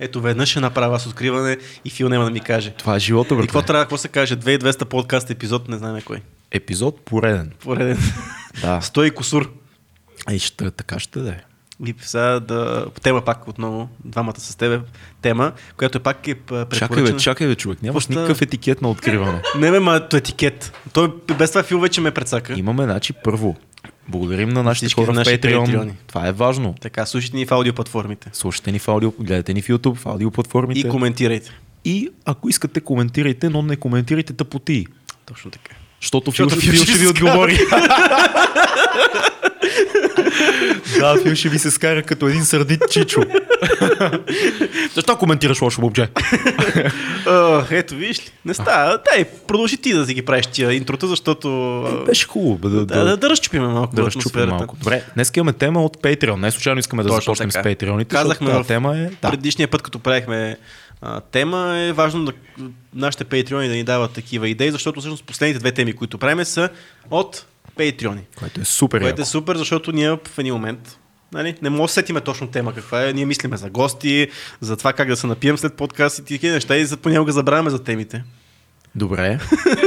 Ето веднъж ще направя с откриване и Фил няма да ми каже. Това е живота, И брат. какво трябва, какво се каже? 2200 подкаст епизод, не знаем кой. Епизод пореден. Пореден. Да. Стой косур. И ще, така ще да е. И сега да... Тема пак отново, двамата с тебе. Тема, която е пак е п- Чакай препоръчена. бе, чакай бе, човек. Нямаш Какво никакъв етикет на откриване. Не бе, ма, то етикет. Той без това Фил вече ме прецака. Имаме, значи, първо. Благодарим на нашите Всички хора в наши Patreon. патреони. Това е важно. Така, слушайте ни в аудиоплатформите. Слушайте ни в аудио, гледайте ни в YouTube, в аудиоплатформите. И коментирайте. И ако искате, коментирайте, но не коментирайте тъпоти. Точно така. Защото Фил, ще ви отговори. да, Фил ще ви се скара като един сърдит чичо. Защо коментираш лошо момче? О, ето, виж ли, не става. Дай, продължи ти да си ги правиш тия интрота, защото... а, Беше хубаво. бе, Да, Да, да, да разчупим малко да разчупим малко. Добре, днес имаме тема от Patreon. Не случайно искаме да Точно започнем така. с Patreon. Казахме в тема е... Да. Предишния път, като правихме а, тема, е важно да нашите патреони да ни дават такива идеи, защото всъщност последните две теми, които правим, са от патреони. Което е супер Което е супер, защото ние в един момент Нали? Не може да сетиме точно тема каква е. Ние мислиме за гости, за това как да се напием след подкаст и такива неща и за понякога забравяме за темите. Добре.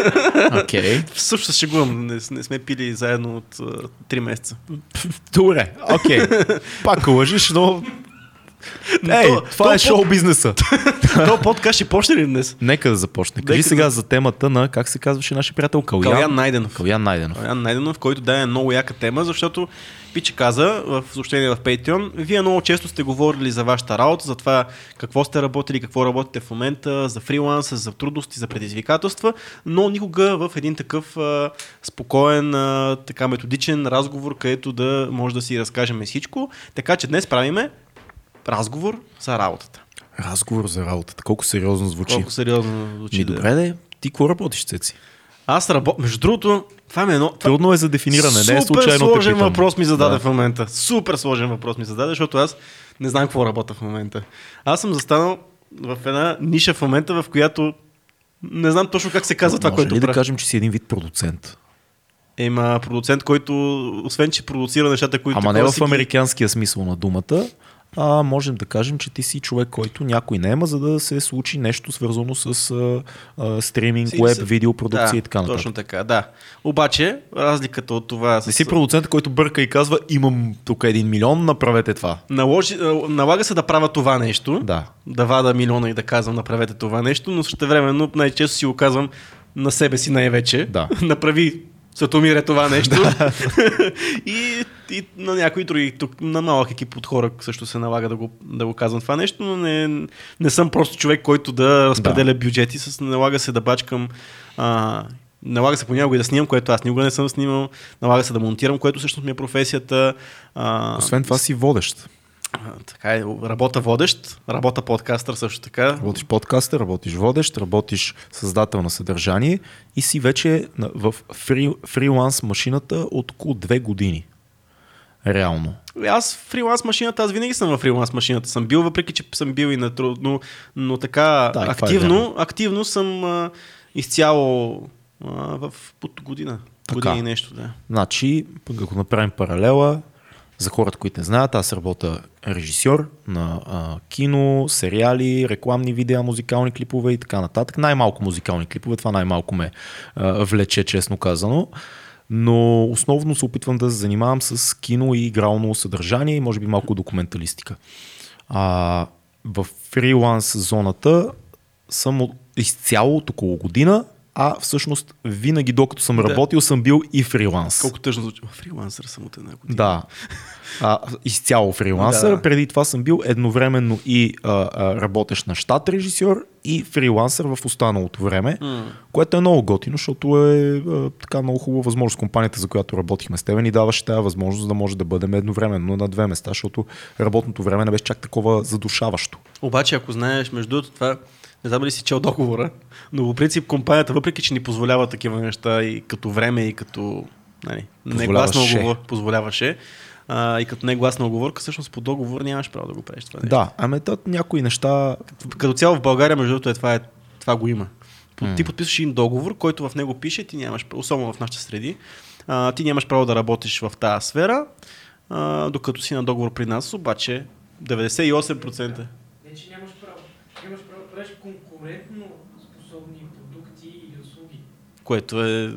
Окей. Също се шегувам, не, не сме пили заедно от а, 3 месеца. Добре, окей. Пак лъжиш, но... Ей, То- това то е под- шоу бизнеса. То подкаст ще почне ли днес? Нека да започне. Кажи Нека сега да- за темата на, как се казваше нашия приятел, Калян. Калян Найденов. Калян Найденов. Калян Найденов, който даде много яка тема, защото Пиче каза в съобщение в Patreon, вие много често сте говорили за вашата работа, за това какво сте работили, какво работите в момента, за фриланса, за трудности, за предизвикателства, но никога в един такъв а, спокоен, а, така методичен разговор, където да може да си разкажем всичко. Така че днес правиме разговор за работата. Разговор за работата. Колко сериозно звучи. Колко сериозно звучи. Ми да. добре де, ти какво работиш, Цеци? Аз работя. Между другото, това ми е едно. Трудно е за дефиниране, не е Супер случайно те сложен питам. въпрос ми зададе Да. в момента. Супер сложен въпрос ми зададе, защото аз не знам какво работя в момента. Аз съм застанал в една ниша в момента, в която не знам точно как се казва това, Може което ли да правя. кажем, че си един вид продуцент? Има продуцент, който, освен че продуцира нещата, които... Ама не в американския смисъл на думата, а можем да кажем, че ти си човек, който някой наема, за да се случи нещо свързано с а, а, стриминг, Си- веб, си- видеопродукция да, и така нататък. Точно така, да. Обаче, разликата от това... Не си продуцент, който бърка и казва, имам тук един милион, направете това. Наложи, налага се да правя това нещо, Да. да вада милиона и да казвам направете това нещо, но също времено най-често си го казвам на себе си най-вече. Да. Направи Светомире това нещо. и, и на някои други, тук, на малък екип от хора също се налага да го, да го казвам това нещо, но не, не съм просто човек, който да разпределя бюджети, с, налага се да бачкам а, Налага се понякога и да снимам, което аз никога не съм снимал. Налага се да монтирам, което всъщност ми е професията. А, Освен това си водещ. Така е, работа водещ, работа подкастър също така. Работиш подкастър, работиш водещ, работиш създател на съдържание и си вече в фри, фриланс машината от около две години. Реално. Аз фриланс машината, аз винаги съм в фриланс машината съм бил, въпреки че съм бил и на труд, но, така Да, е активно, вярно. активно съм а, изцяло а, в под година. Така. Година и нещо, да. Значи, ако направим паралела, за хората, които не знаят, аз работя режисьор на а, кино, сериали, рекламни видеа, музикални клипове и така нататък. Най-малко музикални клипове, това най-малко ме а, влече, честно казано. Но основно се опитвам да се занимавам с кино и игрално съдържание и може би малко документалистика. А, в фриланс зоната съм изцяло от около година, а всъщност винаги докато съм Да. работил съм бил и фриланс. Колко тъжно звучи. Фрилансър съм от една година. Да. А, изцяло фрилансър. Да. Преди това съм бил едновременно и а, а, работещ на щат режисьор и фрилансър в останалото време, М. което е много готино, защото е а, така много хубава възможност. Компанията, за която работихме с теб, ни даваше тази възможност да може да бъдем едновременно на две места, защото работното време не беше чак такова задушаващо. Обаче, ако знаеш, между другото, това, не знам дали си чел договора, но по принцип компанията, въпреки че ни позволява такива неща и като време, и като нали, негласна оговор, позволяваше, а, и като негласна оговорка, всъщност по договор нямаш право да го правиш това нещо. Да, ами то, някои неща Като цяло в България, между другото, е, това, е, това го има. По- Ти подписваш един договор, който в него пише, ти нямаш, особено в нашите среди, а, ти нямаш право да работиш в тази сфера, а, докато си на договор при нас, обаче 98%. Не, че нямаш право. Нямаш право да правиш конкурентно способни продукти или услуги. Което е...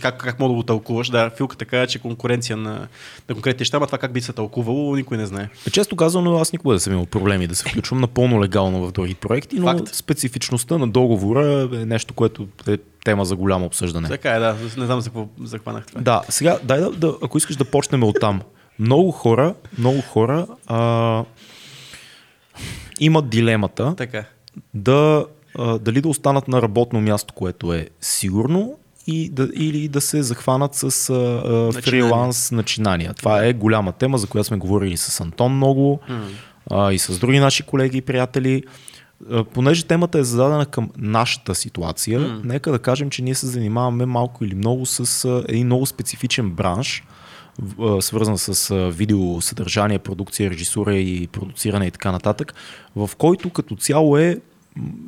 Как, как мога да го тълкуваш? Да, Филка така е, че конкуренция на, на конкретните неща, ама това как би се тълкувало, никой не знае. Често казано, аз никога не съм имал проблеми да се включвам напълно легално в други проекти, но Факт. специфичността на договора е нещо, което е тема за голямо обсъждане. Така е, да. Не знам за какво захванах това. Да, сега, дай да, да, ако искаш да почнем от там. Много хора, много хора а, имат дилемата Така. Да, а, дали да останат на работно място, което е сигурно, и да, или да се захванат с а, а, фриланс начинания. Това е голяма тема, за която сме говорили с Антон много а, и с други наши колеги и приятели. А, Понеже темата е зададена към нашата ситуация, нека да кажем, че ние се занимаваме малко или много с а, един много специфичен бранш, а, свързан с а, видеосъдържание, продукция, режисура и продуциране и така нататък, в който като цяло е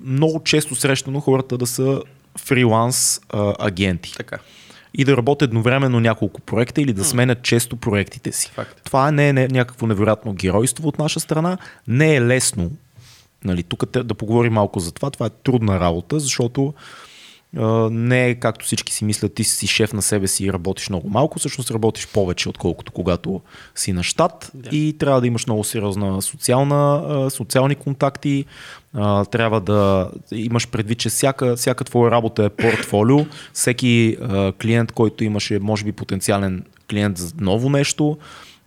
много често срещано хората да са фриланс а, агенти Така. и да работят едновременно няколко проекта или да сменят често проектите си. Факт. Това не е не- някакво невероятно геройство от наша страна. Не е лесно. Нали, тук да поговорим малко за това. Това е трудна работа, защото а, не е както всички си мислят, ти си шеф на себе си и работиш много малко, всъщност работиш повече, отколкото когато си на щат Да. и трябва да имаш много сериозна социална, а, социални контакти, а, трябва да имаш предвид, че всяка, всяка твоя работа е портфолио, всеки а, клиент, който имаш е може би потенциален клиент за ново нещо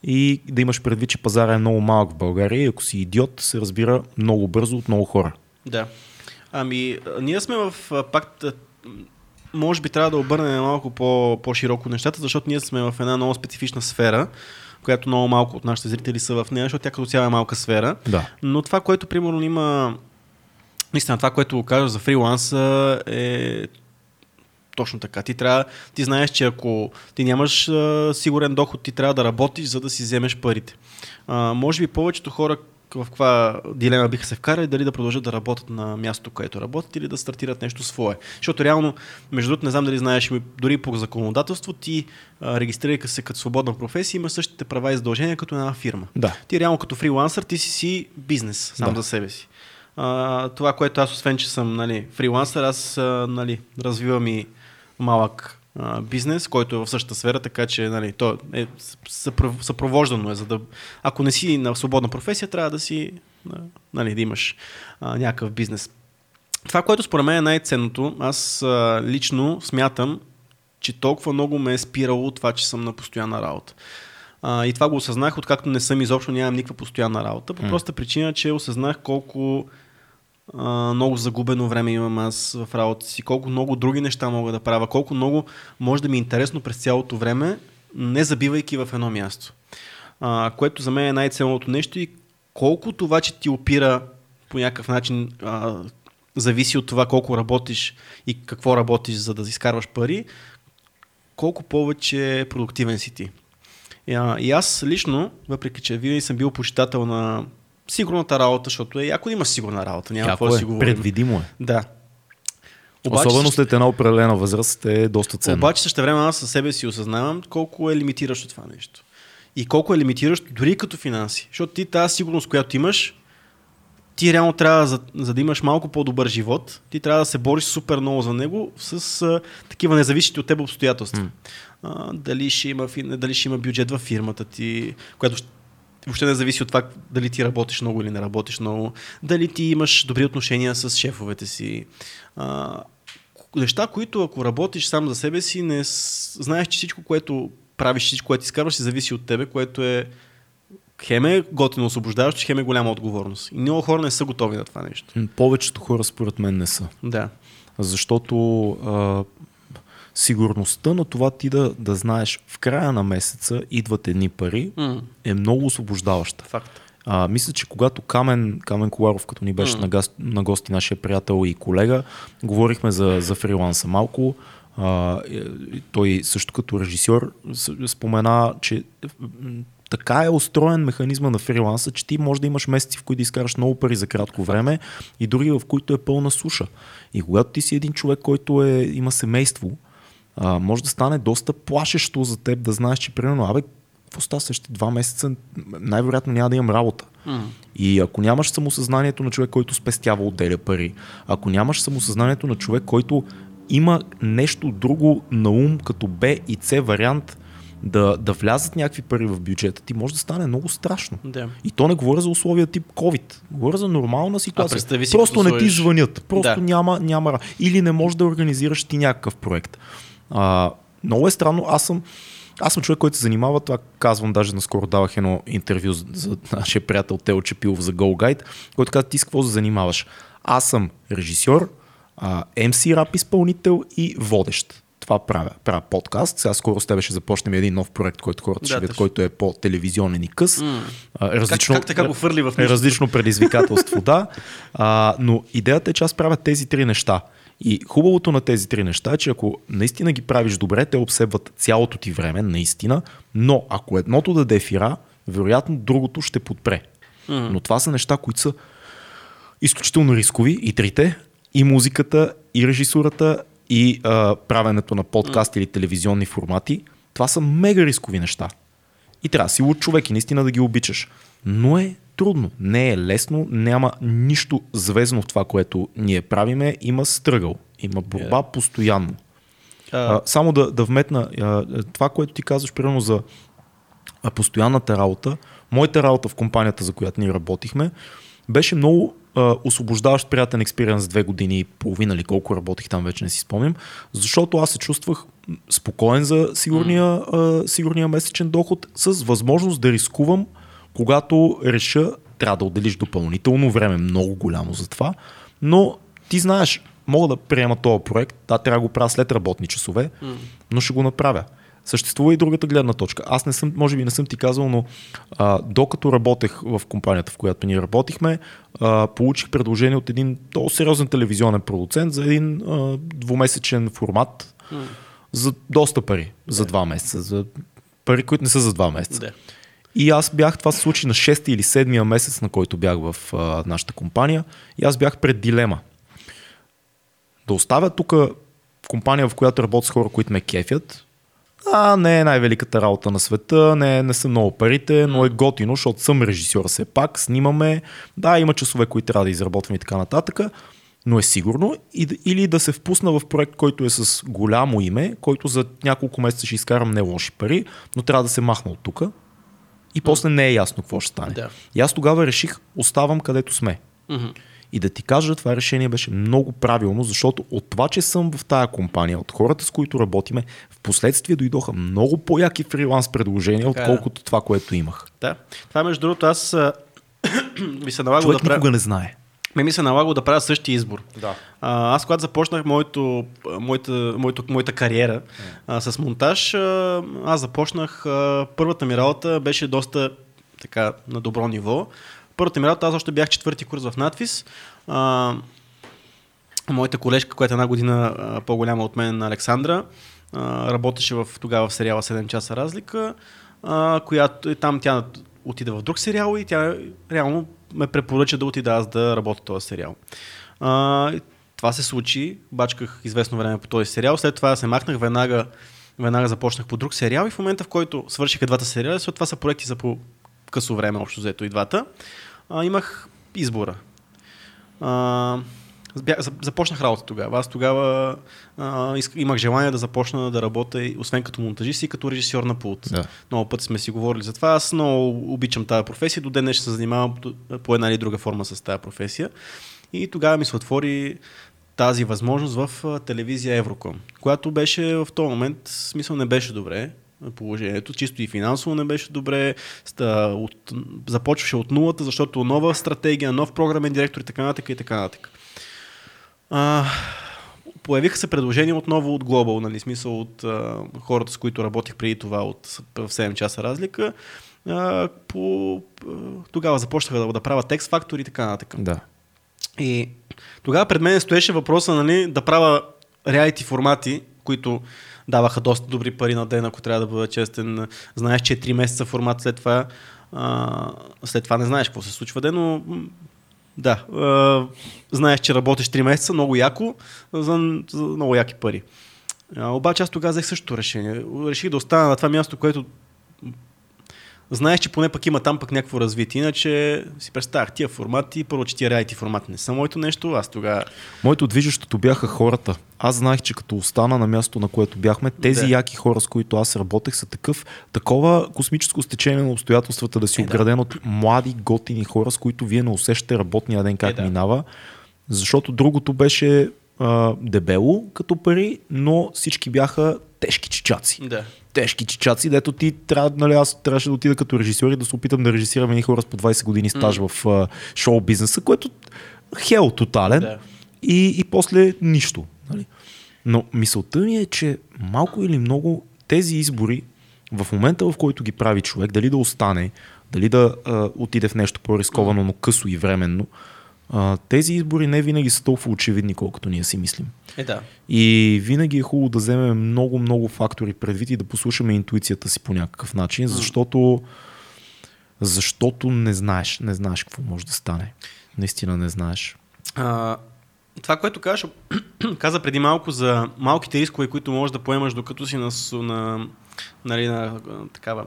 и да имаш предвид, че пазара е много малък в България и ако си идиот, се разбира много бързо от много хора. Да. Ами, ние сме в а, пак. а, м, Може би трябва да обърнем малко по, по-широко нещата, защото ние сме в една много специфична сфера, която много малко от нашите зрители са в нея, защото тя като цяло е малка сфера. Да. Но това, което примерно има. Наистина, това, което кажа за фриланса е точно така. Ти трябва, ти знаеш, че ако ти нямаш а, сигурен доход, ти трябва да работиш, за да си вземеш парите. А, може би повечето хора в каква дилема биха се вкарали, дали да продължат да работят на мястото, където работят или да стартират нещо свое. Защото реално, между другото, не знам дали знаеш, ами дори по законодателство ти а, регистрирайки се като свободна професия, имаш същите права и задължения като една фирма. Да. Ти реално като фрилансър, ти си си бизнес сам Да. за себе си. А, това, което аз, освен че съм нали, фрилансър, аз а, нали, развивам и малък а, бизнес, който е в същата сфера, така че нали, то е съпро- съпровождано е, за да... Ако не си на свободна професия, трябва да си, нали, да имаш а, някакъв бизнес. Това, което според мен е най-ценното, аз а, лично смятам, че толкова много ме е спирало това, че съм на постоянна работа. А, и това го осъзнах, откакто не съм изобщо, нямам никаква постоянна работа, по проста причина, че осъзнах колко много загубено време имам аз в работата си, колко много други неща мога да правя, колко много може да ми е интересно през цялото време, не забивайки в едно място. А, което за мен е най-ценното нещо и колко това, че ти опира по някакъв начин, а, зависи от това колко работиш и какво работиш, за да изкарваш пари, колко повече продуктивен си ти. И аз лично, въпреки че винаги съм бил почитател на сигурната работа, защото е яко да имаш сигурна работа, няма какво да е, си говорим. предвидимо е. Да. Особено също- след една определена възраст е доста ценно. обаче също време аз със себе си осъзнавам колко е лимитиращо това нещо. И колко е лимитиращо дори като финанси. Защото ти тази сигурност, която имаш, ти реално трябва, за, за да имаш малко по-добър живот, ти трябва да се бориш супер много за него с а, такива независещи от теб обстоятелства. М. А, дали, ще има, дали ще има бюджет във фирмата ти, която ще- въобще не зависи от това дали ти работиш много или не работиш много, дали ти имаш добри отношения с шефовете си. А, неща, които ако работиш сам за себе си, не знаеш, че всичко, което правиш, всичко, което изкарваш, си зависи от тебе, което е хем е готино освобождаващо, хем е голяма отговорност. И много хора не са готови на това нещо. Повечето хора според мен не са. Да. Защото а, сигурността на това ти да, да знаеш в края на месеца идват едни пари М. е много освобождаваща. Факт. А, мисля, че когато Камен, Камен Коларов, като ни беше М. на, газ, на гости, нашия приятел и колега, говорихме за, за фриланса малко. А, и- той също като режисьор спомена, че така е устроен механизма на фриланса, че ти може да имаш месеци, в които да изкараш много пари за кратко време и дори в които е пълна суша. И когато ти си един човек, който е, има семейство, а, може да стане доста плашещо за теб да знаеш, че примерно, абе, какво става два месеца? Най-вероятно няма да имам работа. М. И ако нямаш самосъзнанието на човек, който спестява, отделя пари, ако нямаш самосъзнанието на човек, който има нещо друго на ум, като Б и С вариант, да, да влязат някакви пари в бюджета, ти може да стане много страшно. Да. И то не говоря за условия тип COVID. Говоря за нормална ситуация. си, Просто не ти звънят. Просто Да. няма, няма. Или не можеш да организираш ти някакъв проект. А, много е странно. Аз съм, аз съм човек, който се занимава, това казвам, даже наскоро давах едно интервю за, за нашия приятел Тео Чепилов за Go Guide, който каза, ти с какво се занимаваш? Аз съм режисьор, а, MC рап изпълнител и водещ. Това правя. Правя подкаст. Сега скоро с тебе ще започнем един нов проект, който хората ще Да, видят, точно. който е по-телевизионен и къс. А, различно, как така го хвърли в нищо? различно предизвикателство, да. А, но идеята е, че аз правя тези три неща. И хубавото на тези три неща е, че ако наистина ги правиш добре, те обсебват цялото ти време, наистина, но ако едното да дефира, вероятно другото ще подпре. Мгм. Но това са неща, които са изключително рискови и трите, и музиката, и режисурата, и а, правенето на подкаст или телевизионни формати. Това са мега рискови неща. И трябва да си луд човек и наистина да ги обичаш. Но е трудно, не е лесно, няма нищо звездно в това, което ние правиме. Има стръгъл, има борба Е. постоянно. А, А, само да, да вметна а, това, което ти казваш, примерно за а, постоянната работа. Моята работа в компанията, за която ние работихме, беше много а, освобождаващ приятен експириенс две години и половина или колко работих там, вече не си спомням, защото аз се чувствах спокоен за сигурния, а, сигурния месечен доход с възможност да рискувам, когато реша, трябва да отделиш допълнително време, много голямо за това, но ти знаеш, мога да приема този проект, да, трябва да го правя след работни часове, но ще го направя. Съществува и другата гледна точка. Аз не съм, може би не съм ти казал, но а, докато работех в компанията, в която ние работихме, а, получих предложение от един много сериозен телевизионен продуцент за един а, двумесечен формат за доста пари, за два месеца, за пари, които не са за два месеца. да. И аз бях, това се случи на 6 или 7 месец, на който бях в а, нашата компания. И аз бях пред дилема. Да оставя тук компания, в която работя с хора, които ме кефят. А, не е най-великата работа на света, не, не са много парите, но е готино, защото съм режисьор все пак, снимаме. Да, има часове, които трябва да изработвам и така нататък, но е сигурно. Или да се впусна в проект, който е с голямо име, който за няколко месеца ще изкарам не лоши пари, но трябва да се махна от тук. И после не е ясно какво ще стане. Да. И аз тогава реших, оставам където сме. Мгм. И да ти кажа, това решение беше много правилно, защото от това, че съм в тая компания, от хората, с които работиме, в последствие дойдоха много по-яки фриланс предложения, Така е, да. отколкото това, което имах. Да. Това между другото аз ми се налага Човек да правя... никога не знае. Ме ми се налага да правя същия избор. Да. А, аз когато започнах моето, моята, моето, моята кариера а, с монтаж, а, аз започнах, а, първата ми работа беше доста така на добро ниво. Първата ми работа, аз още бях четвърти курс в надвис. А, моята колежка, която е една година а, по-голяма от мен, Александра, а, работеше в, тогава в сериала 7 часа разлика, а, която там тя отиде в друг сериал и тя реално ме препоръча да отида аз да работя този сериал. А, това се случи, бачках известно време по този сериал, след това се махнах, веднага, веднага започнах по друг сериал и в момента, в който свършиха двата сериала, след това са проекти за по късо време, общо взето и двата, а, имах избора. А, започнах работа тогава. Аз тогава а, имах желание да започна да работя, освен като монтажист и като режисьор на пулт. Да. Много пъти сме си говорили за това. Аз много обичам тази професия. До ден днес се занимавам по- една или друга форма с тази професия. И тогава ми се отвори тази възможност в телевизия Евроком, която беше в този момент, смисъл не беше добре положението, чисто и финансово не беше добре, от, започваше от нулата, защото нова стратегия, нов програмен директор и така нататък и така нататък. А, появиха се предложения отново от Global, нали, смисъл от а, хората, с които работих преди това от с- в 7 часа разлика. А, по, а, тогава започнаха да, да правят текст фактори и така нататък. Да. И тогава пред мен стоеше въпроса нали, да правя реалити формати, които даваха доста добри пари на ден, ако трябва да бъда честен. Знаеш, че е 3 месеца формат след това. А, след това не знаеш какво се случва ден, но да, а, знаеш, че работиш 3 месеца, много яко, за, за много яки пари. А, обаче аз тогава взех същото решение. Реших да остана на това място, което знаеш, че поне пък има там пък някакво развитие. Иначе си представях тия формати, първо, че тия реалити формати не са моето нещо, аз тогава... Моето движещото бяха хората. Аз знаех, че като остана на място, на което бяхме, тези Да. яки хора, с които аз работех, са такъв, такова космическо стечение на обстоятелствата да си Е, да. обграден от млади, готини хора, с които вие не усещате работния ден как Е, да. минава. Защото другото беше а, дебело като пари, но всички бяха тежки чичаци. Да. Тежки чичаци, дето ти трябва, нали, аз трябваше да отида като режисьор и да се опитам да режисирам едни хора с по 20 години стаж в а, шоу бизнеса, което хел тотален Да. и, и после нищо. Нали? Но мисълта ми е, че малко или много тези избори, в момента в който ги прави човек, дали да остане, дали да а, отиде в нещо по-рисковано, но късо и временно, а, тези избори не винаги са толкова очевидни, колкото ние си мислим. Е, да. И винаги е хубаво да вземем много, много фактори предвид и да послушаме интуицията си по някакъв начин, защото, защото не знаеш, не знаеш какво може да стане. Наистина не знаеш. А, това, което казаш, каза преди малко за малките рискове, които можеш да поемаш докато си на, на, нали, на, а, такава,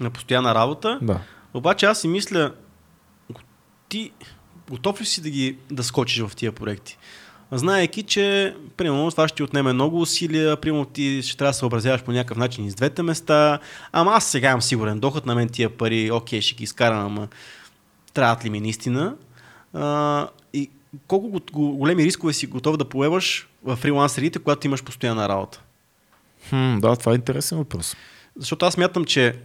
на постоянна работа. Да. Обаче аз си мисля, ти готов ли си да, ги, да скочиш в тия проекти? Знаеки, че примерно това ще ти отнеме много усилия, примерно ти ще трябва да се съобразяваш по някакъв начин и с двете места, ама аз сега имам сигурен доход на мен тия пари, окей, ще ги изкарам, ама трябват ли ми наистина? А, и колко го, го, големи рискове си готов да поемаш в фриланс средите, когато имаш постоянна работа? Хм, да, това е интересен въпрос. Защото аз мятам, че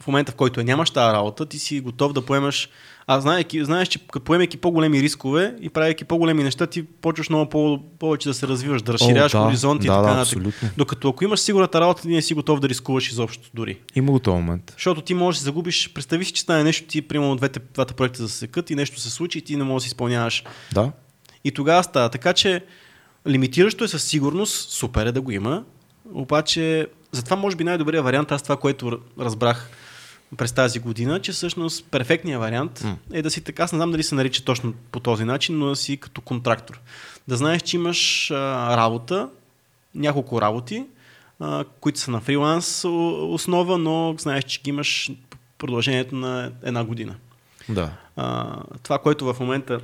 в момента, в който я нямаш тази работа, ти си готов да поемаш. А знаеки, знаеш, че поемайки по-големи рискове и правейки по-големи неща, ти почваш много по- повече да се развиваш, да разширяваш да, хоризонти да, и така да, нататък. Докато ако имаш сигурната работа, ти не си готов да рискуваш изобщо дори. Има го този момент. Защото ти можеш да се загубиш, представи си, че стане нещо, ти примерно двете, двата проекта засекат и нещо се случи и ти не можеш да си изпълняваш Да. и тогава става. Така че лимитиращо е със сигурност, супер е да го има, обаче затова може би най-добрият вариант, аз това, което разбрах през тази година, че всъщност перфектният вариант М. е да си така, не знам дали се нарича точно по този начин, но да си като контрактор. Да знаеш, че имаш а, работа, няколко работи, а, които са на фриланс основа, но знаеш, че ги имаш продължението на една година. Да. А, това, което в момента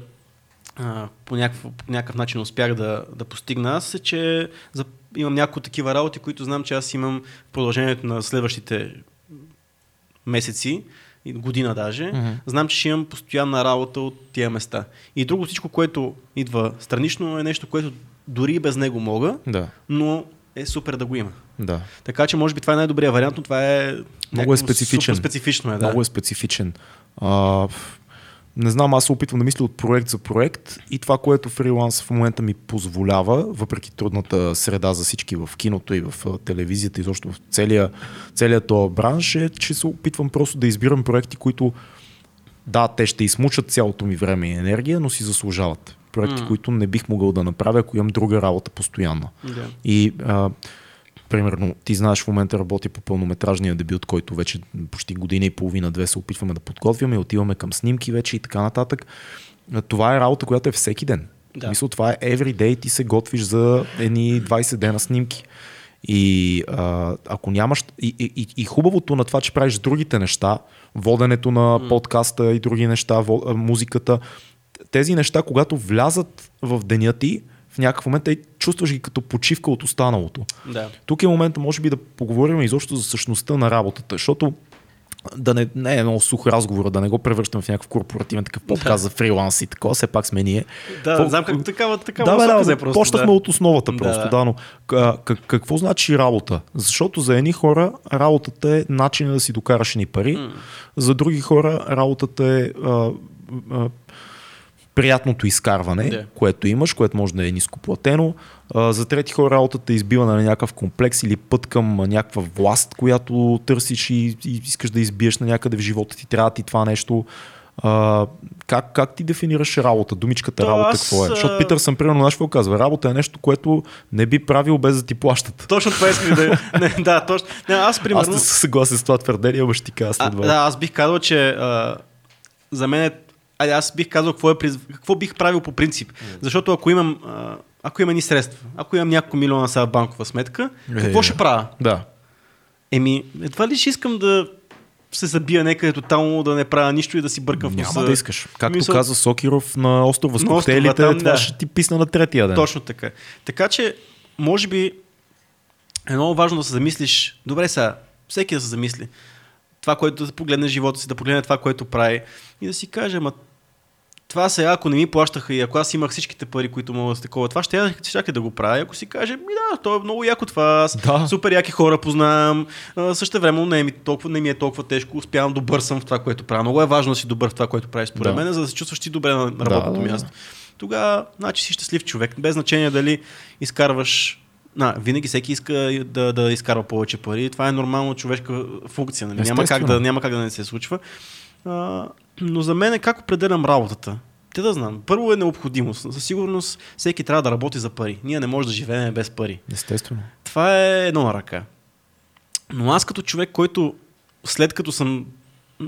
а, по, някакъв, по някакъв начин успях да, да постигна аз е, че за, имам няколко такива работи, които знам, че аз имам продължението на следващите месеци година даже. Мгм. Знам, че ще имам постоянна работа от тия места. И друго всичко, което идва странично е нещо, което дори и без него мога, Да. но е супер да го има. Да. Така че може би това е най-добрият вариант, но това е Много е специфичен. Супер специфично е, да. Много е специфичен. А, не знам, аз се опитвам да мисля от проект за проект и това, което фриланс в момента ми позволява, въпреки трудната среда за всички в киното и в телевизията и защо в целия, целият този бранш е, че се опитвам просто да избирам проекти, които да, те ще измучат цялото ми време и енергия, но си заслужават. Проекти, М. които не бих могъл да направя, ако имам друга работа постоянно. Да. И а, примерно, ти знаеш, в момента работи по пълнометражния дебют, който вече почти година и половина-две се опитваме да подготвяме отиваме към снимки вече и така нататък. Това е работа, която е всеки ден. Да. Мисля, това е everyday, ти се готвиш за едни 20 дена снимки. И а, ако нямаш. И, и, и, хубавото на това, че правиш другите неща, воденето на подкаста и други неща, музиката, тези неща, когато влязат в деня ти, в някакъв момент те чувстваш ги като почивка от останалото. Да. Тук е момента, може би, да поговорим изобщо за същността на работата, защото да не, не е много сух разговор, да не го превръщам в някакъв корпоративен такъв подкаст за фриланс и такова, все пак сме ние. Да, Какво- знам как такава, такава да, бе, да, да, просто. почнахме да. от основата Да, просто, да. да, но а, как, какво значи работа? Защото за едни хора работата е начин да си докараш ни пари, М. за други хора работата е а, а, приятното изкарване, Да. което имаш, което може да е нископлатено. А, за трети хора работата е избиване на някакъв комплекс или път към а, някаква власт, която търсиш и, и искаш да избиеш на някъде в живота ти. Трябва ти това нещо. А, как, как ти дефинираш работа? Думичката То работа аз, какво е? а- Защото Питър съм примерно, знаеш какво казва? Работа е нещо, което не би правил без да ти плащат. Точно това искам да... не, да, точно. Не, аз примерно... Аз не съм съгласен с това твърдение, ама ще ти кажа а, след да, това. аз бих казал, че а, за мен е... Айде, аз бих казал какво, е, какво бих правил по принцип. Защото ако имам, ако имам ни средства, ако имам няколко милиона сега в банкова сметка, какво Е, ще правя? Да. Еми, едва ли ще искам да се забия някъде тотално да не правя нищо и да си бъркам в Няма носа. да искаш. Както Мисъл- каза Сокиров на острова с коктейлите, там, това да. ще ти писна на третия ден. Точно така. Така че, може би, е много важно да се замислиш. Добре, сега, всеки да се замисли. Това, което да погледне живота си, да погледне това, което прави и да си каже, ама това сега, ако не ми плащаха и ако аз имах всичките пари, които мога да такова, това ще я щяка да го правя. Ако си каже, ми да, то е много яко това, аз Да. супер яки хора познавам, също време не, е ми толкова, не ми е толкова тежко, успявам добър съм в това, което правя. Много е важно да си добър в това, което правиш, според Да. мен, за да се чувстваш ти добре на работното да, да. място. Тогава, значи си щастлив човек, без значение дали изкарваш на, винаги всеки иска да, да изкарва повече пари. Това е нормално човешка функция. Нали? Няма, как да, няма как да не се случва. Но за мен е как определям работата. Те да знам. Първо е необходимост. Със сигурност всеки трябва да работи за пари. Ние не можем да живеем без пари. Естествено. Това е едно на ръка. Но аз като човек, който след като съм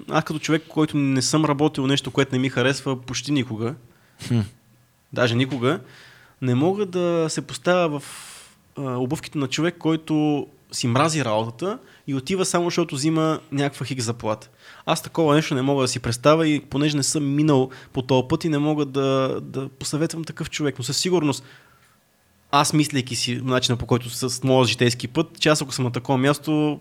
аз като човек, който не съм работил нещо, което не ми харесва почти никога, Хм. даже никога, не мога да се поставя в а, обувките на човек, който си мрази работата и отива само защото взима някаква хик заплата. Аз такова нещо не мога да си представя и понеже не съм минал по този път и не мога да, да посъветвам такъв човек. Но със сигурност аз мислейки си начина по който с моят житейски път, че аз ако съм на такова място,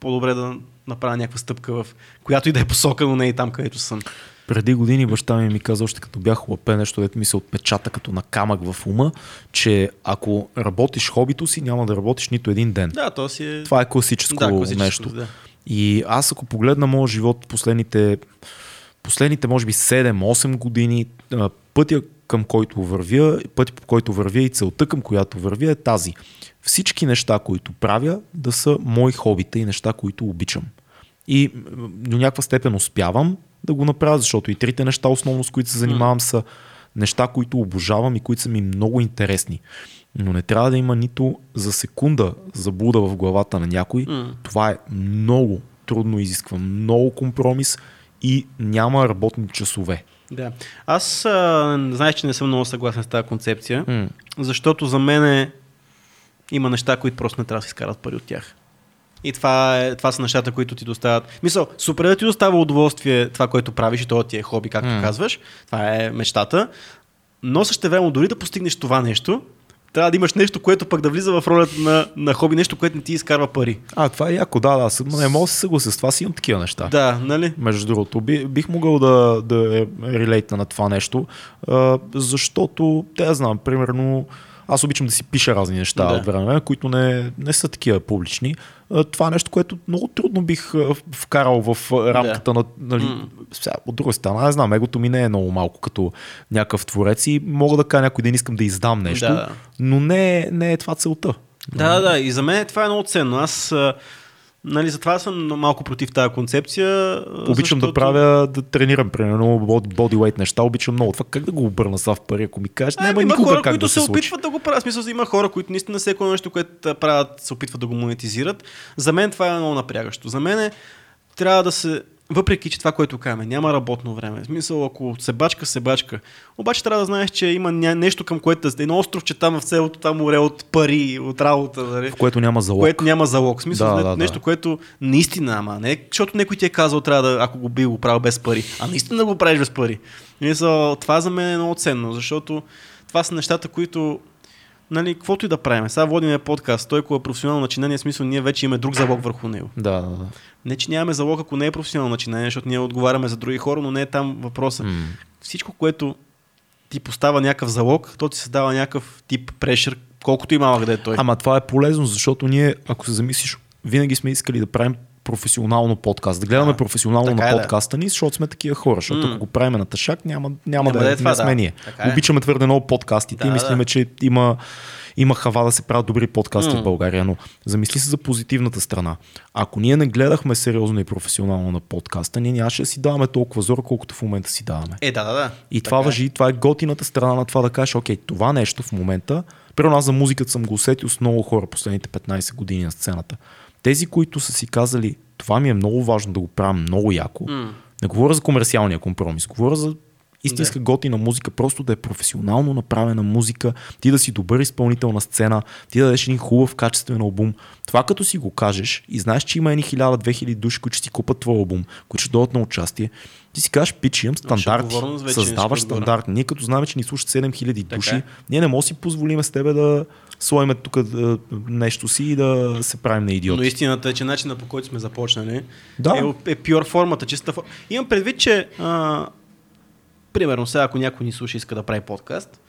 по-добре да направя някаква стъпка в която и да е посока, но не и там, където съм. Преди години баща ми ми каза, още като бях лапе, нещо, дето ми се отпечата като на камък в ума, че ако работиш хобито си, няма да работиш нито един ден. Да, то си е... Това е класическо, да, класическо, нещо. Да. И аз ако погледна моят живот последните, последните може би 7-8 години, пътя към който вървя, пътя по който вървя и целта към която вървя е тази. Всички неща, които правя, да са мои хобита и неща, които обичам. И до някаква степен успявам да го направя, защото и трите неща, основно с които се занимавам, са неща, които обожавам и които са ми много интересни. Но не трябва да има нито за секунда заблуда в главата на някой. М. Това е много трудно, изисква много компромис и няма работни часове. Да. Аз а, знаеш, че не съм много съгласен с тази концепция, М. защото за мен е, има неща, които просто не трябва да се изкарат пари от тях. И това, е, това са нещата, които ти доставят. Мисъл, супер да ти достава удоволствие това, което правиш и то ти е хоби, както М. казваш. Това е мечтата. Но също време, дори да постигнеш това нещо, трябва да имаш нещо, което пък да влиза в ролята на, на хоби, нещо, което не ти изкарва пари. А, това е яко, да, да. съм- Не мога да се съглася с това, си имам такива неща. Да, нали? Между другото, би, бих могъл да, да релейта на това нещо, а, защото, те знам, примерно, аз обичам да си пиша разни неща Да. от време, които не, не са такива публични. Това е нещо, което много трудно бих вкарал в рамката на... Нали, сега, от друга страна, не знам, егото ми не е много малко като някакъв творец и мога да кажа някой ден искам да издам нещо, Да, да. но не, е- не е това целта. Да, да, да. И за мен това е много ценно. Аз, нали, затова съм малко против тази концепция. Обичам защото... да правя, да тренирам, примерно, боди- бодyweight неща, обичам много. Това как да го обърна сега в пари, ако ми кажеш, няма има никога хора, как които да се, се, опитват да го правят. Смисъл, има хора, които наистина всеко нещо, което правят, се опитват да го монетизират. За мен това е много напрягащо. За мен е, трябва да се въпреки, че това, което казваме, няма работно време. В смисъл, ако се бачка, се бачка. Обаче трябва да знаеш, че има нещо към което да едно островче там в целото това море от пари, от работа, нали? В което няма залог. което няма залог. В смисъл, Да, не, да, да. нещо, което наистина, ама не, защото някой ти е казал, трябва да, ако го би го правил без пари, а наистина да го правиш без пари. Мисъл, това за мен е много ценно, защото това са нещата, които нали, каквото и да правим. Сега водим подкаст, той ако е професионално начинание, смисъл ние вече имаме друг залог върху него. Да, да, да. Не, че нямаме залог, ако не е професионално начинание, защото ние отговаряме за други хора, но не е там въпроса. М. Всичко, което ти поставя някакъв залог, то ти създава някакъв тип прешър, колкото и малък да е той. Ама това е полезно, защото ние, ако се замислиш, винаги сме искали да правим професионално подкаст, да гледаме Да. професионално Така на е, да. подкаста ни, защото сме такива хора, защото ако го правим на тъшак, няма, няма, Няма да, е е, това, не сме да. ние. Така е. Обичаме твърде много подкастите Да, и мислиме, да. че има, има хава да се правят добри подкасти М. в България, но замисли се за позитивната страна. Ако ние не гледахме сериозно и професионално на подкаста, ние нямаше да си даваме толкова зор, колкото в момента си даваме. Е, да, да, да. И Така това е. въжи, това е готината страна на това да кажеш, окей, това нещо в момента, примерно аз за музиката съм го усетил с много хора последните 15 години на сцената. Тези, които са си казали, това ми е много важно да го правя много яко, М. не говоря за комерциалния компромис, говоря за Истинска готина музика, просто да е професионално направена музика, ти да си добър изпълнител на сцена, ти да дадеш един хубав качествен албум. Това като си го кажеш и знаеш, че има едни 1000-2000 души, които ще си купат твой албум, които ще дойдат на участие, ти си кажеш, пич, имам стандарти, създаваш стандарт. Ние като знаем, че ни слушат 7000 души, е. ние не можем да си позволим с тебе да слоиме тук а, нещо си и да се правим на идиоти. Но истината е, че начинът по който сме започнали Да. е, е пюр формата, чиста форма. Имам предвид, че а, примерно сега, ако някой ни слуша и иска да прави подкаст,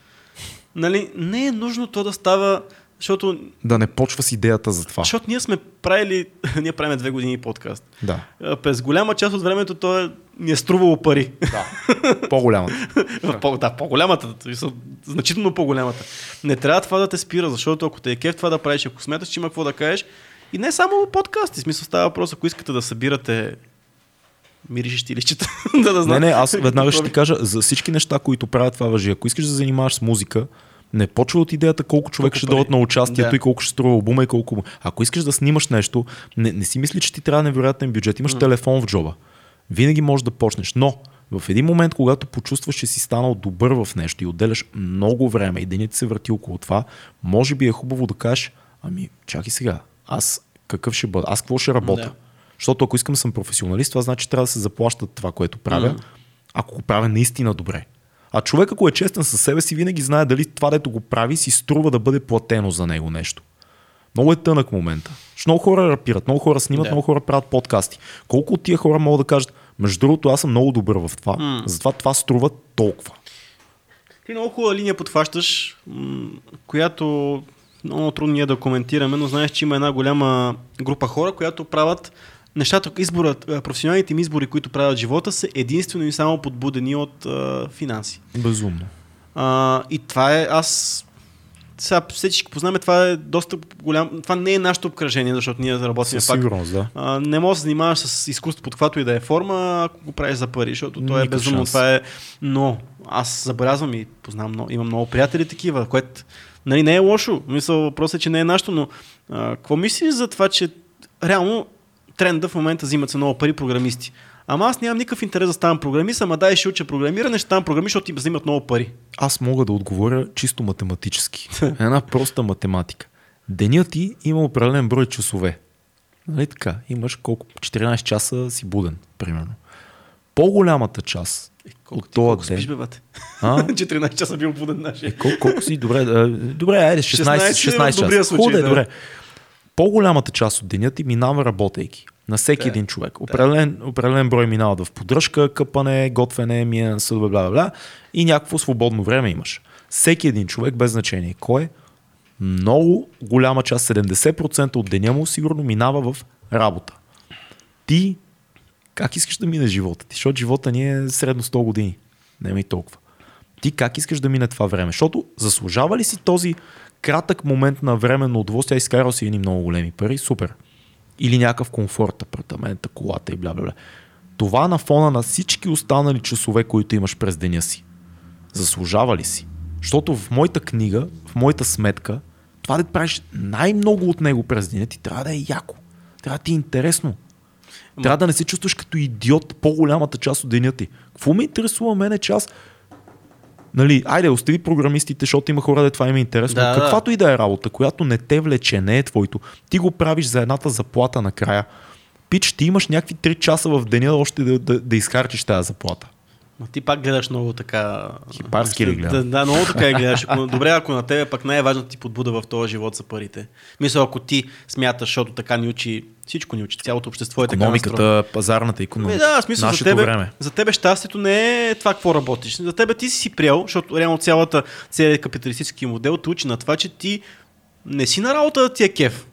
нали, не е нужно то да става, защото, Да не почва с идеята за това. защото ние сме правили, ние правим две години подкаст. Да. През голяма част от времето то е, ни е струвало пари. да. По-голямата. По, да, по-голямата, значително по-голямата. Не трябва това да те спира, защото ако те е кеф това да правиш, ако смяташ, че има какво да кажеш, и не само подкасти, смисъл става въпрос, ако искате да събирате миришещи лищета, да, да Не, знам. не, аз веднага ще ти кажа, за всички неща, които правят това въжи. Ако искаш да занимаваш с музика, не почва от идеята колко човек Колко ще дойдат на участието Да. и колко ще струва албума и колко. Ако искаш да снимаш нещо, не, не си мисли, че ти трябва невероятен бюджет. Имаш телефон в джоба. Винаги можеш да почнеш. Но в един момент, когато почувстваш, че си станал добър в нещо и отделяш много време и денят се върти около това, може би е хубаво да кажеш, ами чакай сега, аз какъв ще бъда, аз какво ще работя? Да. Защото ако искам съм професионалист, това значи трябва да се заплащат това, което правя, Мгм. ако го правя наистина добре. А човек, ако е честен със себе си, винаги знае дали това, дето го прави, си струва да бъде платено за него нещо. Много е тънък момента. Много хора рапират, много хора снимат, Да. много хора правят подкасти. Колко от тия хора могат да кажат, между другото, аз съм много добър в това, М. затова това струва толкова. Ти много хубава линия подхващаш, която много трудно ние да коментираме, но знаеш, че има една голяма група хора, която правят нещата, изборът, професионалните им избори, които правят живота, са единствено и само подбудени от а, финанси. Безумно. А, и това е, аз сега всички познаваме, това е доста голям, това не е нашето обкръжение, защото ние работим Със пак. сигурност, да. А, не можеш да се занимаваш с изкуство под каквато и да е форма, ако го правиш за пари, защото то е безумно. шанс. Това е. Но аз забелязвам и познавам много, имам много приятели такива, което нали, не е лошо. Мисъл, въпросът е, че не е нашето, но а, какво мислиш за това, че реално тренда в момента взимат се много пари програмисти? Ама аз нямам никакъв интерес да ставам програмист, ама дай ще уча програмиране, ще ставам програмист, защото ти взимат много пари. Аз мога да отговоря чисто математически. Една проста математика. Денят ти има определен брой часове. Нали така? Имаш колко? 14 часа си буден, примерно. По-голямата част Е, колко от този спиш, ден... бе, бате? А? 14 часа бил буден Е, нашия. колко, колко си? Добре, добре, айде, 16, 16 16, в добрия часа. Хубаво, да. добре. По-голямата част от деня ти минава работейки. На всеки Да, един човек. Определен, определен брой минават в поддръжка, къпане, готвене, миене, съд, бла, бла, бла. И някакво свободно време имаш. Всеки един човек, без значение кой е, много голяма част, 70% от деня му сигурно минава в работа. Ти как искаш да мине живота ти? Защото живота ни е средно 100 години. Не и толкова. Ти как искаш да мине това време? Защото заслужава ли си този кратък момент на временно удоволствие? Изкарал си едни много големи пари, супер. Или някакъв комфорт, апартамента, колата и бла бла бла. Това на фона на всички останали часове, които имаш през деня си. Заслужава ли си? Защото в моята книга, в моята сметка, това да правиш най-много от него през деня ти трябва да е яко. Трябва да ти е интересно. Трябва да не се чувстваш като идиот по-голямата част от деня ти. Какво ме интересува мене, че аз Нали, айде, остави програмистите, защото има хора, де това им е интересно. Да, да. Каквато и да е работа, която не те влече, не е твоето, ти го правиш за едната заплата накрая. Пич, ти имаш някакви 3 часа в деня още да, да, да изхарчиш тази заплата. Ма ти пак гледаш много така... Хипарски ли гледам? Да, да, много така гледаш. Ако, добре, ако на тебе пък най-важно ти подбуда в този живот са парите. Мисля, ако ти смяташ, защото така ни учи, всичко ни учи, цялото общество е така настроено. Економиката, пазарната економика. да, в смисъл за тебе, време. за тебе щастието не е това какво работиш. За тебе ти си си приел, защото реално цялата, целият капиталистически модел те учи на това, че ти не си на работа да ти е кеф.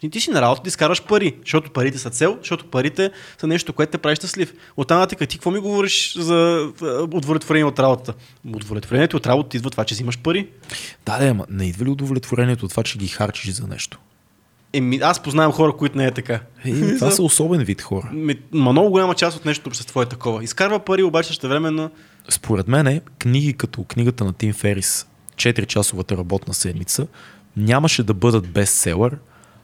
Ти, ти си на работа да изкараш пари, защото парите са цел, защото парите са нещо, което те прави щастлив. От там нататък ти какво ми говориш за удовлетворение от работата? Удовлетворението от работата идва това, че взимаш пари. Да, да, ама не идва ли удовлетворението от това, че ги харчиш за нещо? Еми, аз познавам хора, които не е така. Е, това са особен вид хора. Ми, ма много голяма част от нещо общество е такова. Изкарва пари, обаче ще временно Според мен е, книги като книгата на Тим Ферис 4-часовата работна седмица нямаше да бъдат бестселър,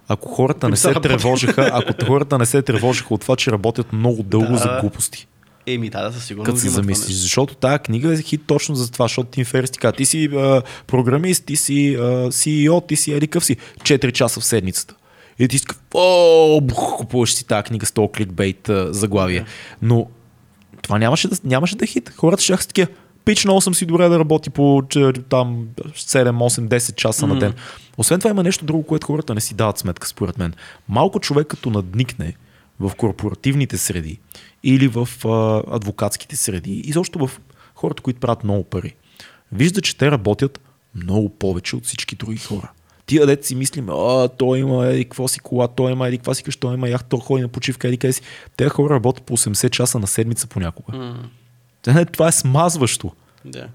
ако хората не се тревожиха, ако хората не се тревожиха от това, че работят много дълго Да. за глупости. Еми, да, да, със сигурност. Като се замислиш, защото тая книга е хит точно за това, защото Тим Ферис ти казва, ти си а, програмист, ти си а, CEO, ти си еди къв си, 4 часа в седмицата. И ти такъв, о, бух, купуваш си тази книга с този кликбейт заглавие. Но това нямаше да, нямаше да е хит. Хората ще са такива, пич, много съм си добре да работи по че, там 7, 8, 10 часа на ден. Освен това има нещо друго, което хората не си дават сметка, според мен. Малко човек като надникне в корпоративните среди или в а, адвокатските среди и също в хората, които правят много пари, вижда, че те работят много повече от всички други хора. Тия дете си мислим, а, той има еди какво си кола, той има еди каква си къща, той има яхта, той ходи на почивка, еди къде си. Те хора работят по 80 часа на седмица понякога. Те, Това е смазващо. Да.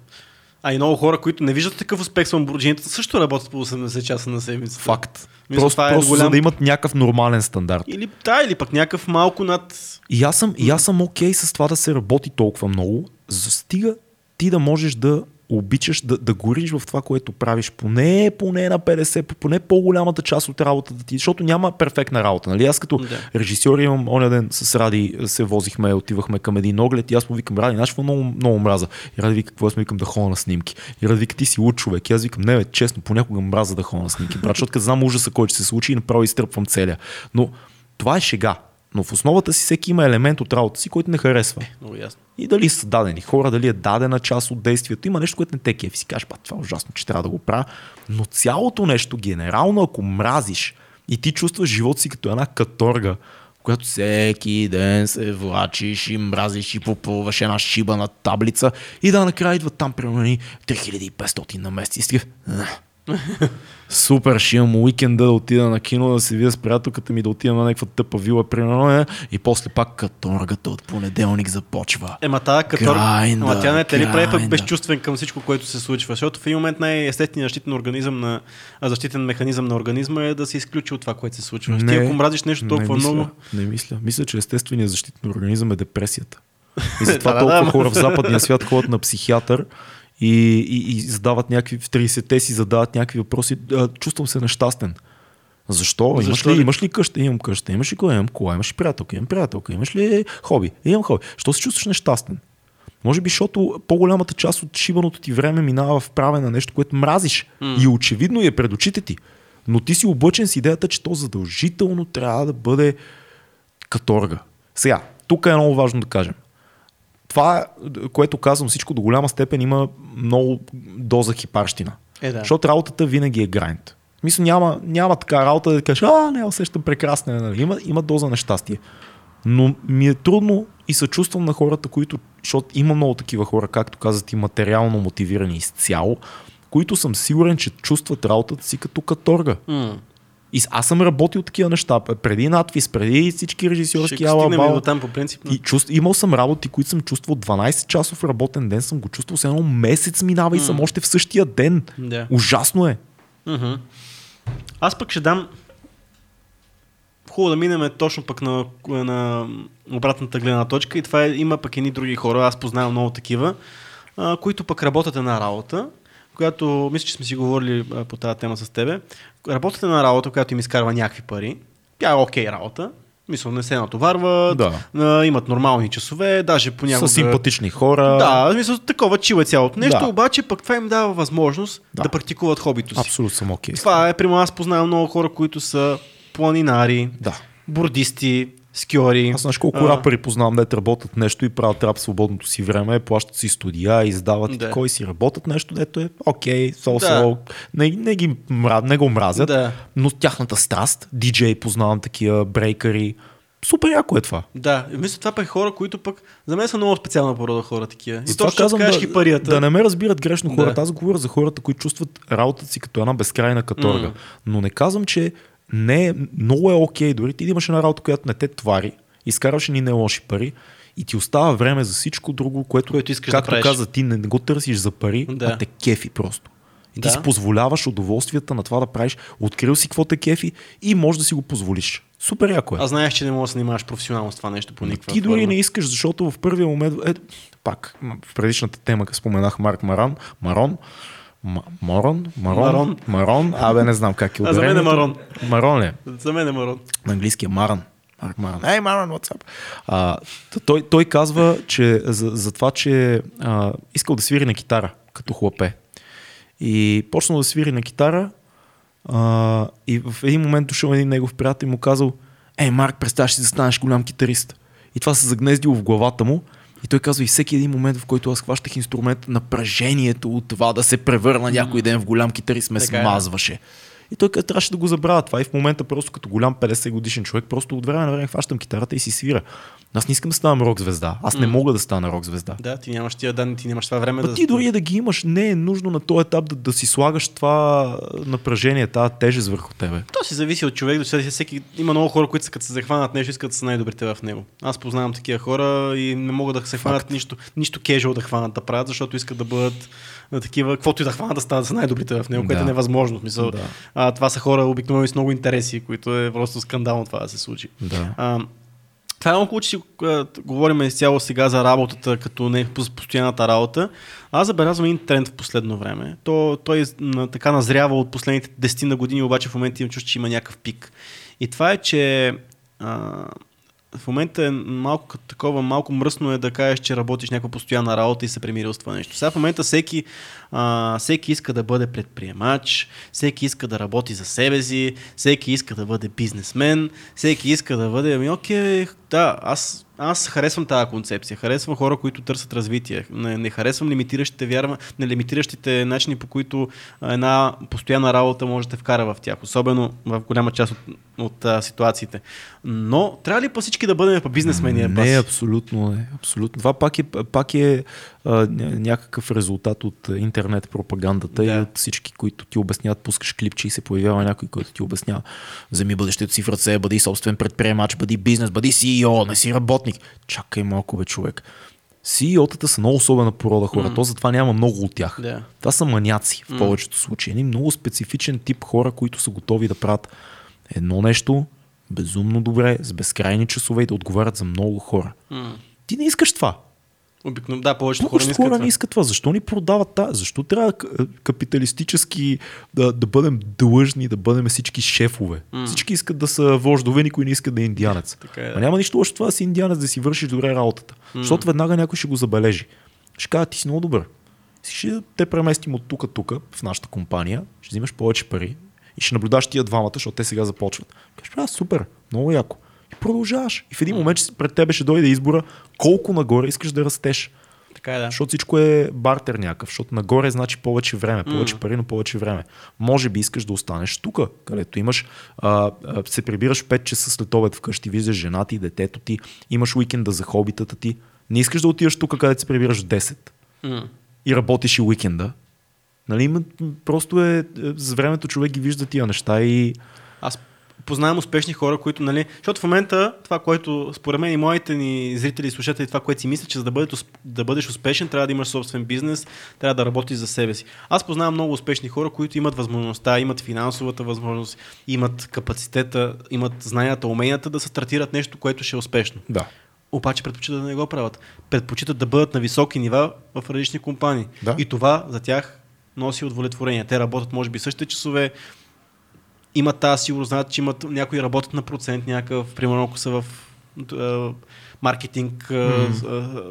А и много хора, които не виждат такъв успех с ламбурджините, също работят по 80 часа на седмица. Факт. Мисля, просто това е просто голям- за да имат някакъв нормален стандарт. Или, да, или пък някакъв малко над... И аз съм, и аз съм окей с това да се работи толкова много, за стига ти да можеш да обичаш да, да гориш в това, което правиш, поне, поне на 50, поне по-голямата част от работата ти, защото няма перфектна работа. Нали? Аз като Да. режисьор имам, оня ден с Ради се возихме, отивахме към един оглед и аз му викам, Ради, знаеш какво много, много мраза. И Ради вика, какво аз му викам да ходя на снимки. И Ради вика, ти си луд човек. И аз викам, не, бе, честно, понякога мраза да ходя на снимки, брат, защото като знам ужаса, който ще се случи и направо изтръпвам целя. Но това е шега. Но в основата си всеки има елемент от работа си, който не харесва. Много ясно. И дали са дадени хора, дали е дадена част от действието. Има нещо, което не те кефи. Си кажеш, па, това е ужасно, че трябва да го правя. Но цялото нещо, генерално, ако мразиш и ти чувстваш живота си като една каторга, която всеки ден се влачиш и мразиш и попълваш една шиба на таблица и да накрая идват там примерно ни 3500 на месец. И си такъв, «Ах, Супер, ще имам уикенда да отида на кино, да се видя с приятелката ми, да отида на някаква тъпа вила, примерно, е, и после пак каторгата от понеделник започва. Ема тази като... Грайнда, Ама тя не те ли прави пък безчувствен към всичко, което се случва? Защото в един момент най-естественият защитен организъм на, а, защитен механизъм на организма е да се изключи от това, което се случва. Ти ако мразиш нещо толкова не мисля, много... Не мисля. Мисля, че естественият защитен организъм е депресията. И затова толкова хора в западния свят ходят на психиатър и, и, и задават някакви, в 30-те си задават някакви въпроси. А, чувствам се нещастен. Защо? Имаш Защо ли, ли? имаш ли къща? Имам къща. Имаш ли кола? Имам кола. Имаш ли приятелка? Имам приятелка. Имаш ли хоби? Имам хоби. Що се чувстваш нещастен? Може би, защото по-голямата част от шибаното ти време минава в правене на нещо, което мразиш. М. И очевидно е пред очите ти. Но ти си облъчен с идеята, че то задължително трябва да бъде каторга. Сега, тук е много важно да кажем. Това, което казвам всичко, до голяма степен има много доза хипарщина. Е, да. Защото работата винаги е грайнд. Мисля, няма, няма така работа да кажеш, а, не, усещам не». Има, има доза нещастие. Но ми е трудно и съчувствам на хората, които, защото има много такива хора, както казах, и материално мотивирани изцяло, които съм сигурен, че чувстват работата си като каторга. М. И аз съм работил такива неща. Преди надвис, преди всички режисьорски Ще стигнем и ала до там по принцип. но- и чувств, имал съм работи, които съм чувствал 12 часов работен ден, съм го чувствал с едно месец минава и съм още в същия ден. Да. Ужасно е. Мгм. Аз пък ще дам хубаво да минем точно пък на, на обратната гледна точка и това е, има пък едни други хора, аз познавам много такива, а, които пък работят една работа, която, мисля, че сме си говорили а, по тази тема с тебе, работят една работа, която им изкарва някакви пари, тя е окей работа, мисля, не се натоварват, Да. имат нормални часове, даже понякога... С симпатични хора. Да, смисъл, такова чил е цялото нещо, Да. обаче пък това им дава възможност да, Да. практикуват хобито си. Абсолютно съм окей. с Това е, примерно аз познавам много хора, които са планинари, Да. бордисти, скиори. Аз знаеш колко А, рапъри познавам, дете работят нещо и правят рап свободното си време, плащат си студия, издават Да. да. кой си работят нещо, дето е окей, сол, Да. сол. Не, не, ги, мра- не го мразят, Да. но тяхната страст, диджей познавам такива, брейкъри, супер яко е това. Да, и мисля, това пък хора, които пък за мен са много специална порода хора такива. И точно казвам, да, хипарията. да не ме разбират грешно Да. хората. Аз говоря за хората, които чувстват работата си като една безкрайна каторга. М. Но не казвам, че не е, много е окей. Дори ти да имаш една работа, която не те твари, изкарваш ни не лоши пари и ти остава време за всичко друго, което, Което искаш да както правиш. каза, ти не, не го търсиш за пари, Да. а те кефи просто. И ти Да. си позволяваш удоволствията на това да правиш. Открил си какво те кефи и можеш да си го позволиш. Супер яко е. А знаеш, че не можеш да занимаваш професионално с това нещо по никаква Ти дори форма. не искаш, защото в първия момент, е, пак, в предишната тема, като споменах Марк Маран, Марон, М- Морон, Марон, Марон. Марон, абе не знам как е А, за мен е. Марон. Марон ли? е? За мен е марон. На английски е Маран. Марк Маран, ей, Маран, what's up? А, той, той казва, че за, за това, че а, искал да свири на китара, като хлапе. И почнал да свири на китара а, и в един момент дошъл един негов приятел и му казал, ей, Марк, представяш си да станеш голям китарист. И това се загнездило в главата му. И той казва, и всеки един момент, в който аз хващах инструмент, напрежението от това да се превърна някой ден в голям китарист ме Така е, смазваше. И той трябваше да го забравя това. И в момента просто като голям 50 годишен човек, просто от време на време хващам китарата и си свира. Аз не искам да ставам рок звезда. Аз не мога да стана рок звезда. Да, ти нямаш тия данни, ти нямаш това време Ма да... ти дори да ги имаш, не е нужно на този етап да, да си слагаш това напрежение, тази тежест върху тебе. То си зависи от човек до всеки. всеки. Има много хора, които са като се захванат нещо, искат да са най-добрите в него. Аз познавам такива хора и не могат да се хванат нищо, нищо кежуал да хванат да правят, защото искат да бъдат на такива, каквото и да хванат да стават да са най-добрите в него, което Да. е невъзможно. В Смисъл, Да. А, това са хора обикновено с много интереси, които е просто скандално това да се случи. Да. А, това е много хубаво, че си говорим изцяло сега за работата, като не пос- постоянната работа. Аз забелязвам един тренд в последно време. То, той е на, така назрява от последните 10 на години, обаче в момента имам чувство, че има някакъв пик. И това е, че а, в момента е малко такова, малко мръсно е да кажеш, че работиш някаква постоянна работа и се премирил с това нещо. Сега в момента всеки, а, всеки иска да бъде предприемач, всеки иска да работи за себе си, всеки иска да бъде бизнесмен, всеки иска да бъде, ами окей, да, аз, аз харесвам тази концепция. Харесвам хора, които търсят развитие. Не, не харесвам лимитиращите, вярва, не лимитиращите начини, по които една постоянна работа може да те вкара в тях, особено в голяма част от, от а, ситуациите. Но трябва ли па всички да бъдем па бизнесмени? е, Не, абсолютно не. Абсолютно. Това пак е, пак е а, някакъв резултат от интернет пропагандата Да. и от всички, които ти обясняват, пускаш клипче и се появява някой, който ти обяснява. Вземи бъдещето си в ръце, бъди собствен предприемач, бъди бизнес, бъди CEO, не си работник. Чакай малко, бе, човек. CEO-тата са много особена порода хора, то затова няма много от тях. Да. Това са маняци в повечето случаи. Едни много специфичен тип хора, които са готови да правят едно нещо безумно добре, с безкрайни часове и да отговарят за много хора. М. Ти не искаш това. Обикновено, да, повечето хора не искат хора не искат това. Защо ни продават това? Защо трябва к- капиталистически да, да бъдем длъжни, да бъдем всички шефове? М. Всички искат да са вождове, никой не иска да е индианец. Така е, да. А няма нищо лошо това да си индианец, да си вършиш добре работата. Защото веднага някой ще го забележи. Ще каже, ти си много добър. Ще те преместим от тук тук в нашата компания, ще взимаш повече пари и ще наблюдаш тия двамата, защото те сега започват. Кажеш, а, супер, много яко. И продължаваш. И в един момент пред тебе ще дойде избора колко нагоре искаш да растеш. Така е, да. Защото всичко е бартер някакъв, защото нагоре значи повече време, повече пари, но повече време. Може би искаш да останеш тук, където имаш, а, а, се прибираш в 5 часа след обед вкъщи, виждаш жена ти, детето ти, имаш уикенда за хобитата ти. Не искаш да отидеш тук, където се прибираш в 10 М. и работиш и уикенда. Нали, просто е, е, с времето човек ги вижда тия неща и Аз познавам успешни хора, които, нали, защото в момента това, което според мен и моите ни зрители и слушатели, това, което си мислят, че за да, бъдеш, да бъдеш успешен, трябва да имаш собствен бизнес, трябва да работиш за себе си. Аз познавам много успешни хора, които имат възможността, имат финансовата възможност, имат капацитета, имат знанията, уменията да се стартират нещо, което ще е успешно. да. Обаче предпочитат да не го правят. Предпочитат да бъдат на високи нива в различни компании. Да. И това за тях носи удовлетворение. Те работят, може би, същите часове, имат тази сигурност, знаят, че имат, някои работят на процент някакъв, примерно ако са в е, маркетинг е,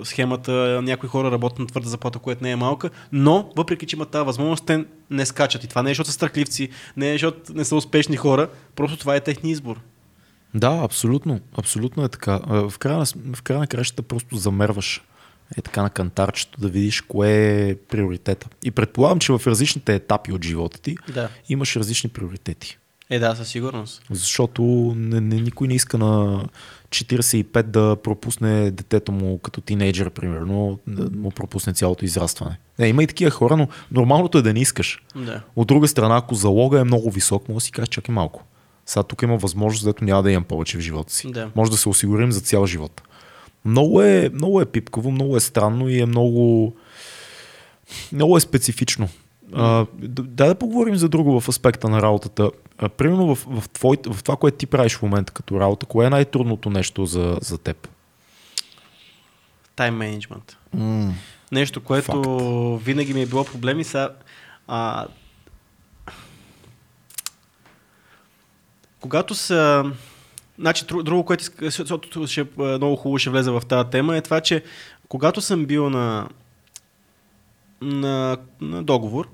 схемата, някои хора работят на твърда заплата, което не е малка, но въпреки, че имат тази възможност, те не скачат. И това не е, защото са страхливци, не е, защото не са успешни хора, просто това е техния избор. Да, абсолютно. Абсолютно е така. В края, на, в края на кращата просто замерваш е така на кантарчето да видиш кое е приоритета. И предполагам, че в различните етапи от живота ти Да. имаш различни приоритети. Е, да, със сигурност. Защото не, не, никой не иска на 45 да пропусне детето му като тинейджър, примерно, да му пропусне цялото израстване. Не, има и такива хора, но нормалното е да не искаш. Да. От друга страна, ако залога е много висок, може да си кажеш, чакай малко. Сега тук има възможност, дето няма да имам повече в живота си. Да. Може да се осигурим за цял живот. Много е, много е пипково, много е странно и е много, много е специфично. А, дай да поговорим за друго в аспекта на работата. А, примерно в, в, твой, в това, което ти правиш в момента като работа, кое е най-трудното нещо за, за теб? Тайм менеджмент. Нещо, което Факт. винаги ми е било проблем и сега... А, когато са... Значи, дру- друго, което ще, е, много хубаво ще влезе в тази тема, е това, че когато съм бил на, на, на договор,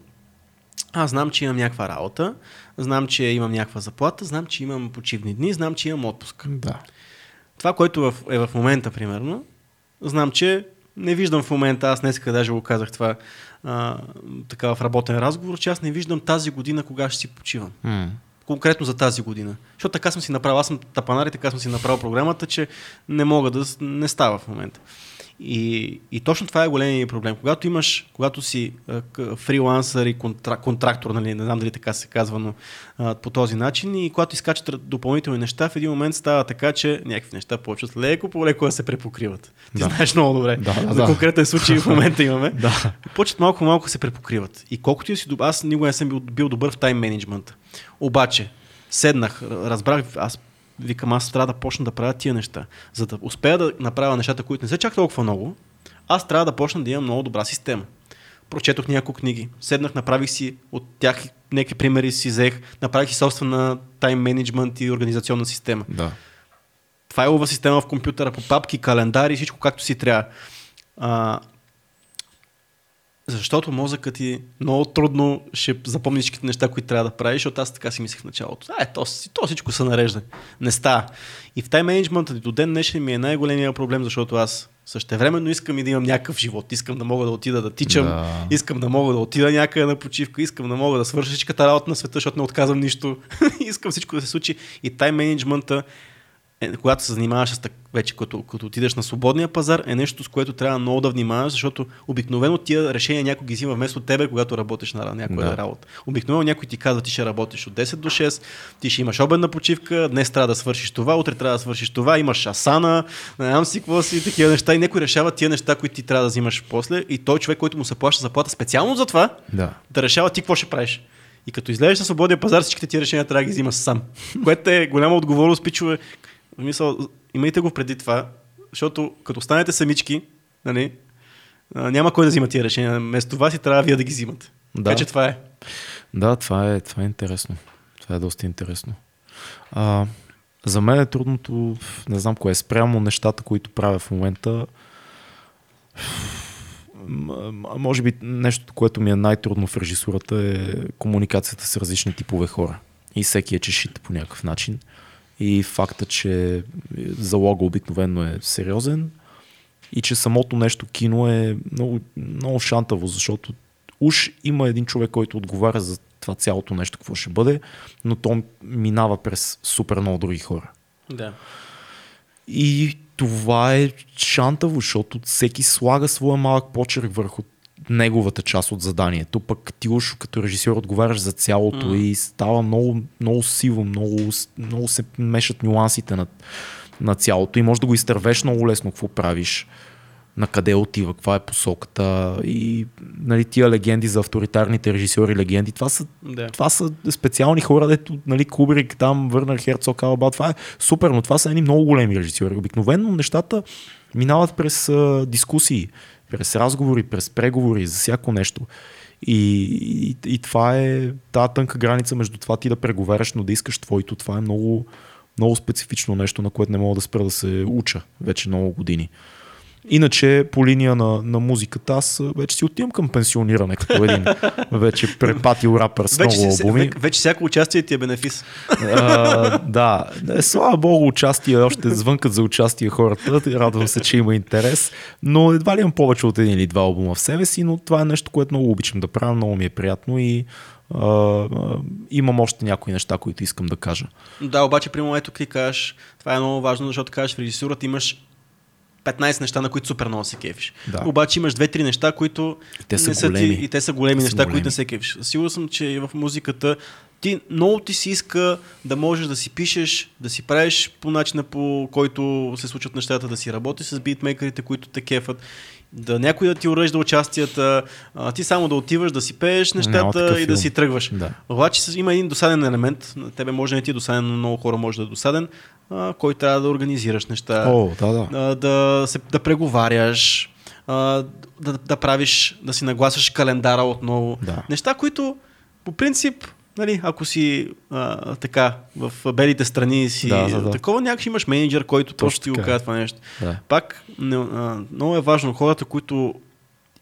аз знам, че имам някаква работа, знам, че имам някаква заплата, знам, че имам почивни дни, знам, че имам отпуск. Да. Това, което в, е в момента, примерно, знам, че не виждам в момента, аз днес даже го казах това а, така в работен разговор, че аз не виждам тази година кога ще си почивам. М. Конкретно за тази година. Защото така съм си направил, аз съм тапанар и така съм си направил програмата, че не мога да, не става в момента. И, и точно това е големият проблем. Когато имаш, когато си фрилансър и контра, контрактор, нали, не знам дали така се казва, но а, по този начин и когато изкачат допълнителни неща, в един момент става така, че някакви неща почват леко по леко да се препокриват. Ти Да. знаеш много добре. Да, да, За конкретен случай в момента имаме. Да. Почват малко малко се препокриват. И колкото и си добър, аз никога не съм бил, бил добър в тайм менеджмента. Обаче, седнах, разбрах, аз викам, аз трябва да почна да правя тия неща. За да успея да направя нещата, които не са чак толкова много, аз трябва да почна да имам много добра система. Прочетох няколко книги, седнах, направих си от тях някакви примери си взех, направих си собствена тайм менеджмент и организационна система Да. файлова система в компютъра, по папки, календари, всичко както си трябва. А, защото мозъкът ти много трудно ще запомни всичките неща, които трябва да правиш, защото аз така си мислех в началото. А, е, то, си- то всичко се нарежда. Не става. И в тайм менеджмента до ден днешен ми е най-големия проблем, защото аз същевременно искам и да имам някакъв живот. Искам да мога да отида да тичам, Да. искам да мога да отида някъде на почивка, искам да мога да свърша всичката работа на света, защото не отказвам нищо. искам всичко да се случи. И тайм менеджмента е, когато се занимаваш с вече като, като отидеш на свободния пазар, е нещо, с което трябва много да внимаваш, защото обикновено тия решения някой ги взима вместо тебе, когато работиш на някоя Да. работа. Обикновено някой ти казва, ти ще работиш от 10 до 6, ти ще имаш обедна почивка, днес трябва да свършиш това, утре трябва да свършиш това, имаш асана, не знам си какво си, такива неща. И някой решава тия неща, които ти трябва да взимаш после. И той човек, който му се плаща заплата специално за това, Да. да решава ти какво ще правиш. И като излезеш на свободния пазар, всичките ти решения трябва да ги взимаш сам. Което е голяма отговорност, пичове. Мисъл, имайте го преди това, защото като станете самички, нали, няма кой да взима тия решения. Вместо вас и трябва вие да ги взимате. Да. Така че това е. Да, това е, това е интересно. Това е доста интересно. А, за мен е трудното, не знам кое е, спрямо нещата, които правя в момента. Може би нещо, което ми е най-трудно в режисурата е комуникацията с различни типове хора. И всеки е чешит по някакъв начин. И факта, че залога обикновено е сериозен и че самото нещо кино е много, много шантаво, защото уж има един човек, който отговаря за това цялото нещо, какво ще бъде, но то минава през супер много други хора. Да. И това е шантаво, защото всеки слага своя малък почерк върху неговата част от заданието, пък ти уж като режисьор отговаряш за цялото М. и става много, много сиво, много, много се мешат нюансите на, на цялото и можеш да го изтървеш много лесно какво правиш, на къде отива, каква е посоката и нали, тия легенди за авторитарните режисьори, легенди, това са Да. това са специални хора, дето нали, Кубрик, там, Върнер Херцог, Алба, това е супер, но това са едни много големи режисьори. Обикновено нещата минават през а, дискусии, през разговори, през преговори за всяко нещо. И, и, и това е тази тънка граница между това ти да преговаряш, но да искаш твоето. Това е много, много специфично нещо, на което не мога да спра да се уча вече много години. Иначе по линия на, на музиката аз вече си отивам към пенсиониране като един вече препатил рапър с Вече, много албуми. вече, вече всяко участие ти е бенефис. А, да, е, слава богу, участие, още звънкат за участие хората, радвам се, че има интерес, но едва ли имам повече от един или два албума в себе си, но това е нещо, което много обичам да правя, много ми е приятно и а, а, имам още някои неща, които искам да кажа. Да, обаче, примерно, ето ти кажеш, това е много важно, защото кажеш в режисурата имаш 15 неща, на които супер много се кефиш. Да. Обаче имаш 2-3 неща, които И те са не са големи. ти, и те са големи Те са неща, големи. които не се кефиш. Сигурен съм, че и в музиката ти много ти си иска да можеш да си пишеш, да си правиш по начина по който се случват нещата, да си работиш с битмейкерите, които те кефат, да някой да ти урежда участията, а, ти само да отиваш, да си пееш нещата и да си тръгваш. Да. Обаче има един досаден елемент, на тебе може да не ти е досаден, но много хора може да е досаден, а, който трябва да организираш неща, О, да, да. а, да, се, да преговаряш, а, да, да правиш, да си нагласяш календара отново. Да. Неща, които по принцип нали, ако си а, така в белите страни си Да, да, да. такова, някак ще имаш менеджер, който точно ти го е. казва това нещо. Да. Пак, не, а, много е важно хората, които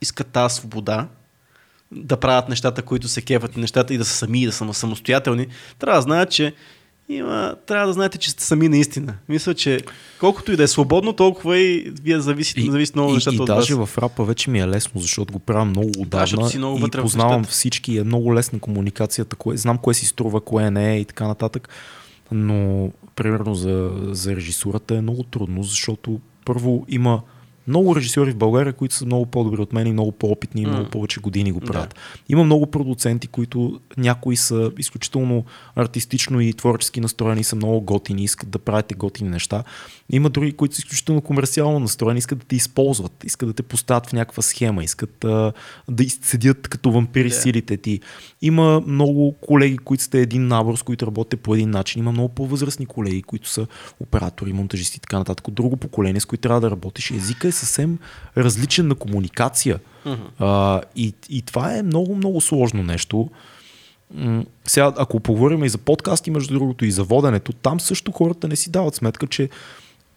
искат тази свобода, да правят нещата, които се кефат и нещата и да са сами, и да са самостоятелни, трябва да знаят, че има, трябва да знаете, че сте сами наистина. Мисля, че колкото и да е свободно, толкова и вие зависи, зависи много и, нещата и от даже вас. в рапа вече ми е лесно, защото го правя много отдавна си много и вътре познавам всички, е много лесна комуникацията, кое, знам кое си струва, кое не е и така нататък. Но, примерно, за, за режисурата е много трудно, защото първо има много режисьори в България, които са много по-добри от мен и много по-опитни и много повече години го Да. правят. Има много продуценти, които някои са изключително артистично и творчески настроени, са много готини, искат да правите готини неща. Има други, които са изключително комерциално настроени, искат да те използват, искат да те поставят в някаква схема, искат а, да изцедят като вампири Да. силите ти. Има много колеги, които сте един набор, с които работите по един начин. Има много по-възрастни колеги, които са оператори, монтажисти и така нататък. Друго поколение, с които трябва да работиш. Езика е съвсем различен на комуникация. А, и, и това е много, много сложно нещо. Сега, ако поговорим и за подкасти, между другото, и за воденето, там също хората не си дават сметка, че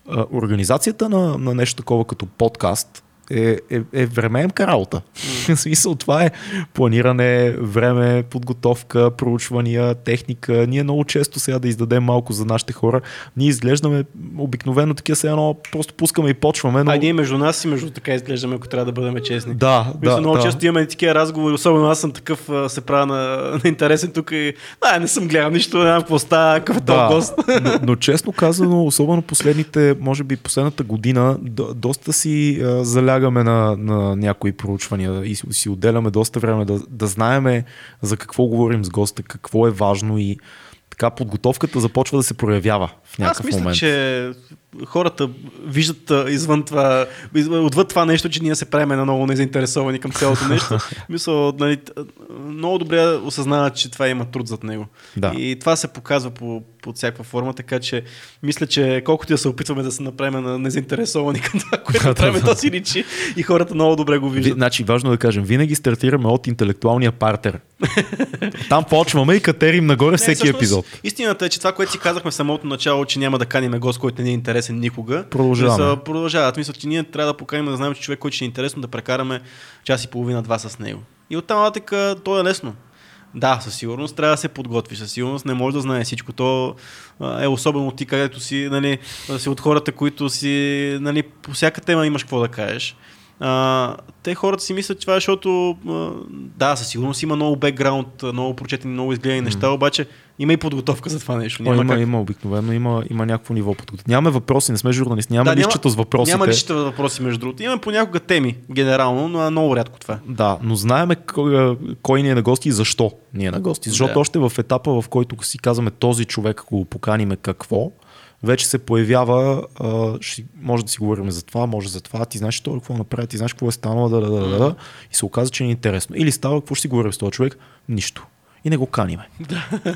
а, организацията на, на нещо такова като подкаст е, е, е времеемка работа. В смисъл, това е планиране, време, подготовка, проучвания, техника. Ние много често сега да издадем малко за нашите хора. Ние изглеждаме обикновено такива се едно, просто пускаме и почваме. Но... А ние между нас и между така изглеждаме, ако трябва да бъдем честни. Да, Мисля, да, много да. често имаме такива разговори, особено аз съм такъв, се правя на, на интересен тук и а, не съм гледал нищо, не знам какво става, какъв е гост. но, но честно казано, особено последните, може би последната година, до, доста си а, залягаме на, на някои проучвания и си, отделяме доста време да, да знаеме за какво говорим с госта, какво е важно и така подготовката започва да се проявява в някакъв Аз мисля, момент. че хората виждат извън това, отвъд това нещо, че ние се правим на много незаинтересовани към цялото нещо. Мисля, нали, много добре осъзнават, че това има труд зад него. Да. И това се показва по, под всякаква форма, така че мисля, че колкото да се опитваме да се направим на незаинтересовани към това, което Да, правим, да. то си личи и хората много добре го Ви, виждат. значи, важно да кажем, винаги стартираме от интелектуалния партер. Там почваме и катерим нагоре Не, всеки всъщност, епизод. Истината е, че това, което си казахме в самото начало, че няма да каним гост, който не е интересен никога. Продължаваме. Мисля, продължават. Мисля, че ние трябва да поканим да знаем, че човек, който ще е интересно да прекараме час и половина-два с него. И оттам нататък то е лесно. Да, със сигурност трябва да се подготвиш, със сигурност не може да знае всичко. То е особено ти, където си, нали, да си от хората, които си, нали, по всяка тема имаш какво да кажеш. А, те хората си мислят това, защото а, да, със сигурност има много бекграунд, много прочетени, много изгледани неща, обаче има и подготовка за това нещо. О, Няма има, как. има обикновено, има, има някакво ниво подготовка. Нямаме въпроси, не сме журналисти, нямаме Да, да, няма- с въпросите. Няма личните въпроси, между другото. Имаме понякога теми, генерално, но е много рядко това. Да, но знаеме кой, кой ни е на гости и защо ни е на гости. Защото Да. още в етапа, в който си казваме този човек, ако го поканиме какво, вече се появява, а, ще, може да си говорим за това, може за това, ти знаеш той какво направи, ти знаеш какво е станало, да, да, да, да, да, и се оказа, че е интересно. Или става, какво ще си говорим с този човек? Нищо. И не го каниме.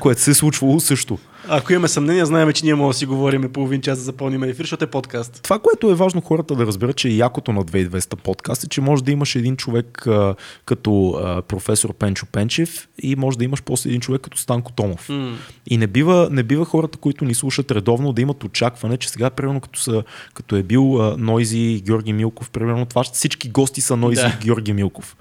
Което се е случвало също. Ако имаме съмнение, знаем, че ние можем да си говорим половин час да запълним ефир, защото е подкаст. Това, което е важно хората да разберат, че е якото на 2200 подкаст е, че може да имаш един човек а, като а, професор Пенчо Пенчев и може да имаш после един човек като Станко Томов. М. И не бива, не бива хората, които ни слушат редовно, да имат очакване, че сега, примерно, като, са, като е бил а, Нойзи Георги Милков, примерно, това всички гости са Нойзи Да. Георги Милков.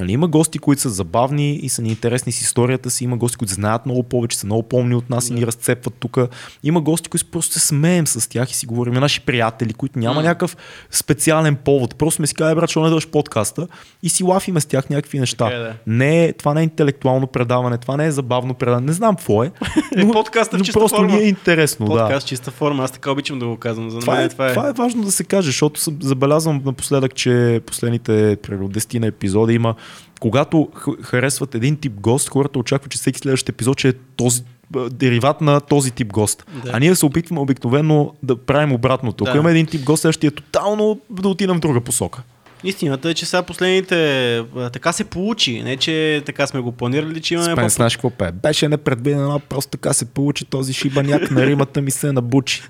Нали, има гости, които са забавни и са ни интересни с историята си, има гости, които знаят много повече, са много помни от нас и ни разцепват тук. Има гости, които просто се смеем с тях и си говорим. Наши приятели, които няма някакъв специален повод. Просто сме си казали, брат, не в подкаста и си лафиме с тях някакви неща. Така е, да. Не, е- това не е интелектуално предаване, това не е забавно предаване. Не знам какво е. Е, подкаста в но чиста просто форма. ни е интересно. Да. Подкаст, чиста форма. Аз така обичам да го казвам. За Това мен е, това е. това е важно да се каже, защото забелязвам напоследък, че последните примерно 10 на епизода има, когато харесват един тип гост, хората очакват, че всеки следващ епизод че е този дериват на този тип гост. Да. А ние се опитваме обикновено да правим обратното. Ако Да. има един тип гост, следващия е тотално да отидем в друга посока. Истината е, че сега последните така се получи. Не, че така сме го планирали, че имаме Спенс, знаеш какво пее? Беше непредвидено, просто така се получи този шибаняк на римата ми се набучи.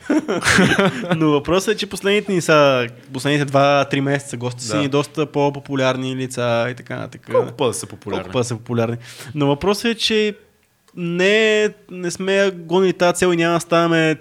Но въпросът е, че последните ни са, последните 2-3 месеца гости са Да. ни доста по-популярни лица и така нататък. пъти са Колко пъти са популярни. Но въпросът е, че не, не сме гонили тази цел и няма да ставаме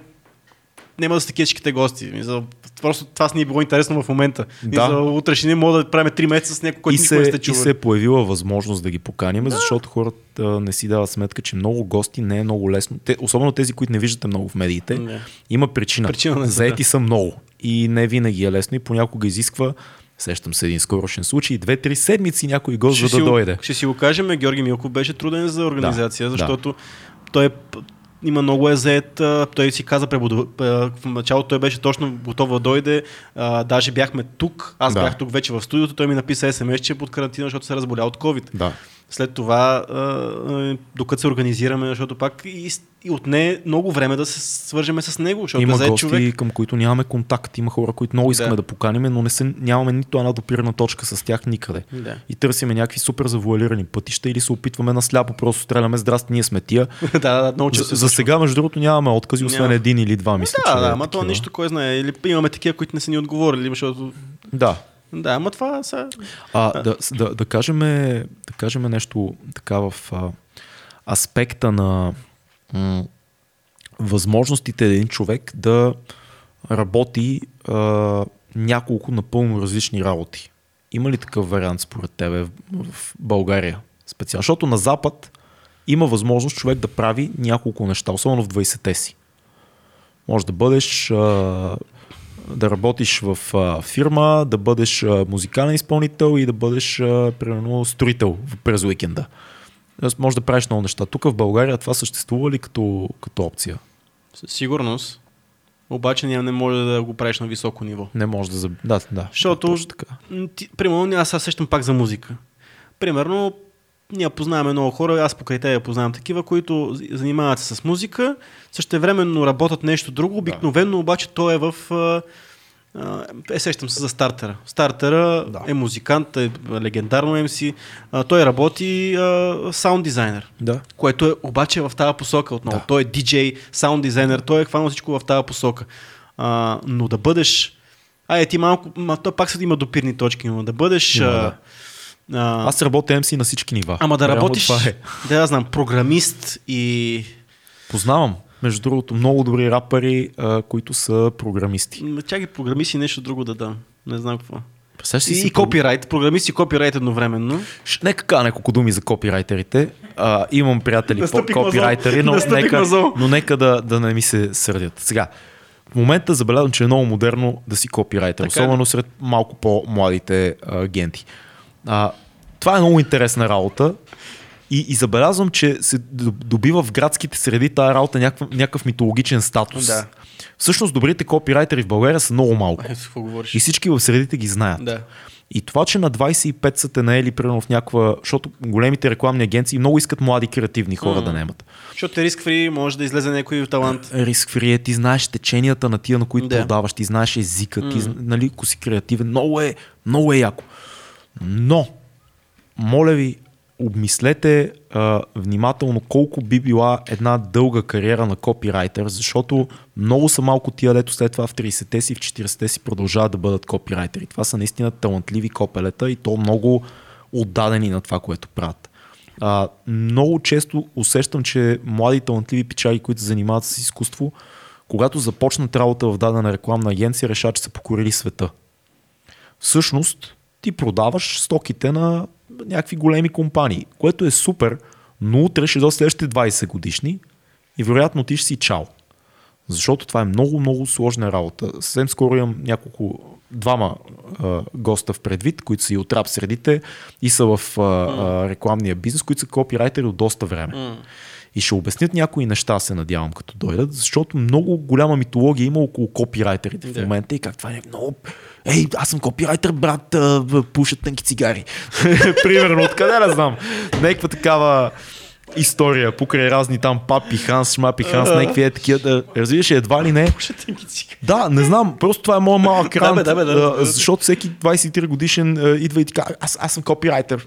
няма да са такива гости. Мисъл, просто това ни е било интересно в момента. Да. Мисъл, утре ще не мога да правим 3 месеца с някой, И който никога не сте и чували. се е появила възможност да ги поканим, да. защото хората не си дават сметка, че много гости не е много лесно. Те, особено тези, които не виждате много в медиите, Не. има причина. Причина не са, Заети да. са много. И не винаги е лесно и понякога изисква, сещам се един скорошен случай, две-три седмици някой гост ще, да си, дойде. ще си го кажем, Георги Милков беше труден за организация, Да, защото той е има много е заед, а, той си каза пребудов... в началото той беше точно готов да дойде, а, даже бяхме тук, аз Да. бях тук вече в студиото, той ми написа смс, че е под карантина, защото се разболя от COVID. Да. След това, докато се организираме, защото пак и, и отне много време да се свържеме с него, защото Има гости, човек. към които нямаме контакт. Има хора, които много искаме Да. да, поканим, но не се, нямаме нито една допирна точка с тях никъде. Да. И търсиме някакви супер завуалирани пътища или се опитваме на сляпо, просто стреляме, здрасти, ние сме тия. да, да, много За, за сега, между другото, нямаме откази, освен Няма. един или два, мисля. Да, да, е ама то нищо, кой знае. Или имаме такива, които не са ни отговорили, защото... Да. Да, ама това са... А, да, да, да, кажем, да кажем нещо така в а, аспекта на м- възможностите един човек да работи а, няколко напълно различни работи. Има ли такъв вариант според тебе в, в България? Специално, защото на Запад има възможност човек да прави няколко неща, особено в 20-те си. Може да бъдеш, а, да работиш в а, фирма, да бъдеш а, музикален изпълнител и да бъдеш, а, примерно, строител през уикенда. Тоест, може да правиш много неща. Тук в България това съществува ли като, като опция? Със сигурност. Обаче няма не може да го правиш на високо ниво. Не може да... заб- Да, да. Защото, точно така. ти, примерно, аз сега сещам пак за музика. Примерно, ние познаваме много хора, аз покрай те познавам такива, които занимават се с музика, същевременно работят нещо друго, обикновено обаче той е в... Е, сещам се за стартера. Стартера Да. е музикант, е легендарно MC. А, той работи а, саунд дизайнер. Да. Което е обаче в тази посока отново. Да. Той е диджей, саунд дизайнер, той е хванал всичко в тази посока. А, но да бъдеш... Ай, ти малко... Ма, то пак са има допирни точки, но да бъдеш... Има, а, да. А, Аз работя MC на всички нива. ама да Реално работиш, Това е. да я знам, програмист и... Познавам, между другото, много добри рапъри, а, които са програмисти. М, Чакай, програмист и нещо друго да дам. Не знам какво. Представяш ли И, и копирайт, програмист и копирайт едновременно. Ш- Нека кажа няколко думи за копирайтерите. А, имам приятели по Настъпих на зон. копирайтери, но Настъпих нека, на но нека да, да не ми се сърдят. Сега, в момента забелязвам, че е много модерно да си копирайтер, Така е. особено сред малко по-младите а, агенти. А, това е много интересна работа и, и забелязвам, че се добива в градските среди тази работа някакъв, някакъв митологичен статус. Да. Всъщност добрите копирайтери в България са много малко. Е? И всички в средите ги знаят. Да. И това, че на 25 са те наели, примерно в някаква, защото големите рекламни агенции много искат млади креативни хора М. да наемат. Защото е риск фри, може да излезе някой талант. Риск фри е, ти знаеш теченията на тия, на които Да. продаваш, ти знаеш езика, ти, зн- нали, ако си креативен, много е, много е яко. Но, моля ви, обмислете а, внимателно колко би била една дълга кариера на копирайтер, защото много са малко тия, дето след това в 30-те си, в 40-те си продължават да бъдат копирайтери. Това са наистина талантливи копелета и то много отдадени на това, което правят. А, много често усещам, че млади талантливи пичаги, които се занимават с изкуство, когато започнат работа в дадена рекламна агенция, решават, че са покорили света. Всъщност, ти продаваш стоките на някакви големи компании, което е супер, но утре ще дойдат следващите 20 годишни и вероятно ти ще си чао. Защото това е много, много сложна работа. Съвсем скоро имам няколко, двама а, госта в предвид, които са и от рап средите и са в а, а, рекламния бизнес, които са копирайтери от доста време. И ще обяснят някои неща, се надявам, като дойдат, защото много голяма митология има около копирайтерите в Да. момента и как това е много... Ей, аз съм копирайтер, брат, пушат тънки цигари. Примерно, откъде не знам. Някаква такава история, покрай разни там папи Ханс, шмапи Ханс, някакви е такива, да, разбираш, едва ли не. Да, не знам, просто това е моят малък Да, рант, бе, да, бе, да. а, защото всеки 23 годишен идва и така, аз, аз съм копирайтер.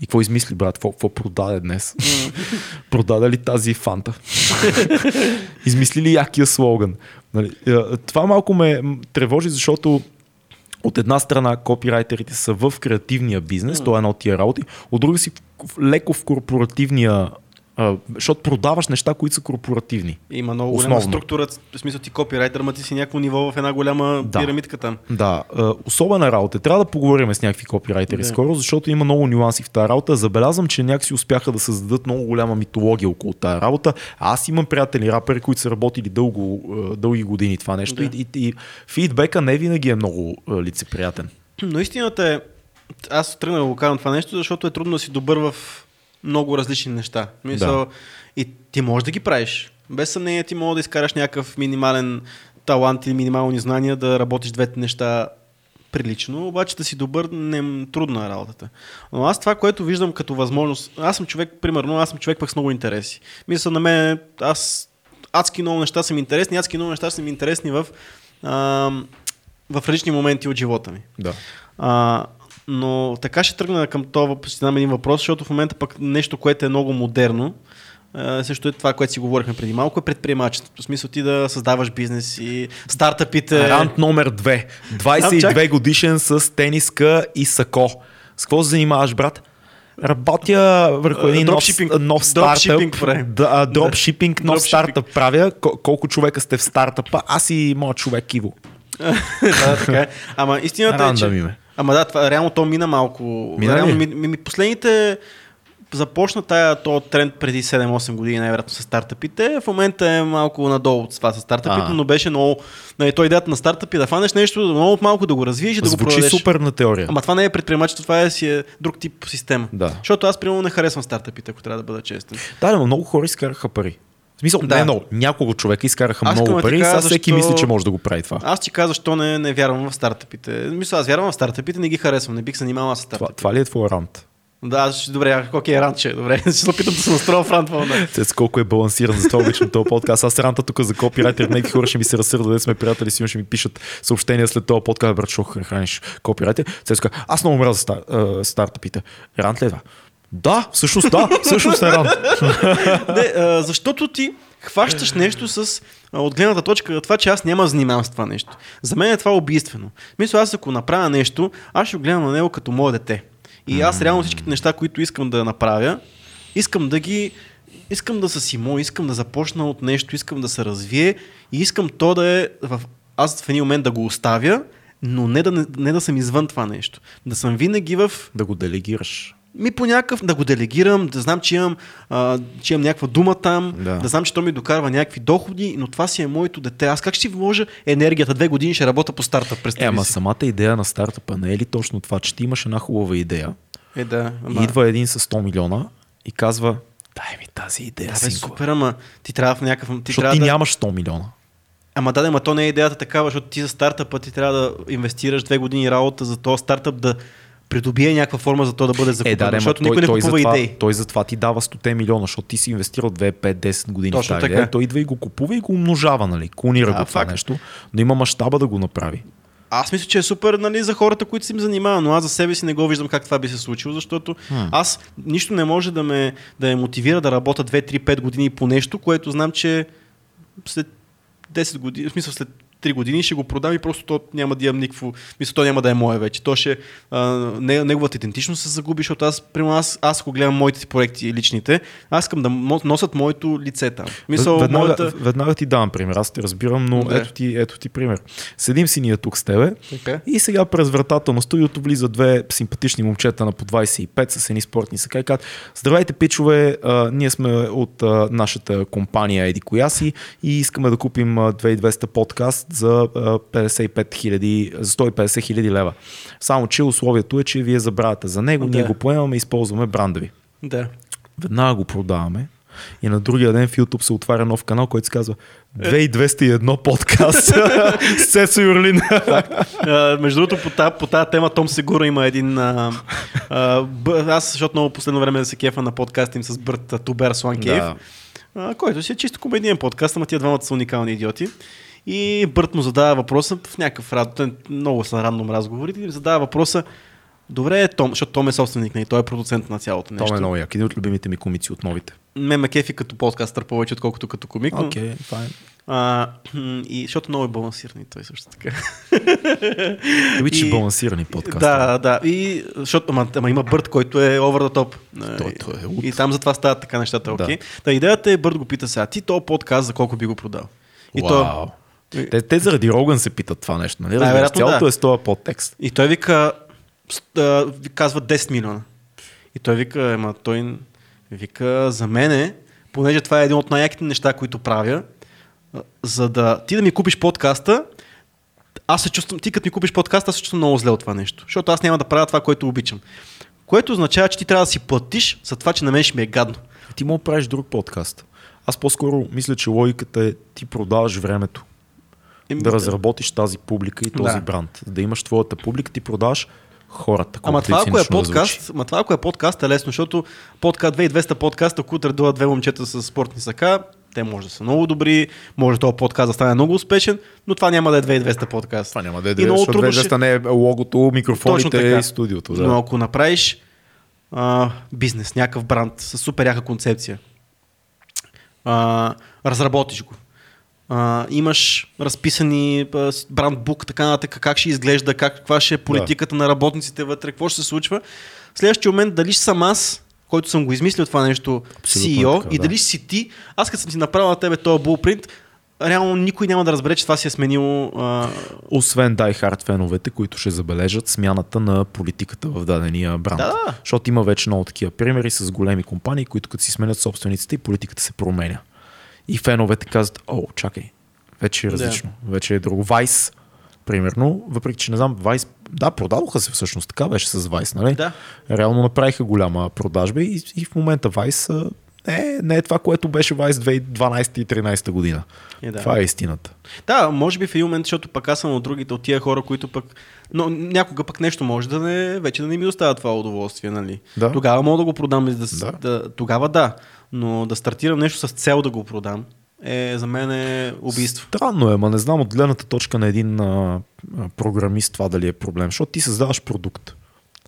И какво измисли, брат? Какво, какво продаде днес? продаде ли тази фанта? измисли ли якия слоган? Нали, това малко ме тревожи, защото от една страна копирайтерите са в креативния бизнес, това е една от тия работи, от друга си леко в корпоративния А, защото продаваш неща, които са корпоративни. Има много голяма Основно. структура, в смисъл ти копирайтер, ма ти си някакво ниво в една голяма Да. пирамидка там. Да, а, особена работа. Трябва да поговорим с някакви копирайтери Да. скоро, защото има много нюанси в тази работа. Забелязвам, че някакси успяха да създадат много голяма митология около тази работа. Аз имам приятели рапери, които са работили дълго, дълги години това нещо Да. и, и, и фидбека не винаги е много лицеприятен. Но истината е, аз тръгнах да го казвам това нещо, защото е трудно да си добър в много различни неща. Мисъл, Да. И ти можеш да ги правиш. Без съмнение ти може да изкараш някакъв минимален талант или минимални знания да работиш двете неща прилично, обаче да си добър, не, трудна е работата. Но аз това, което виждам като възможност, аз съм човек, примерно, аз съм човек пък с много интереси. Мисля, на мен, аз адски много неща са ми интересни, адски много неща са ми интересни в, а, в различни моменти от живота ми. Да. А, но така ще тръгна към това въпрос, един въпрос, защото в момента пък нещо, което е много модерно, също е това, което си говорихме преди малко, е предприемачеството. В смисъл ти да създаваш бизнес и стартъпите. Рант номер 2. 22 чак. годишен с тениска и сако. С какво се занимаваш, брат? Работя върху един нов, нов стартъп. Да, дропшипинг, нов стартъп правя. Кол- колко човека сте в стартъпа? Аз и моят човек Иво. да, така е. Ама истината е, че... Ама да, това, реално то мина малко. Мина реално, ми, ми, ми, последните започна тая то тренд преди 7-8 години, най-вероятно с стартъпите. В момента е малко надолу от това с стартъпите, А. но беше много... Нали, той идеята на стартъпи да фанеш нещо, много малко да го развиеш и да го Звучи продадеш. супер на теория. Ама това не е предприемачество, това е, си е друг тип система. Да. Защото аз, примерно, не харесвам стартъпите, ако трябва да бъда честен. Да, но много хора изкараха пари. В смисъл, Да. не много. Няколко човека изкараха Аз много пари и сега всеки защо- мисли, че може да го прави това. Аз ти казвам, защо не, не вярвам в стартъпите. Мисля, аз вярвам в стартъпите, не ги харесвам, не бих се занимавал с Това, стартъпи. това ли е твой рант? Да, ще, добре, окей, ранче, добре, ще се опитам да се настроя в рант вълна. Цец, колко е балансиран, за това обичам този подкаст. Аз ранта тук за копирайтер, някакви хора ще ми се разсърдат, да сме приятели, сигурно ще ми пишат съобщения след този подкаст, брат, що храниш копирайтер. Цец, аз много мразя стар, стартъпите. Рант ли е това? Да, всъщност да, всъщност е рант. Не, а, защото ти хващаш нещо с а, от гледната точка на това, че аз няма да занимавам с това нещо. За мен е това убийствено. Мисля, аз ако направя нещо, аз ще го гледам на него като мое дете. И аз реално всичките неща, които искам да направя, искам да ги искам да са си мои, искам да започна от нещо, искам да се развие и искам то да е в... аз в един момент да го оставя, но не да, не, не да съм извън това нещо. Да съм винаги в да го делегираш. Ми по някакъв да го делегирам, да знам, че имам, а, че имам някаква дума там, Да. да. знам, че то ми докарва някакви доходи, но това си е моето дете. Аз как ще си вложа енергията? Две години ще работя по старта, Е, ама си. самата идея на стартъпа не е ли точно това, че ти имаш една хубава идея, Е, да. и идва един с 100 милиона и казва, дай ми тази идея, да, бе, супер, ама ти трябва в някакъв... Ти трябва ти да... нямаш 100 милиона. Ама да, ама то не е идеята такава, защото ти за стартъпа ти трябва да инвестираш две години работа за този стартъп да придобие някаква форма за то да бъде закупен. Е, да, защото той, никой не той, купува затова, идеи. той затова ти дава 100 милиона, защото ти си инвестирал 2, 5, 10 години Точно в тази така. идея. Той идва и го купува и го умножава, нали? Клонира Да, го това факт. нещо, но има мащаба да го направи. Аз мисля, че е супер нали, за хората, които си им занимават, но аз за себе си не го виждам как това би се случило, защото Хм. аз нищо не може да ме, да ме мотивира да работя 2-3-5 години по нещо, което знам, че след 10 години, в смисъл след 3 години ще го продам и просто то няма да имам никакво, мисля, то няма да е мое вече. То ще, а, не, неговата идентичност се загуби, защото аз, примерно аз, аз ако гледам моите си проекти личните, аз искам да носят моето лице там. Мисъл, веднага, моята... веднага ти давам пример, аз те разбирам, но Да. ето, ти, ето ти пример. Седим си ние тук с тебе Така. и сега през вратата на студиото влизат две симпатични момчета на по 25 с едни спортни сака и казват, здравейте пичове, а, ние сме от а, нашата компания Еди коя си и искаме да купим а, 2200 подкаст за а, 55 000, за 150 хиляди лева. Само, че условието е, че вие забравяте за него, Да. ние го поемаме и използваме бранда ви. Да. Веднага го продаваме. И на другия ден в YouTube се отваря нов канал, който се казва 2201 подкаст с Цецо Юрлин. Между другото, по тази, по тази тема Том Сегура има един... А, бъ, аз, защото много последно време да се кефа на подкаст им с Бърт Тубер Слан Кейв, Да. който си е чисто комедиен подкаст, ама тия двамата са уникални идиоти. И Бърт му задава въпроса в някакъв рад, той много са рандом разговори, и задава въпроса, добре е Том, защото Том е собственик, и той е продуцент на цялото нещо. Това е много як. Един от любимите ми комици от новите. Ме ме кефи като подкастър повече, отколкото като комик. Окей, файн. А, и, защото много е балансиран и той също така. Обичаш И- балансирани подкасти. Да, да. И, защото, ама, ама има Бърт, който е over the top. Той- той е луд. и там затова стават така нещата, Да. окей. Та идеята е, Бърт го пита сега, ти то подкаст за колко би го продал? И, то, Вау. Те, те заради Роган се питат това нещо, нали? Разбираш, цялото да. е с този подтекст. и той вика, казва 10 милиона. И той вика, ема той вика, за мене, понеже това е един от най-яките неща, които правя, за да ти да ми купиш подкаста, аз се чувствам, ти като ми купиш подкаст, аз се чувствам много зле от това нещо. Защото аз няма да правя това, което обичам. Което означава, че ти трябва да си платиш за това, че на мен ще ми е гадно. Ти мога да правиш друг подкаст. Аз по-скоро мисля, че логиката е ти продаваш времето. Еми, да разработиш тази публика и този Да. бранд. Да имаш твоята публика, ти продаваш хората. Ама това, ако е цинично да подкаст, ама това, ако е подкаст, е лесно, защото подкаст 2200 подкаста, ако утре дойдат две момчета с спортни сака, те може да са много добри, може този подкаст да стане много успешен, но това няма да е 2200 подкаст. Това няма да е И много защото трудно вече ще- ще... не е логото, микрофоните и студиото. Да. Но ако направиш а, бизнес, някакъв бранд с супер яка концепция, а, разработиш го, а, имаш разписани а, с- бранд бук, така нататък, как ще изглежда, как, каква ще е политиката на работниците вътре, какво ще се случва. В следващия момент дали ще съм аз, който съм го измислил това нещо, Абсолютно CEO, така, и да. дали ще си ти, аз като съм ти направил на тебе този булпринт, реално никой няма да разбере, че това си е сменило а, Освен Die Hard феновете, които ще забележат смяната на политиката в дадения бранд. Да, да. Защото има вече много такива примери с големи компании, които като си сменят собствениците и политиката се променя. И феновете казват, о, чакай, вече е различно, вече е друго. Vice, примерно, въпреки че не знам, Vice, да, продадоха се всъщност, така беше с Vice, нали? Да. Реално направиха голяма продажба и, и в момента а, не, е- не е това, което беше Vice 2012 и 2013 година. Е, да. Това е истината. Да, може би в един момент, защото пък аз съм от другите, от тия хора, които пък... Но някога пък нещо може да не, вече да не ми доставя това удоволствие, нали? Да. Тогава мога да го продам и да, Да. да. да... Тогава да, но да стартирам нещо с цел да го продам е за мен е убийство. Странно е, ма не знам от гледната точка на един а, а, програмист това дали е проблем, защото ти създаваш продукт.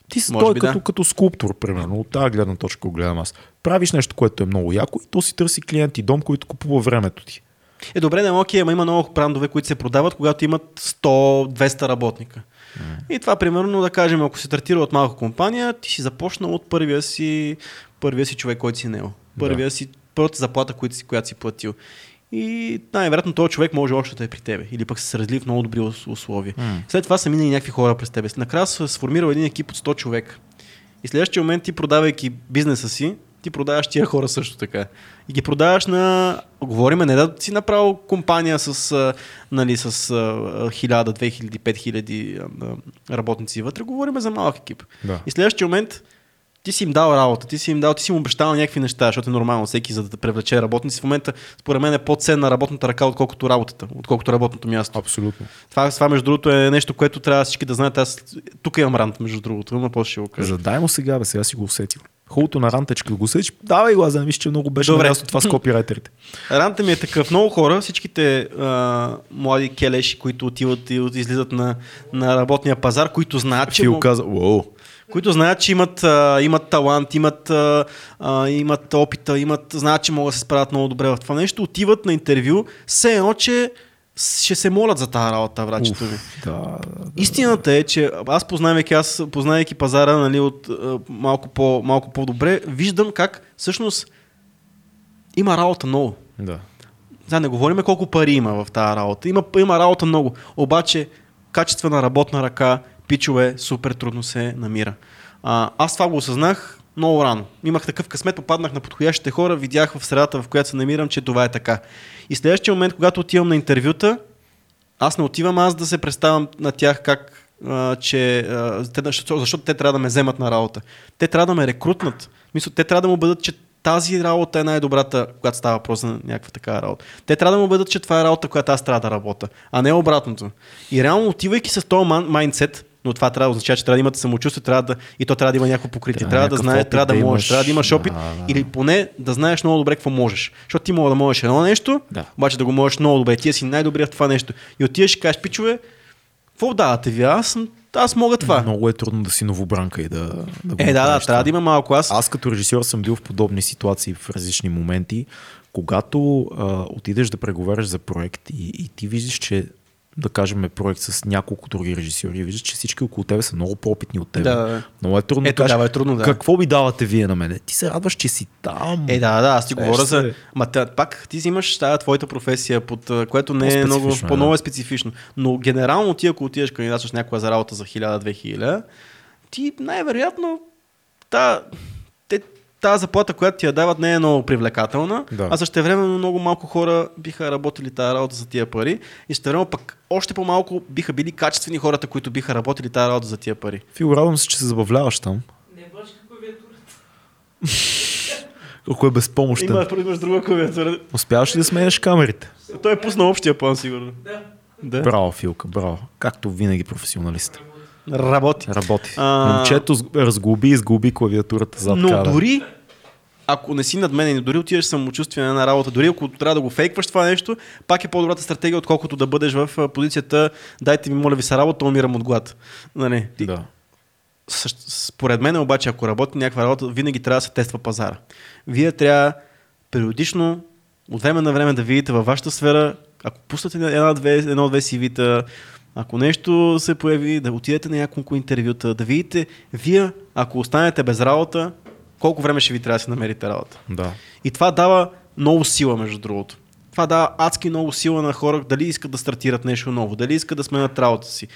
Ти си той би като, да. като скулптор, примерно, от тази гледна точка го гледам аз. Правиш нещо, което е много яко и то си търси клиент и дом, който купува времето ти. Е, добре, не, окей, ама има много брандове, които се продават, когато имат 100-200 работника. И това, примерно, да кажем, ако си стартира от малка компания, ти си започнал от първия си, първия си човек, който си наел. Първия си, първата заплата, която си, която си платил. И най-вероятно този човек може още да е при тебе. Или пък се разли в много добри ус- условия. М. След това са минали някакви хора през тебе. Накрая се сформирал един екип от 100 човека. И следващия момент ти продавайки бизнеса си, ти продаваш тия хора също така. И ги продаваш на... Говориме не да си направил компания с, нали, с а, 1000, 2000, 5000 а, работници вътре. Говориме за малък екип. Да. И следващия момент ти си им дал работа, ти си им дал, ти си им обещал някакви неща, защото е нормално всеки за да привлече работници. В момента, според мен е по-ценна работната ръка, отколкото работата, отколкото работното място. Абсолютно. Това, това, между другото, е нещо, което трябва всички да знаят. Аз тук имам рант, между другото, но после ще го кажа. Задай му сега, бе, сега си го усетил. Хубавото на ранта е, че като го усетиш, давай го, аз да не виж, че много беше Добре. Добре. това с копирайтерите. Ранта ми е такъв. Много хора, всичките а, млади келеши, които отиват и от- излизат на, на работния пазар, които знаят, че, мог- каза, уоу, които знаят, че имат, а, имат талант, имат, а, а, имат опита, имат, знаят, че могат да се справят много добре в това нещо, отиват на интервю, все едно, че ще се молят за тази работа, врачето ми. да, да, Истината е, че аз познавайки, аз познавайки пазара нали, от малко, по, малко по-добре, виждам как всъщност има работа много. да. Сега не говорим колко пари има в тази работа. Има, има работа много. Обаче качествена работна ръка, пичове, супер трудно се намира. А, аз това го осъзнах много рано. Имах такъв късмет, попаднах на подходящите хора, видях в средата, в която се намирам, че това е така. И следващия момент, когато отивам на интервюта, аз не отивам аз да се представям на тях как, а, че, а, те, защото, защото те трябва да ме вземат на работа. Те трябва да ме рекрутнат. Мисля, те трябва да му бъдат, че тази работа е най-добрата, когато става въпрос за някаква такава работа. Те трябва да му бъдат, че това е работа, която аз трябва да работя, а не обратното. И реално отивайки с този майндсет, но това трябва да означава, че трябва да имате самочувствие, трябва да, и то трябва да има някакво покритие. Трябва Трябва, да знаеш, трябва да, да можеш, имаш. трябва да имаш опит Да, да. или поне да знаеш много добре какво можеш. Защото ти мога да можеш едно нещо, Да. обаче да го можеш много добре. Ти си най-добрият в това нещо. И отиваш и кажеш, пичове, какво давате ви? Аз съм, аз мога това. Много е трудно да си новобранка и да, да го Е, да, да, трябва да има малко. Аз, Аз като режисьор съм бил в подобни ситуации в различни моменти, когато а, отидеш да преговаряш за проект и, и ти виждаш, че да кажем е проект с няколко други режисьори, виждаш, че всички около тебе са много по-опитни от теб. Да. Много е трудно Е, да кажеш, е трудно, да. какво ви давате вие на мене? Ти се радваш, че си там. Е, да, да, аз ти Сещаш говоря за... се. Ма тя, пак ти взимаш тази твоята професия, под, което не е много, е, да. е специфично. Но генерално ти, ако отидеш кандидатстваш някоя за работа за 1000-2000, ти най-вероятно та, те, тази заплата, която ти я дават, не е много привлекателна, Да. а също времено много малко хора биха работили тази работа за тия пари и също време пък още по-малко биха били качествени хората, които биха работили тази работа за тия пари. Фил, радвам се, че се забавляваш там. Не е турът. Колко е безпомощен. Има, имаш друга клавиатура. Успяваш ли да сменяш камерите? Той е пуснал общия план, сигурно. Да. Да. Браво, Филка, браво. Както винаги професионалист. Работи. Работи. А- Момчето разглоби и изглоби клавиатурата зад Но кара. дори ако не си над мен и дори отиваш самочувствие на една работа, дори ако трябва да го фейкваш това нещо, пак е по-добрата стратегия, отколкото да бъдеш в позицията дайте ми, моля ви се работа, умирам от глад. Нали? Да. Според мен обаче, ако работи някаква работа, винаги трябва да се тества пазара. Вие трябва периодично, от време на време да видите във вашата сфера, ако пуснете една-две, едно-две CV-та, ако нещо се появи, да отидете на няколко интервюта, да видите, вие, ако останете без работа, колко време ще ви трябва да си намерите работа. Да. И това дава много сила, между другото. Това дава адски много сила на хора, дали искат да стартират нещо ново, дали искат да сменят работа си.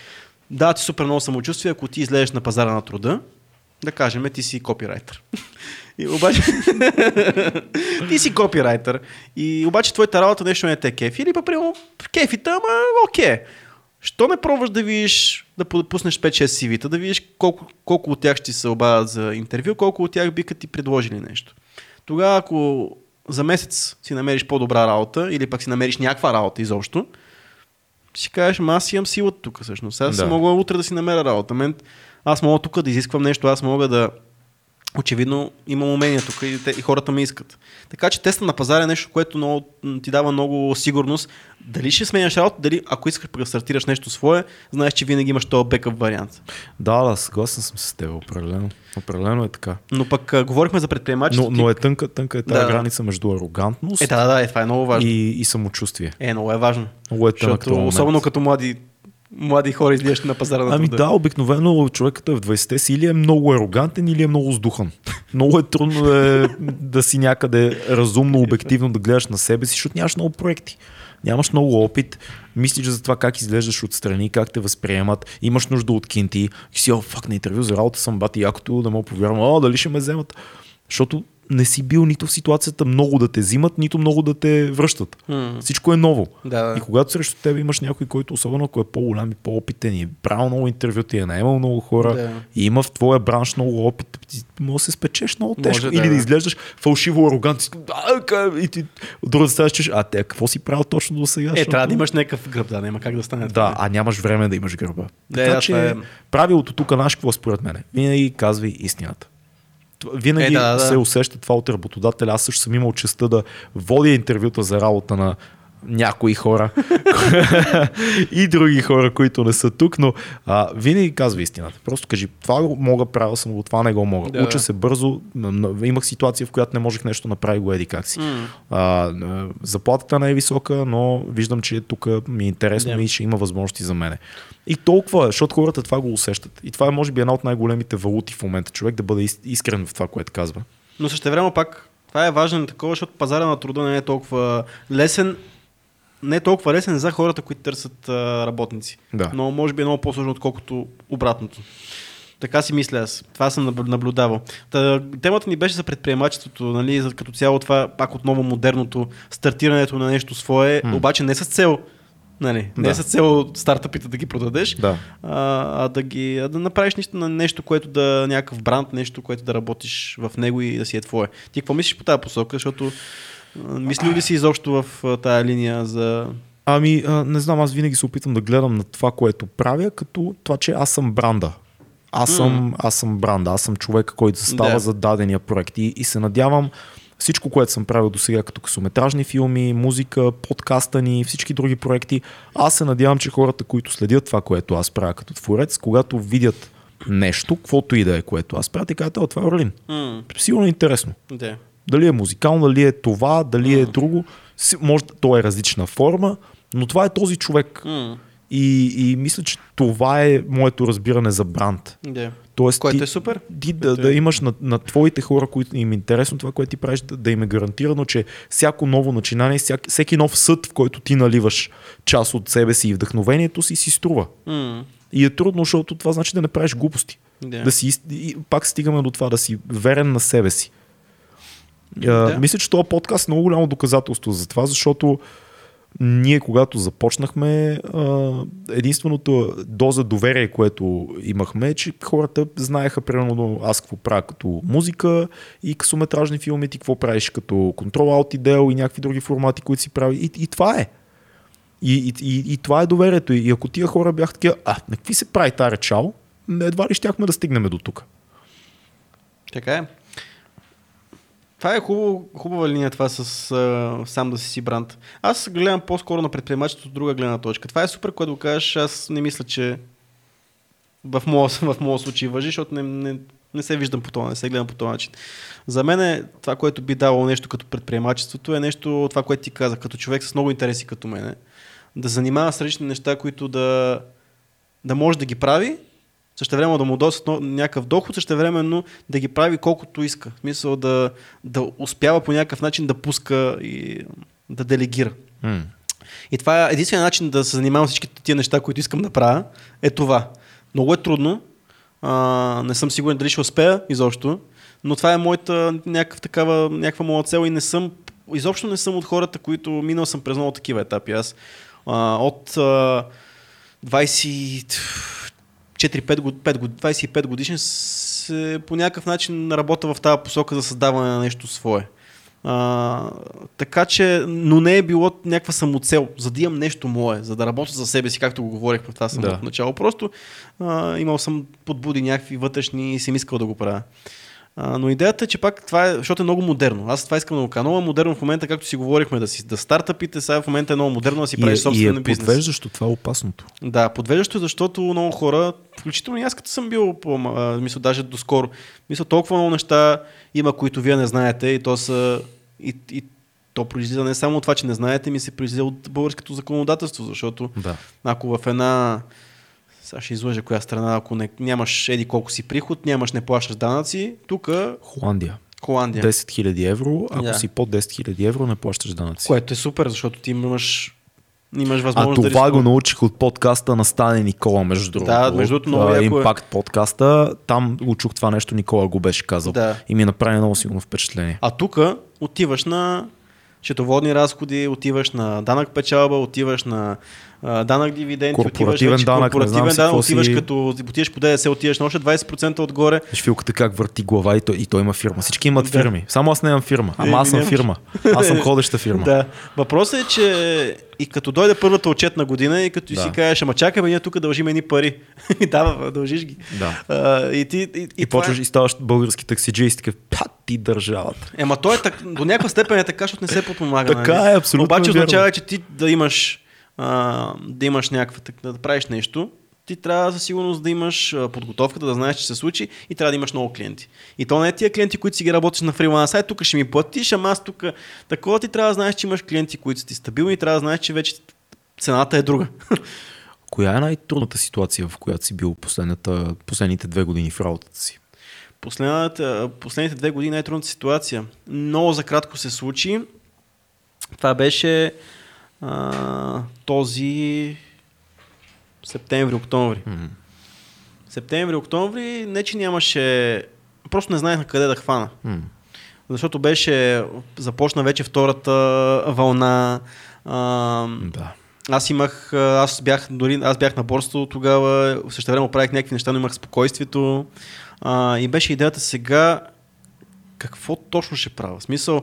Да, ти супер много самочувствие, ако ти излезеш на пазара на труда, да кажем, ти си копирайтер. И обаче... ти си копирайтер. И обаче твоята работа нещо не те кефи. Или примерно, кефите, ама окей. Що не пробваш да видиш, да пуснеш 5-6 CV-та, да видиш колко, колко от тях ще се обадят за интервю, колко от тях биха ти предложили нещо. Тогава, ако за месец си намериш по-добра работа или пък си намериш някаква работа изобщо, си кажеш, ама аз имам силата тук всъщност. Аз да. мога утре да си намеря работа. Мен, аз мога тук да изисквам нещо, аз мога да... Очевидно имам умения тук и, те, и хората ме искат. Така че теста на пазара е нещо, което много, ти дава много сигурност. Дали ще сменяш работа, дали ако искаш да стартираш нещо свое, знаеш, че винаги имаш този бекъп вариант. Да, да, съгласен съм с теб, определено. Определено е така. Но пък а, говорихме за Но, предприемачество. но е тънка, тънка е тази Да. граница между арогантност Е, да, да, е, това е много важно. и, и самочувствие. Е, много е важно. Много е тънък Защото, особено като млади, млади хора излизащи на пазара на Ами труда. да, обикновено човек като е в 20-те си или е много арогантен, или е много сдухан. Много е трудно да, е, да си някъде разумно, обективно да гледаш на себе си, защото нямаш много проекти. Нямаш много опит, мислиш за това как изглеждаш отстрани, как те възприемат, имаш нужда от кинти, и си, о, фак, на интервю за работа съм бати якото, да мога повярвам, о, дали ще ме вземат. Защото не си бил нито в ситуацията много да те взимат, нито много да те връщат. М. Всичко е ново. Да, да. И когато срещу теб имаш някой, който особено ако е по-голям и по-опитен и е правил много интервюта и е наемал много хора Да. и има в твоя бранш много опит, може да се спечеш много Може тежко. да, Или да да. изглеждаш фалшиво арогантен. Да, ка- и ти друга ще кажеш, а те какво си правил точно до сега? Е, трябва да имаш някакъв гръб, да, няма как да стане. Да, а нямаш време да имаш гърба. Да, така да, че е. правилото тук наш какво според мен? Винаги казвай истината. Винаги Е, да, да. се усеща това от работодателя. Аз също съм имал честа да водя интервюта за работа на някои хора и други хора, които не са тук, но а, винаги казва истината. Просто кажи, това го мога, правил съм го, това не го мога. Да. Уча се бързо, имах ситуация, в която не можех нещо да направи го еди как си. М. А, заплатата не е висока, но виждам, че тук ми е интересно Да. и ще има възможности за мене. И толкова, защото хората това го усещат. И това е, може би, една от най-големите валути в момента. Човек да бъде ис- искрен в това, което казва. Но също време пак, това е важно такова, защото пазара на труда не е толкова лесен, не е толкова лесен за хората, които търсят а, работници. Да. Но може би е много по-сложно, отколкото обратното. Така си мисля аз. Това съм наб- наблюдавал. Та, темата ни беше за предприемачеството, нали, за, като цяло това пак отново модерното стартирането на нещо свое, М. обаче не с цел Нали, не Да. с цел стартъпите да ги продадеш, Да. а, а да, ги, а да направиш нещо, на нещо, което да някакъв бранд, нещо, което да работиш в него и да си е твое. Ти какво мислиш по тази посока, защото мислил ли си изобщо в тая линия за... Ами, а, не знам, аз винаги се опитам да гледам на това, което правя, като това, че аз съм бранда. Аз съм, аз съм бранда, аз съм човек, който застава Да. за дадения проект и, и се надявам всичко, което съм правил до сега, като късометражни филми, музика, подкаста ни, всички други проекти, аз се надявам, че хората, които следят това, което аз правя като творец, когато видят нещо, каквото и да е, което аз правя, те казват, «О, това е Орлин. М, Сигурно е интересно. Да. Дали е музикално, дали е това, дали е друго. Може, то е различна форма, но това е този човек. И, и мисля, че това е моето разбиране за бранд. Да. Тоест, Което ти, е супер. ти да, да е- имаш на, на твоите хора, които им е интересно това, което ти правиш, да, да им е гарантирано, че всяко ново начинание, всяк, всеки нов съд, в който ти наливаш част от себе си и вдъхновението си, си струва. М, И е трудно, защото това значи да не правиш глупости. Да. Да си, и пак стигаме до това, да си верен на себе си. Да. Мисля, че този подкаст е много голямо доказателство за това, защото ние, когато започнахме, единственото доза доверие, което имахме, е, че хората знаеха примерно аз какво правя като музика и късометражни филми, ти какво правиш като контрол аут дел и някакви други формати, които си прави. И, и това е. И, и, и, и това е доверието. И ако тия хора бяха такива, а, на какви се прави тази речал, едва ли щяхме да стигнем до тук. Така е. Това е хубаво, хубава линия това с а, сам да си си бранд. Аз гледам по-скоро на предприемачеството от друга гледна точка. Това е супер, което го кажеш. Аз не мисля, че в моя, в моя случай въжи, защото не, не, не се виждам по това, не се гледам по този начин. За мен е това, което би давало нещо като предприемачеството, е нещо, това, което ти казах, като човек с много интереси като мене, да занимава с различни неща, които да, да може да ги прави, Същевременно да му досят някакъв доход, същевременно да ги прави колкото иска. В смисъл да, да успява по някакъв начин да пуска и да делегира. Mm. И това е единствения начин да се занимавам всички тия неща, които искам да правя, е това. Много е трудно. А, не съм сигурен дали ще успея изобщо, но това е моята някаква такава, някаква моя цел и не съм, изобщо не съм от хората, които минал съм през много такива етапи. Аз а, от а, 20 25 годишен се, по някакъв начин работа в тази посока за създаване на нещо свое. А, така че, но не е било някаква самоцел, за да имам нещо мое, за да работя за себе си, както го говорих в тази да. начало. Просто а, имал съм подбуди някакви вътрешни и съм искал да го правя. А, но идеята е, че пак това е, защото е много модерно. Аз това искам да го кажа. Много е модерно в момента, както си говорихме, да си да стартъпите, сега в момента е много модерно да си правиш е, и собствен е бизнес. подвеждащо, това е опасното. Да, подвеждащо, защото много хора, включително и аз като съм бил, по, а, мисля, даже доскоро, мисля, толкова много неща има, които вие не знаете и то са и, и то произлиза не само от това, че не знаете, ми се произлиза от българското законодателство, защото Да. ако в една сега ще излъжа коя страна, ако не, нямаш еди колко си приход, нямаш, не плащаш данъци, тук Холандия. Холандия. 10 000 евро, ако Да. си под 10 000 евро, не плащаш данъци. Което е супер, защото ти имаш, имаш А възможност да това го рискуваш. научих от подкаста на Стане Никола, между другото. Да, между другото, много а, яко е. Импакт подкаста, там го чух това нещо, Никола го беше казал. Да. И ми направи много силно впечатление. А тук отиваш на счетоводни разходи, отиваш на данък печалба, отиваш на а, данък дивиденти, Корпоративен отиваш данък, корпоративен знам данък, отиваш си. като отиваш по ДДС, отиваш на още 20% отгоре. Виж филката как върти глава и той, и той има фирма. Всички имат Да. фирми. Само аз не имам фирма. Ама аз съм нямаш. фирма. Аз съм ходеща фирма. Да. Въпросът е, че и като дойде първата отчетна година и като Да. си кажеш, ама чакай, ние тук дължим едни пари. И да, дължиш ги. Да. А, и ти, и, и, И, почваш е- и ставаш български таксиджи и си такъв, «Па, ти държавата. Ема той е так, до някаква степен е така, защото не се подпомага. Така нали? е, абсолютно Обаче означава, че ти да имаш, а, да имаш някаква, да правиш нещо, ти трябва със сигурност да имаш подготовката, да знаеш, че се случи и трябва да имаш много клиенти. И то не е тия клиенти, които си ги работиш на фриланс. Ай, тук ще ми платиш, ама аз тук. Такова ти трябва да знаеш, че имаш клиенти, които са ти стабилни и трябва да знаеш, че вече цената е друга. Коя е най-трудната ситуация, в която си бил последните две години в работата си? Последната, последните две години най-трудната ситуация. Много за кратко се случи. Това беше а, този септември-октомври. М. Септември-октомври не, че нямаше... Просто не знаех на къде да хвана. М. Защото беше... Започна вече втората вълна. А, Да. аз имах, аз бях, дори аз бях на борството тогава, също време правих някакви неща, но имах спокойствието. А, и беше идеята сега, какво точно ще правя? В смисъл,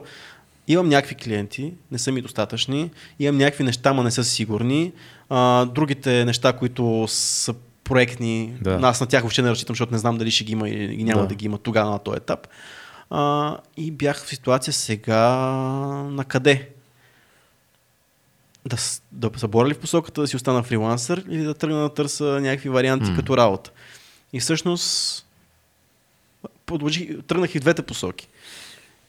имам някакви клиенти, не са ми достатъчни, имам някакви неща, ма не са сигурни. А, другите неща, които са проектни, Да. аз на тях въобще не разчитам, защото не знам дали ще ги има или няма да, Да. ги има тогава на този етап. А, и бях в ситуация сега на къде? Да, да съборя ли в посоката да си остана фрилансър или да тръгна да търся някакви варианти М. като работа. И всъщност продължих, тръгнах и в двете посоки.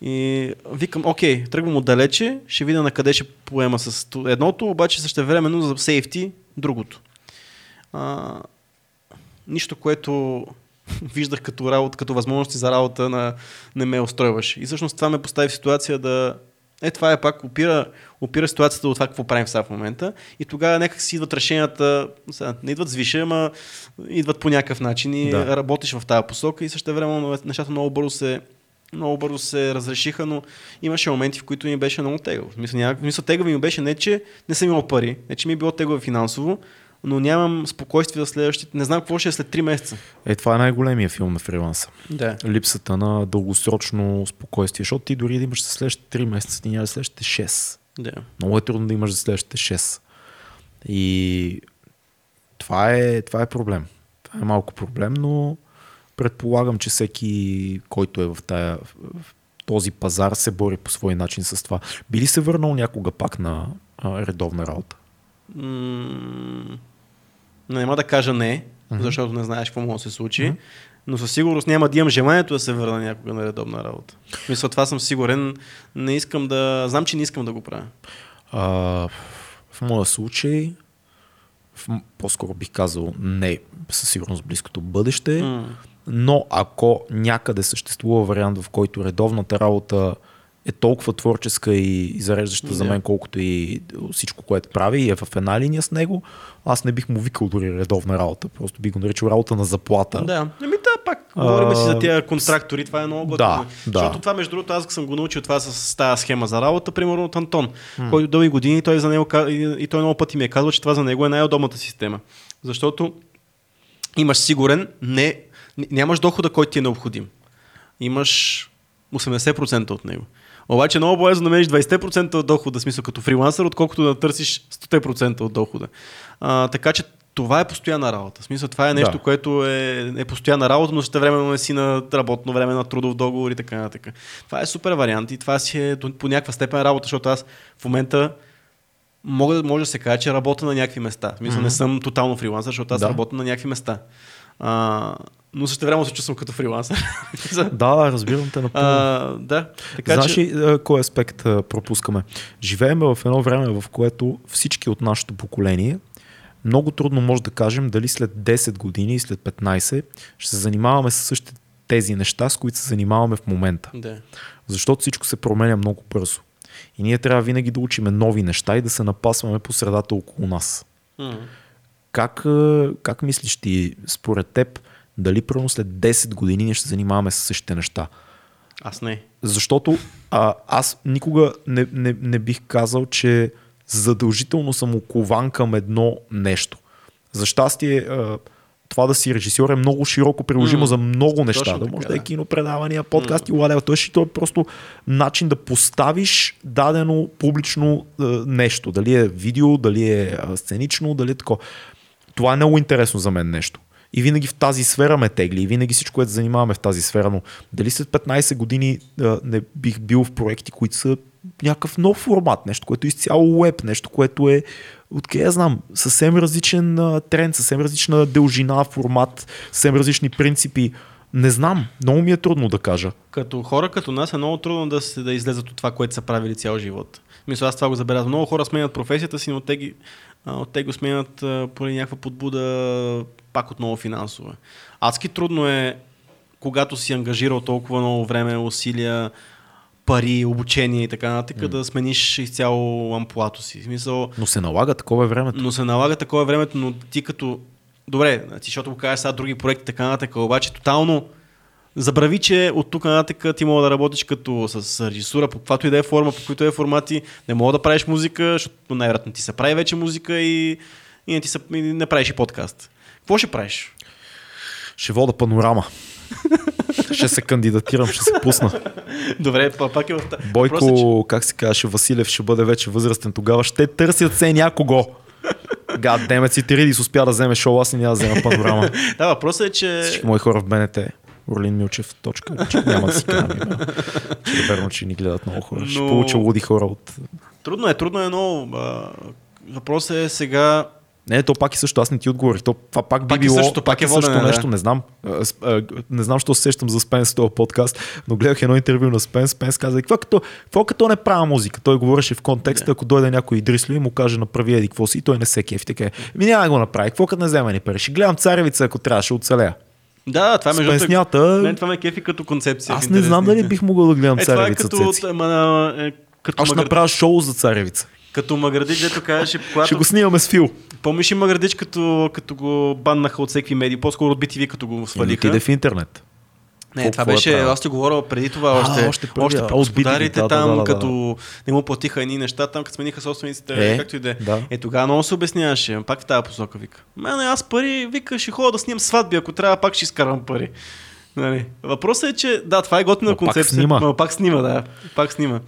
И викам, окей, тръгвам отдалече, ще видя на къде ще поема с едното, обаче същевременно за сейфти другото. А, нищо, което виждах като работа, като възможности за работа, на, не ме устройваше. И всъщност това ме постави в ситуация да... Е, това е пак, опира, опира ситуацията от това, какво правим сега в момента. И тогава някак си идват решенията, сега, не идват звише, ама идват по някакъв начин и да. работиш в тази посока и също време нещата много бързо се много бързо се разрешиха, но имаше моменти, в които ми беше много тегаво. Някак, в смисъл тегаво ми беше не, че не съм имал пари, не, че ми е било тегаво финансово, но нямам спокойствие за следващите. Не знам какво ще е след 3 месеца. Е, това е най-големия филм на фриланса. Да. Липсата на дългосрочно спокойствие, защото ти дори да имаш за следващите 3 месеца, ти няма за следващите 6. да. Много е трудно да имаш за следващите 6. И това е, това е проблем. Това е малко проблем, но предполагам, че всеки, който е в, тая, в този пазар, се бори по свой начин с това. Би ли се върнал някога пак на а, редовна работа? М- няма да кажа не, Мгм. защото не знаеш какво може да се случи, Мгм. но със сигурност няма да имам желанието да се върна някога на редовна работа. Мисля, това съм сигурен. Не искам да... Знам, че не искам да го правя. А, в моя случай, в, по-скоро бих казал не със сигурност близкото бъдеще, М. но ако някъде съществува вариант, в който редовната работа е толкова творческа и зареждаща за Да. мен, колкото и всичко, което прави и е в една линия с него, аз не бих му викал дори редовна работа. Просто би го наричал работа на заплата. Да. Еми да, пак говорим си А, за тия контрактори, това е много готино. Да, да. Защото това, между другото, аз съм го научил това с тази схема за работа, примерно от Антон, който дълги години той за него, и, той много пъти ми е казал, че това за него е най-удобната система. Защото имаш сигурен, не, нямаш дохода, който ти е необходим. Имаш 80% от него. Обаче много по-лесно да намериш 20% от дохода, смисъл като фрилансър, отколкото да търсиш 100% от дохода. А, така че това е постоянна работа. В смисъл, това е нещо, Да. което е, е постоянна работа, но ще времено не си на работно време, на трудов договор и така нататък. Това е супер вариант и това си е по някаква степен работа, защото аз в момента мога може да се каже, че работя на някакви места. В смисъл, Мгм. не съм тотално фрилансър, защото аз Да. работя на някакви места. А, но също време се чувствам като фрилансър. Да, разбирам те напълно. а, да, така Знаеш че... ли кой аспект пропускаме? Живеем в едно време, в което всички от нашето поколение много трудно може да кажем дали след 10 години и след 15 ще се занимаваме с същите тези неща, с които се занимаваме в момента. Да. Защото всичко се променя много бързо. И ние трябва винаги да учиме нови неща и да се напасваме по средата около нас. Как, как мислиш ти, според теб, дали първо след 10 години ние ще занимаваме с същите неща? Аз не. Защото а, аз никога не, не, не бих казал, че задължително съм окован към едно нещо. За щастие, а, това да си режисьор е много широко приложимо М, за много неща. точно Да така, може да е да. кинопредавания, подкасти, whatever. Той ще той е просто начин да поставиш дадено публично а, нещо. Дали е видео, дали е сценично, дали е такова. Това е много интересно за мен нещо. И винаги в тази сфера ме тегли, и винаги всичко, което занимаваме в тази сфера, но дали след 15 години а, не бих бил в проекти, които са някакъв нов формат, нещо, което е изцяло веб, нещо, което е, откъде я знам, съвсем различен а, тренд, съвсем различна дължина, формат, съвсем различни принципи. Не знам, много ми е трудно да кажа. Като хора като нас е много трудно да, се, да излезат от това, което са правили цял живот. Мисля, аз това го забелязвам. Много хора сменят професията си, но те, ги, а, те го сменят поради някаква подбуда пак отново финансова. Адски трудно е, когато си ангажирал толкова много време, усилия, пари, обучение и така нататък, mm. да смениш изцяло амплуато си. Смисъл, Но се налага такова е времето. но се налага такова времето, но ти като... Добре, ти, защото го кажеш сега други проекти, така нататък, обаче тотално забрави, че от тук нататък ти мога да работиш като с режисура, по каквато и да е форма, по които и е формати, не мога да правиш музика, защото най-вероятно ти се прави вече музика и, и, не, ти се, и не правиш и подкаст. Какво ще правиш? Ще вода панорама. ще се кандидатирам, ще се пусна. Добре, па- пак е в та... Бойко, Въпросът е, че- как се казваше, Василев ще бъде вече възрастен тогава. Ще търсят се някого. Гад, демец и Тиридис успя да вземе шоу, аз не няма да взема панорама. Да, въпросът е, че... Всички мои хора в БНТ. Орлин Милчев, точка. Че няма да си карам. Че е верно, че ни гледат много хора. Ще Но- получа луди хора от... Трудно е, трудно е, но въпросът е сега Не, то пак и също, аз не ти отговорих. То, това пак би Пак е било, същото, пак е също водене, да. нещо, не знам. Не знам, що се сещам за Спенс в този подкаст, но гледах едно интервю на Спенс. Спенс каза, какво като, какво като не правя музика? Той говореше в контекста, ако дойде някой Идрисло и му каже, направи еди какво си, и той не се кефи. Така, е, ми няма да го направи. Какво като не вземе ни пари? Ще гледам царевица, ако трябва, ще оцелея. Да, това между Спенснята, Мен това ме кефи като концепция. аз не знам дали бих могъл да гледам Е, това е царевица като, цеци. ама, е, като, Аз ще магар... направя шоу за царевица. като Маградич, дето кажеше, Ще когато... го снимаме с Фил. Помниш и Маградич, като, като го баннаха от всеки медии, по-скоро от BTV, като го И свалиха. отиде в интернет. Не, Колко това е беше, правил? аз ти говоря преди това А, още. още преди, още а, господарите да, там, да, да, да. като не му платиха едни неща, там като смениха собствениците, Е, както и да е. да. Е, тогава много се обясняваше, пак в тази посока вика. Мене аз пари, вика, ще ходя да снимам сватби, ако трябва, пак ще изкарвам пари. Нали? Въпросът е, че да, това е готина Но пак концепция. снима. Но пак снима, да. Пак снима.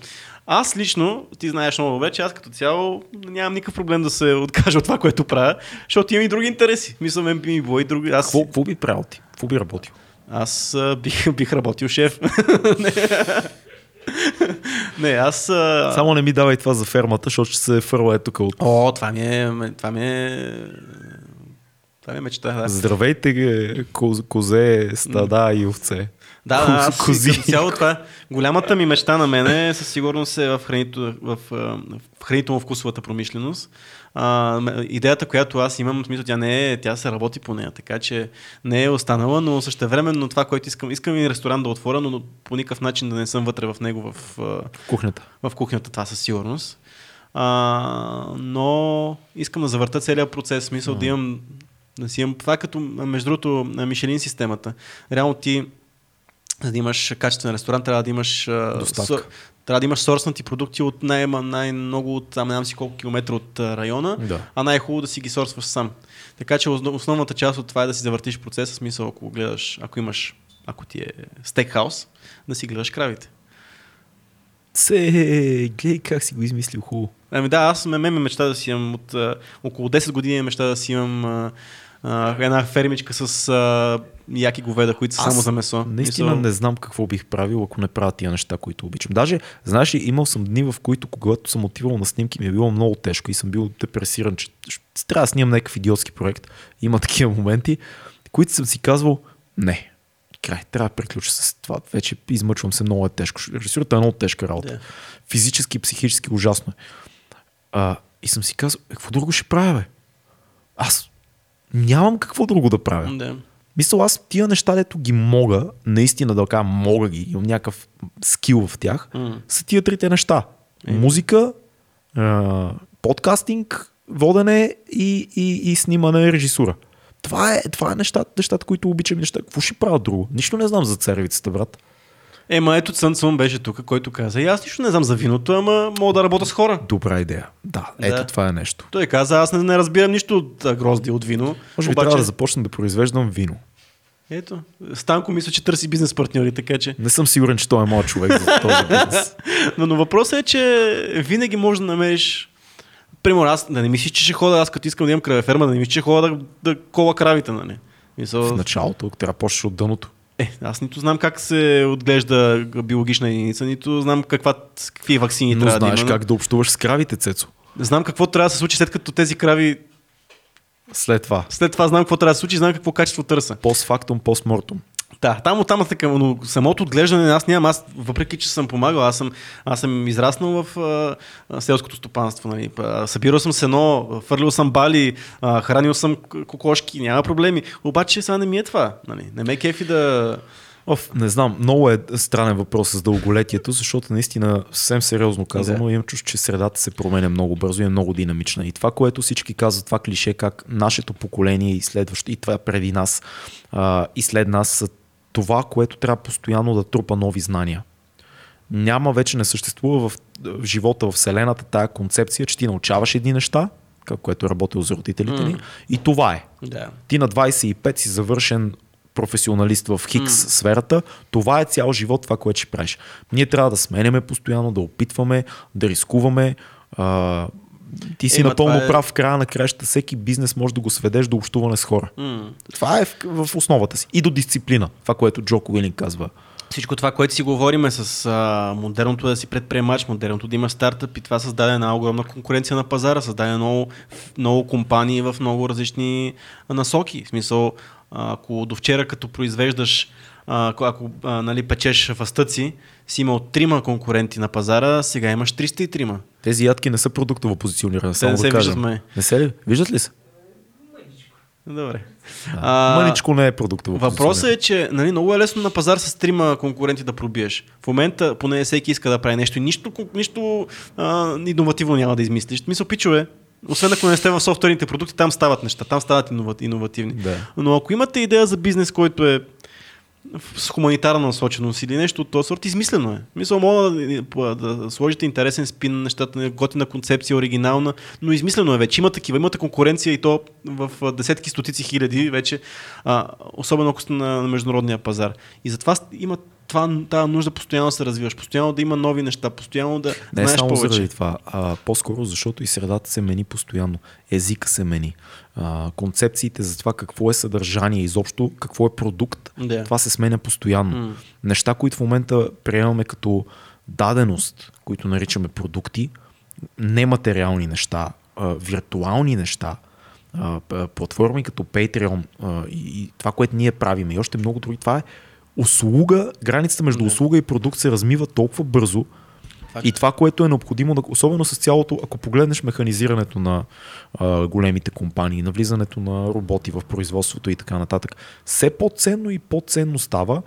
Аз лично, ти знаеш много вече, аз като цяло нямам никакъв проблем да се откажа от това, което правя, защото имам и други интереси. Мисля, мен би ми било и други. Аз, Какво, какво би правил ти? Какво би работил? Аз а, бих, бих работил шеф. не. аз... А... Само не ми давай това за фермата, защото ще се фърла е тук от... О, това ми е... Това ми е... Това ми е мечта, да. Здравейте, ге, коз, козе, стада и овце. Да, да, аз Кози. цяло това. Голямата ми мечта на мен е със сигурност е в, хранито, в, в хранително-вкусовата промишленост. А, идеята, която аз имам, в смисъл, тя не е, тя се работи по нея, така че не е останала, но същевременно това, което искам, искам и ресторант да отворя, но по никакъв начин да не съм вътре в него в, Кухнята. в кухнята, това със сигурност. А, но искам да завърта целият процес, смисъл да имам, да си имам, това като, между другото, Мишелин системата. Реално ти, за да имаш качествен ресторант, трябва да имаш Доставка. со- трябва да имаш сорснати продукти от най- най-много от там не знам си колко километра от района, Да. а най-хубаво да си ги сорсваш сам. Така че основ- основната част от това е да си завъртиш процеса, смисъл ако гледаш, ако имаш, ако ти е стейкхаус, да си гледаш кравите. Се, гледай как си го измислил хубаво. Ами да, аз ме, ме мечта да си имам от а, около 10 години мечта да си имам а, а, една фермичка с а, яки говеда, които са Аз само за месо. Наистина Мисъл, не знам какво бих правил, ако не правя тия неща, които обичам. Даже, знаеш ли, имал съм дни, в които, когато съм отивал на снимки, ми е било много тежко и съм бил депресиран, че трябва да снимам някакъв идиотски проект. Има такива моменти, които съм си казвал, не, край, трябва да приключа с това. Вече измъчвам се, много е тежко. Режисурата е много тежка работа. Да. Физически, психически ужасно е. А, и съм си казал, е, какво друго ще правя, бе? Аз нямам какво друго да правя. Да. Мисля, аз тия неща, дето ги мога, наистина да кажа, мога ги, имам някакъв скил в тях, М. са тия трите неща. Е. Музика, а, подкастинг, водене и, и, и снимане, режисура. Това е, това е нещата, нещата, които обичам. Неща. Какво ще правя друго? Нищо не знам за царевицата, брат. Ема ето Цънцун беше тук, който каза, и аз нищо не знам за виното, ама мога да работя с хора. Добра идея. Да, ето Да. това е нещо. Той каза, аз не, не разбирам нищо от а, грозди, от вино. Може би трябва да започна да произвеждам вино. Ето, Станко мисля, че търси бизнес партньори, така че. Не съм сигурен, че той е моят човек за този бизнес. Но, но въпросът е, че винаги можеш да намериш Примерно аз да не мислиш, че ще хода, аз като искам да имам кравеферма, да не мислиш, че хода да, да кола кравите, нали? Мисъл, В началото трябва да почнеш от дъното. Е, аз нито знам как се отглежда биологична единица, нито знам каква, какви вакцини Но трябва знаеш да има. как да общуваш с кравите, Цецо. Знам какво трябва да се случи след като тези крави... След това. След това знам какво трябва да се случи, знам какво качество търся. Постфактум, постмортум. Да, там от там така, но самото отглеждане аз нямам, аз въпреки, че съм помагал, аз съм, аз съм израснал в а, селското стопанство. Нали. Събирал съм сено, фърлил съм бали, а, хранил съм кокошки, няма проблеми. Обаче сега не ми е това. Нали. Не ме е кефи да... Оф, не знам, много е странен въпрос с дълголетието, защото наистина съвсем сериозно казано, имам чувство, че средата се променя много бързо и е много динамична. И това, което всички казват, това клише, как нашето поколение и следващо, и това преди нас, а, и след нас са това, което трябва постоянно да трупа нови знания. Няма вече не съществува в, в живота, в Вселената тая концепция, че ти научаваш едни неща, което е работил за родителите ни, и това е. Да. Ти на 25 си завършен професионалист в Хикс mm. сферата, това е цял живот, това, което ще правиш. Ние трябва да сменяме постоянно, да опитваме, да рискуваме, а, ти си Ема, напълно е- прав в края на кращата. Всеки бизнес може да го сведеш до общуване с хора. М. Това е в, в основата си. И до дисциплина. Това, което Джоко Уилинг казва. Всичко това, което си говориме с а, модерното да си предприемач, модерното да има стартъп и това създаде една огромна конкуренция на пазара, създаде много, много компании в много различни насоки. В смисъл, ако до вчера като произвеждаш, а, ако, а, нали, печеш въстъци, си имал трима конкуренти на пазара, сега имаш 303. Тези ядки не са продуктово позиционирани. Те не да се кажем. виждат, май. Не се ли? Виждат ли се? Добре. А, Мъничко не е продуктово Въпросът е, че нали, много е лесно на пазар с трима конкуренти да пробиеш. В момента поне всеки иска да прави нещо и нищо, нищо а, иновативно няма да измислиш. Мисъл, пичове, освен ако не сте в софтуерните продукти, там стават неща, там стават инова- иновативни. Да. Но ако имате идея за бизнес, който е с хуманитарна насоченост или нещо от този сорт, измислено е. Мисля, мога да, да, сложите интересен спин на нещата, готина концепция, оригинална, но измислено е вече. Има такива, имате конкуренция и то в десетки, стотици хиляди вече, а, особено ако сте на, на международния пазар. И затова има това, тази нужда постоянно да се развиваш, постоянно да има нови неща, постоянно да Не знаеш само повече. заради това, а по-скоро защото и средата се мени постоянно. Езика се мени. А, концепциите за това какво е съдържание, изобщо какво е продукт, Да. това се сменя постоянно. М. Неща, които в момента приемаме като даденост, които наричаме продукти, нематериални неща, а, виртуални неща, а, платформи като Patreon а, и, и това, което ние правим и още много други, това е услуга, границата между услуга и продукт се размива толкова бързо, Факт. и това, което е необходимо, особено с цялото, ако погледнеш механизирането на а, големите компании, навлизането на роботи в производството и така нататък, все по-ценно и по-ценно става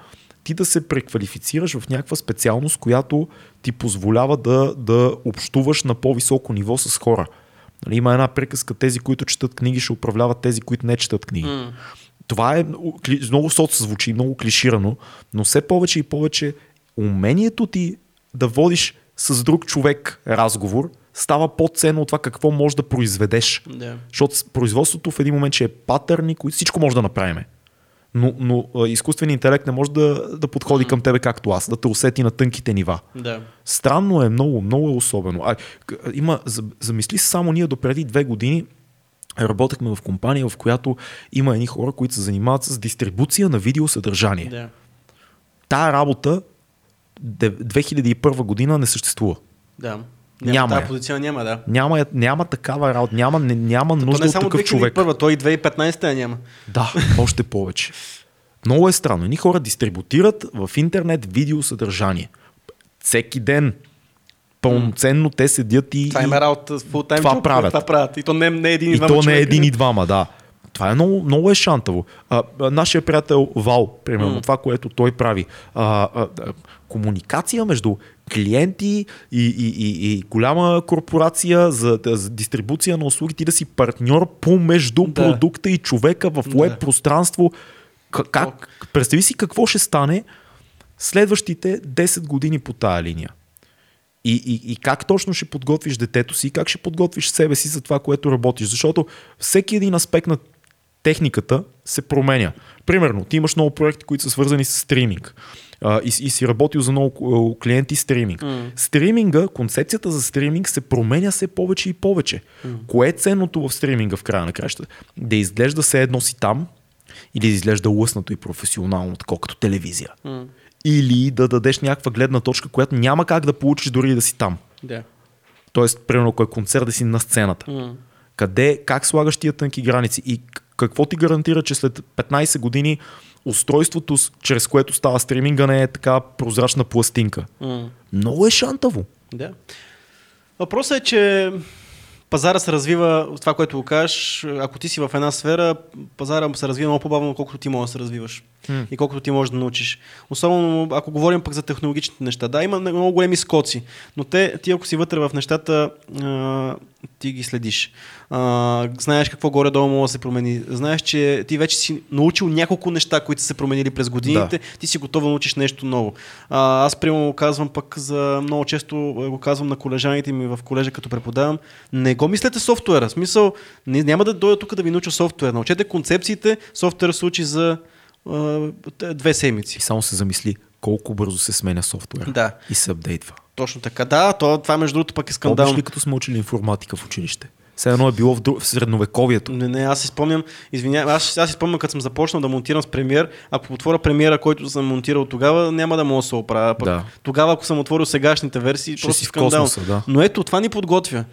ти да се преквалифицираш в някаква специалност, която ти позволява да, да общуваш на по-високо ниво с хора. Нали, има една приказка, тези, които четат книги, ще управляват тези, които не четат книги. М. Това е много соц звучи, много клиширано, но все повече и повече умението ти да водиш с друг човек разговор става по-ценно от това какво можеш да произведеш. Да. Защото производството в един момент ще е патърни, които всичко може да направим. Но, но изкуственият интелект не може да, да подходи към тебе както аз, да те усети на тънките нива. Да. Странно е, много, много е особено. А, има, за- замисли само ние до преди две години работехме в компания, в която има едни хора, които се занимават с дистрибуция на видеосъдържание. Да. Тая работа 2001 година не съществува. Да. Няма Тази я. позиция няма, да. Няма, я- няма такава работа, няма, няма То нужда не от само такъв човек. 2001, той и 2015 я няма. Да, още повече. Много е странно. Едни хора дистрибутират в интернет видеосъдържание. Всеки ден. Пълноценно те седят и, Това и, им е работа, това правят. Това правят. И то не, не е един и и двама то не е един и двама, да. Това е много, много е шантаво. А, а, нашия приятел Вал, примерно, М. това, което той прави. А, а, а, комуникация между клиенти и, и, и, и голяма корпорация за, за дистрибуция на услуги, ти да си партньор помежду Да. продукта и човека в Да. веб пространство. Как, представи си какво ще стане следващите 10 години по тая линия. И, и, и как точно ще подготвиш детето си, как ще подготвиш себе си за това, което работиш. Защото всеки един аспект на техниката се променя. Примерно, ти имаш много проекти, които са свързани с стриминг. А, и, и си работил за много клиенти стриминг. М. Стриминга, концепцията за стриминг се променя все повече и повече. Кое е ценното в стриминга в края на кращата? Да изглежда все едно си там или да изглежда лъснато и професионално, такова като телевизия. М. Или да дадеш някаква гледна точка, която няма как да получиш дори да си там. Да. Тоест, примерно, ако е концерт да си на сцената. М. Къде, как слагаш тия тънки граници и какво ти гарантира, че след 15 години устройството, чрез което става стриминга, не е така прозрачна пластинка. М. Много е шантаво. Да. Въпросът е, че пазара се развива, това, което го кажеш, ако ти си в една сфера, пазара се развива много по-бавно, колкото ти можеш да се развиваш. М. И колкото ти можеш да научиш. Особено ако говорим пък за технологичните неща. Да, има много големи скоци, но те, ти ако си вътре в нещата, ти ги следиш. А, знаеш какво горе-долу може да се промени. Знаеш, че ти вече си научил няколко неща, които са се променили през годините. Да. Ти си готов да научиш нещо ново. А, аз, примерно, казвам пък за много често го казвам на колежаните ми в колежа, като преподавам. Не го мислете софтуера. Смисъл, не, няма да дойда тук да ви науча софтуер. Научете концепциите, софтуера се учи за а, две седмици. И само се замисли колко бързо се сменя софтуер Да. и се апдейтва. Точно така. Да, то, това между другото пък е Помниш скандално. ли като сме учили информатика в училище? Все едно е било в, дру... в средновековието. Не, не, аз си спомням, извинявай, аз, аз си спомням, като съм започнал да монтирам с премиер, ако отворя премиера, който съм монтирал тогава, няма да мога да се оправя. Пък Да. Тогава, ако съм отворил сегашните версии, Ще просто си скандал. космоса, да. Но ето, това ни подготвя.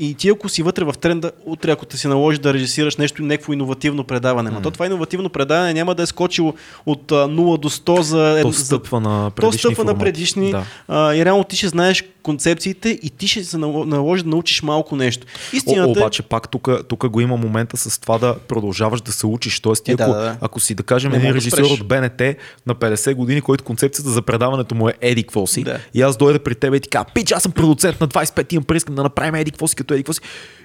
И ти, ако си вътре в тренда, утре, ако те си наложи да режисираш нещо, някакво иновативно предаване, mm. то това иновативно предаване няма да е скочило от а, 0 до 100 за... То стъпва на то предишни стъпва на предишни Да. а, и реално ти ще знаеш концепциите и ти ще се нало- наложи да научиш малко нещо. Истината О, е- обаче пак тук го има момента с това да продължаваш да се учиш. Тоест, ти, Е, ако, да, да. ако си да кажем един да режисьор от БНТ на 50 години, който концепцията за предаването му е еди какво си, Да. и аз дойда при теб и ти кажа, пич, аз съм продуцент на 25, имам искам да направим еди какво си, като еди какво си.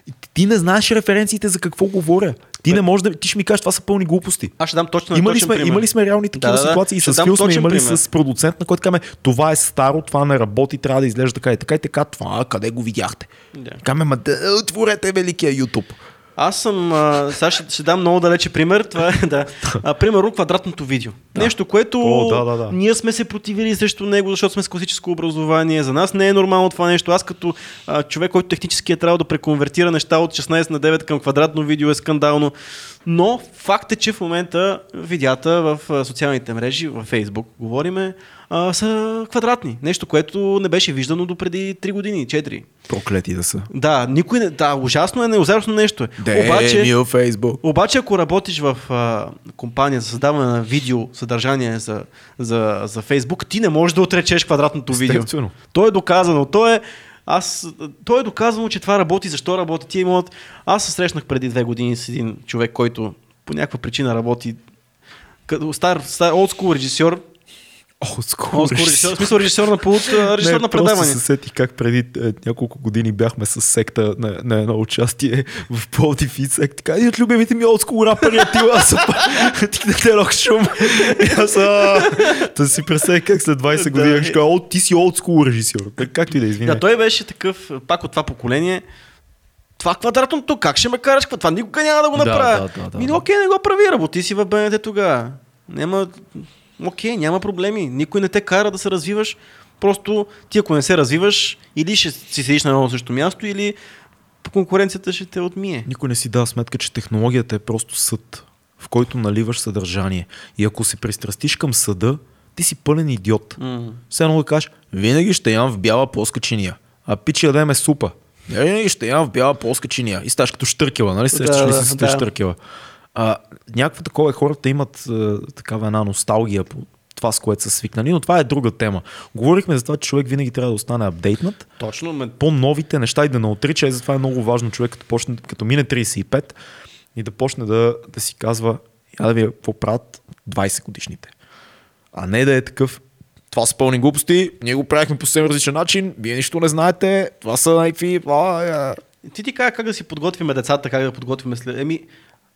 И ти- не знаеш референциите за какво говоря. Ти не можеш да. Ти ще ми кажеш, това са пълни глупости. Аз ще дам точно Има ли, сме, пример. има ли сме реални такива Да, да, да. ситуации? Ще С дам Фил сме имали пример. с продуцент, на който казваме, това е старо, това не работи, трябва да изглежда така и така и така. Това, къде го видяхте? Да. Каме, ма да отворете великия YouTube. Аз съм, а, сега ще, ще дам много далече пример. Това е, да. А, примерно квадратното видео. Да. Нещо, което О, да, да, да. ние сме се противили срещу него, защото сме с класическо образование. За нас не е нормално това нещо. Аз като а, човек, който технически е трябвало да преконвертира неща от 16 на 9 към квадратно видео е скандално. Но факт е, че в момента видеята в социалните мрежи, в Facebook, говориме, а, са квадратни. Нещо, което не беше виждано до преди 3 години, 4. Проклети да са. Да, никой не. Да, ужасно е, неозарно нещо е. Обаче, Фейсбук. обаче, ако работиш в а, компания за създаване на видео съдържание за, за, за Facebook, ти не можеш да отречеш квадратното видео. То е доказано. То е, аз, то е доказано, че това работи. Защо работи? Ти имат... Аз се срещнах преди две години с един човек, който по някаква причина работи като стар, стар school режисьор. Олдскул school режисьор, в смисъл режисьор на пулт, а, режисьор на Просто предаване. се сетих как преди е, няколко години бяхме с секта на, на едно участие в Пловдив и секта. Така, един от любимите ми олдскул рапъри е Тила Ти не те рок шум. И аз да си представя как след 20 Да. години ще кажа, «О, ти си олдскул режисьор. Как- Както и да извиня. Да, той беше такъв, пак от това поколение. Това квадратното, как ще ме караш? Това никога няма да го направя. да, да, да, Ми, да. окей, не го прави, работи си в БНТ тогава. Няма... Окей, няма проблеми. Никой не те кара да се развиваш. Просто ти ако не се развиваш, или ще си седиш на едно също място, или конкуренцията ще те отмие. Никой не си дава сметка, че технологията е просто съд, в който наливаш съдържание. И ако се пристрастиш към съда, ти си пълен идиот. М. Все едно да кажеш, винаги ще ям в бяла плоска чиния. А пичи ядеме супа. Винаги ще ям в бяла плоска чиния. И ставаш като штъркела, нали? Срещаш Да, ли да, се с да. штъркела? А, някакво такова е, хората имат а, такава една носталгия по това, с което са свикнали, но това е друга тема. Говорихме за това, че човек винаги трябва да остане апдейтнат. Точно, ме... По-новите неща и да не отрича, и затова е много важно човек, като, почне, като мине 35 и да почне да, да си казва, я да ви какво правят 20 годишните. А не да е такъв, това са пълни глупости, ние го правихме по съвсем различен начин, вие нищо не знаете, това са някакви... Ти ти кажа как да си подготвиме децата, как да подготвиме след... Еми,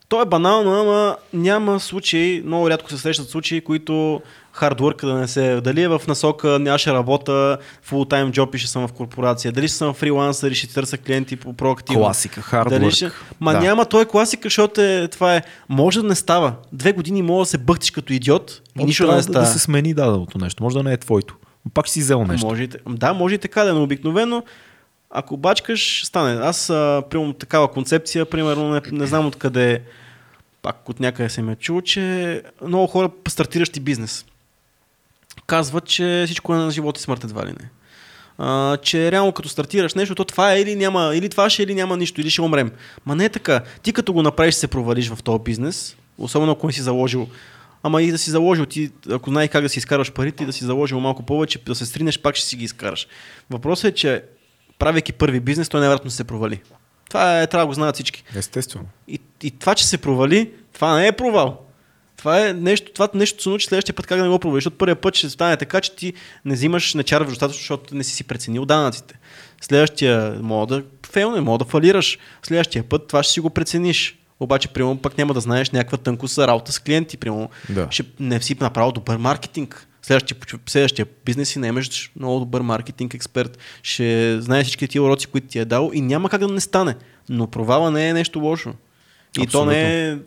то е банално, ама няма случаи, много рядко се срещат случаи, които хардворка да не се... Дали е в насока, нямаше работа, full time job и ще съм в корпорация, дали ще съм фрилансър и ще търся клиенти по проактивно. Класика, work. ще... Ма Да. няма, той е класика, защото е, това е... Може да не става. Две години мога да се бъхтиш като идиот и нищо да не става. да се смени даденото нещо, може да не е твоето. Пак си взел нещо. Може да, може и така да е, но обикновено, ако бачкаш, стане. Аз, а, примерно, такава концепция, примерно, не, не знам откъде, пак от някъде се ме чул, че много хора, стартиращи бизнес, казват, че всичко е на живот и смърт едва ли не. А, че реално като стартираш нещо, то това е или няма, или това ще е, или няма нищо, или ще умрем. Ма не е така. Ти като го направиш, ще се провалиш в този бизнес, особено ако не си заложил Ама и да си заложил, ти, ако знаеш как да си изкараш парите и да си заложил малко повече, да се стринеш, пак ще си ги изкараш. Въпросът е, че правейки първи бизнес, той най-вероятно ще се провали. Това е, трябва да го знаят всички. Естествено. И, и това, че се провали, това не е провал. Това е нещо, това нещо се научи следващия път как да не го провалиш. Защото първия път ще стане така, че ти не взимаш, не чарваш достатъчно, защото не си си преценил данъците. Следващия мога да фейлне, мога да фалираш. Следващия път това ще си го прецениш. Обаче, примерно, пък няма да знаеш някаква тънкост за работа с клиенти. Примерно, Да. ще не си направил добър маркетинг. Следващия, следващия бизнес си наемеш много добър маркетинг експерт. Ще знае всички тия уроци, които ти е дал и няма как да не стане. Но провала не е нещо лошо. И то Абсолютно. не е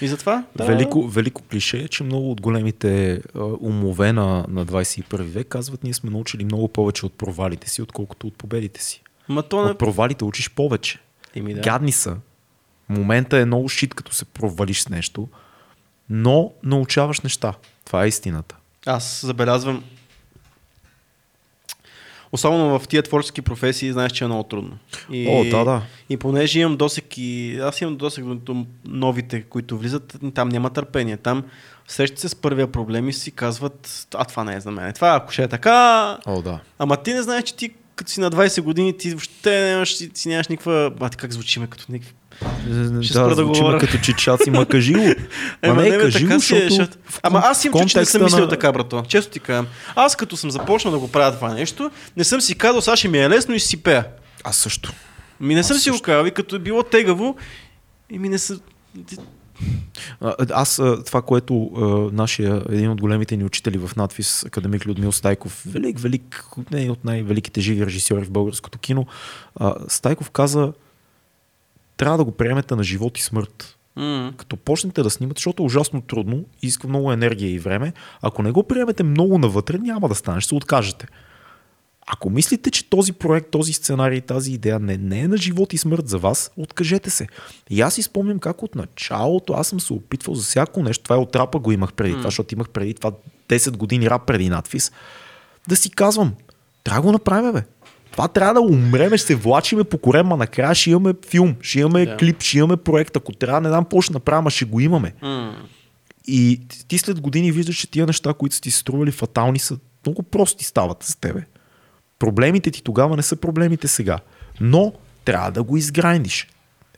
И затова. Да, Велико, велико клише е, че много от големите умове на, на 21 век казват, ние сме научили много повече от провалите си, отколкото от победите си. Ма то не... От провалите учиш повече. Еми, да. Гадни са. Момента е много шит, като се провалиш с нещо, но научаваш неща. Това е истината. Аз забелязвам. Особено в тия творчески професии, знаеш, че е много трудно. И, О, да, да. И понеже имам досек и аз имам досек до, новите, които влизат, там няма търпение. Там срещат се с първия проблем и си казват, а това не е за мен. Това ако ще е така, О, да. ама ти не знаеш, че ти като си на 20 години, ти въобще нямаш, си, си нямаш никаква... А как звучиме като никакви... Ще спра да, да говоря. като чичаци, ма кажи го. Ема, Ма не, бе, кажи така е, защото... в Ама аз им че не съм мислил така, брато. Често ти казвам. Аз като съм започнал да го правя това нещо, не съм си казал, сега ще ми е лесно и си пея. Аз също. Ми не съм Аз си го също. казал и като е било тегаво, и ми не. А, Аз това, което а, нашия, един от големите ни учители в надвис, академик Людмил Стайков, велик, велик, не от най-великите живи режисьори в българското кино, а, Стайков каза, трябва да го приемете на живот и смърт. М. Като почнете да снимате, защото е ужасно трудно, иска много енергия и време, ако не го приемете много навътре, няма да стане, ще се откажете. Ако мислите, че този проект, този сценарий, тази идея не, не е на живот и смърт за вас, откажете се. И аз си спомням как от началото аз съм се опитвал за всяко нещо. Това е от рапа го имах преди това, защото имах преди това 10 години рап преди надфис. Да си казвам, трябва да го направим, бе. Това трябва да умреме, ще се влачиме по корема, накрая ще имаме филм, ще имаме Да. клип, ще имаме проект. Ако трябва, не знам какво ще направим, ще го имаме. М. И ти след години виждаш, че тия неща, които са ти стрували фатални, са много прости стават с тебе. Проблемите ти тогава не са проблемите сега. Но трябва да го изграйндиш.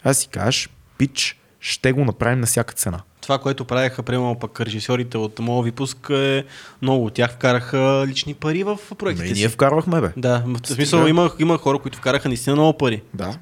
Аз си кажеш, пич, ще го направим на всяка цена. Това, което правеха, примерно пък режисьорите от моят випуск, е, много от тях вкараха лични пари в проектите Ме, и си. ние вкарвахме, бе. Да, в смисъл има, има хора, които вкараха наистина много пари. Да.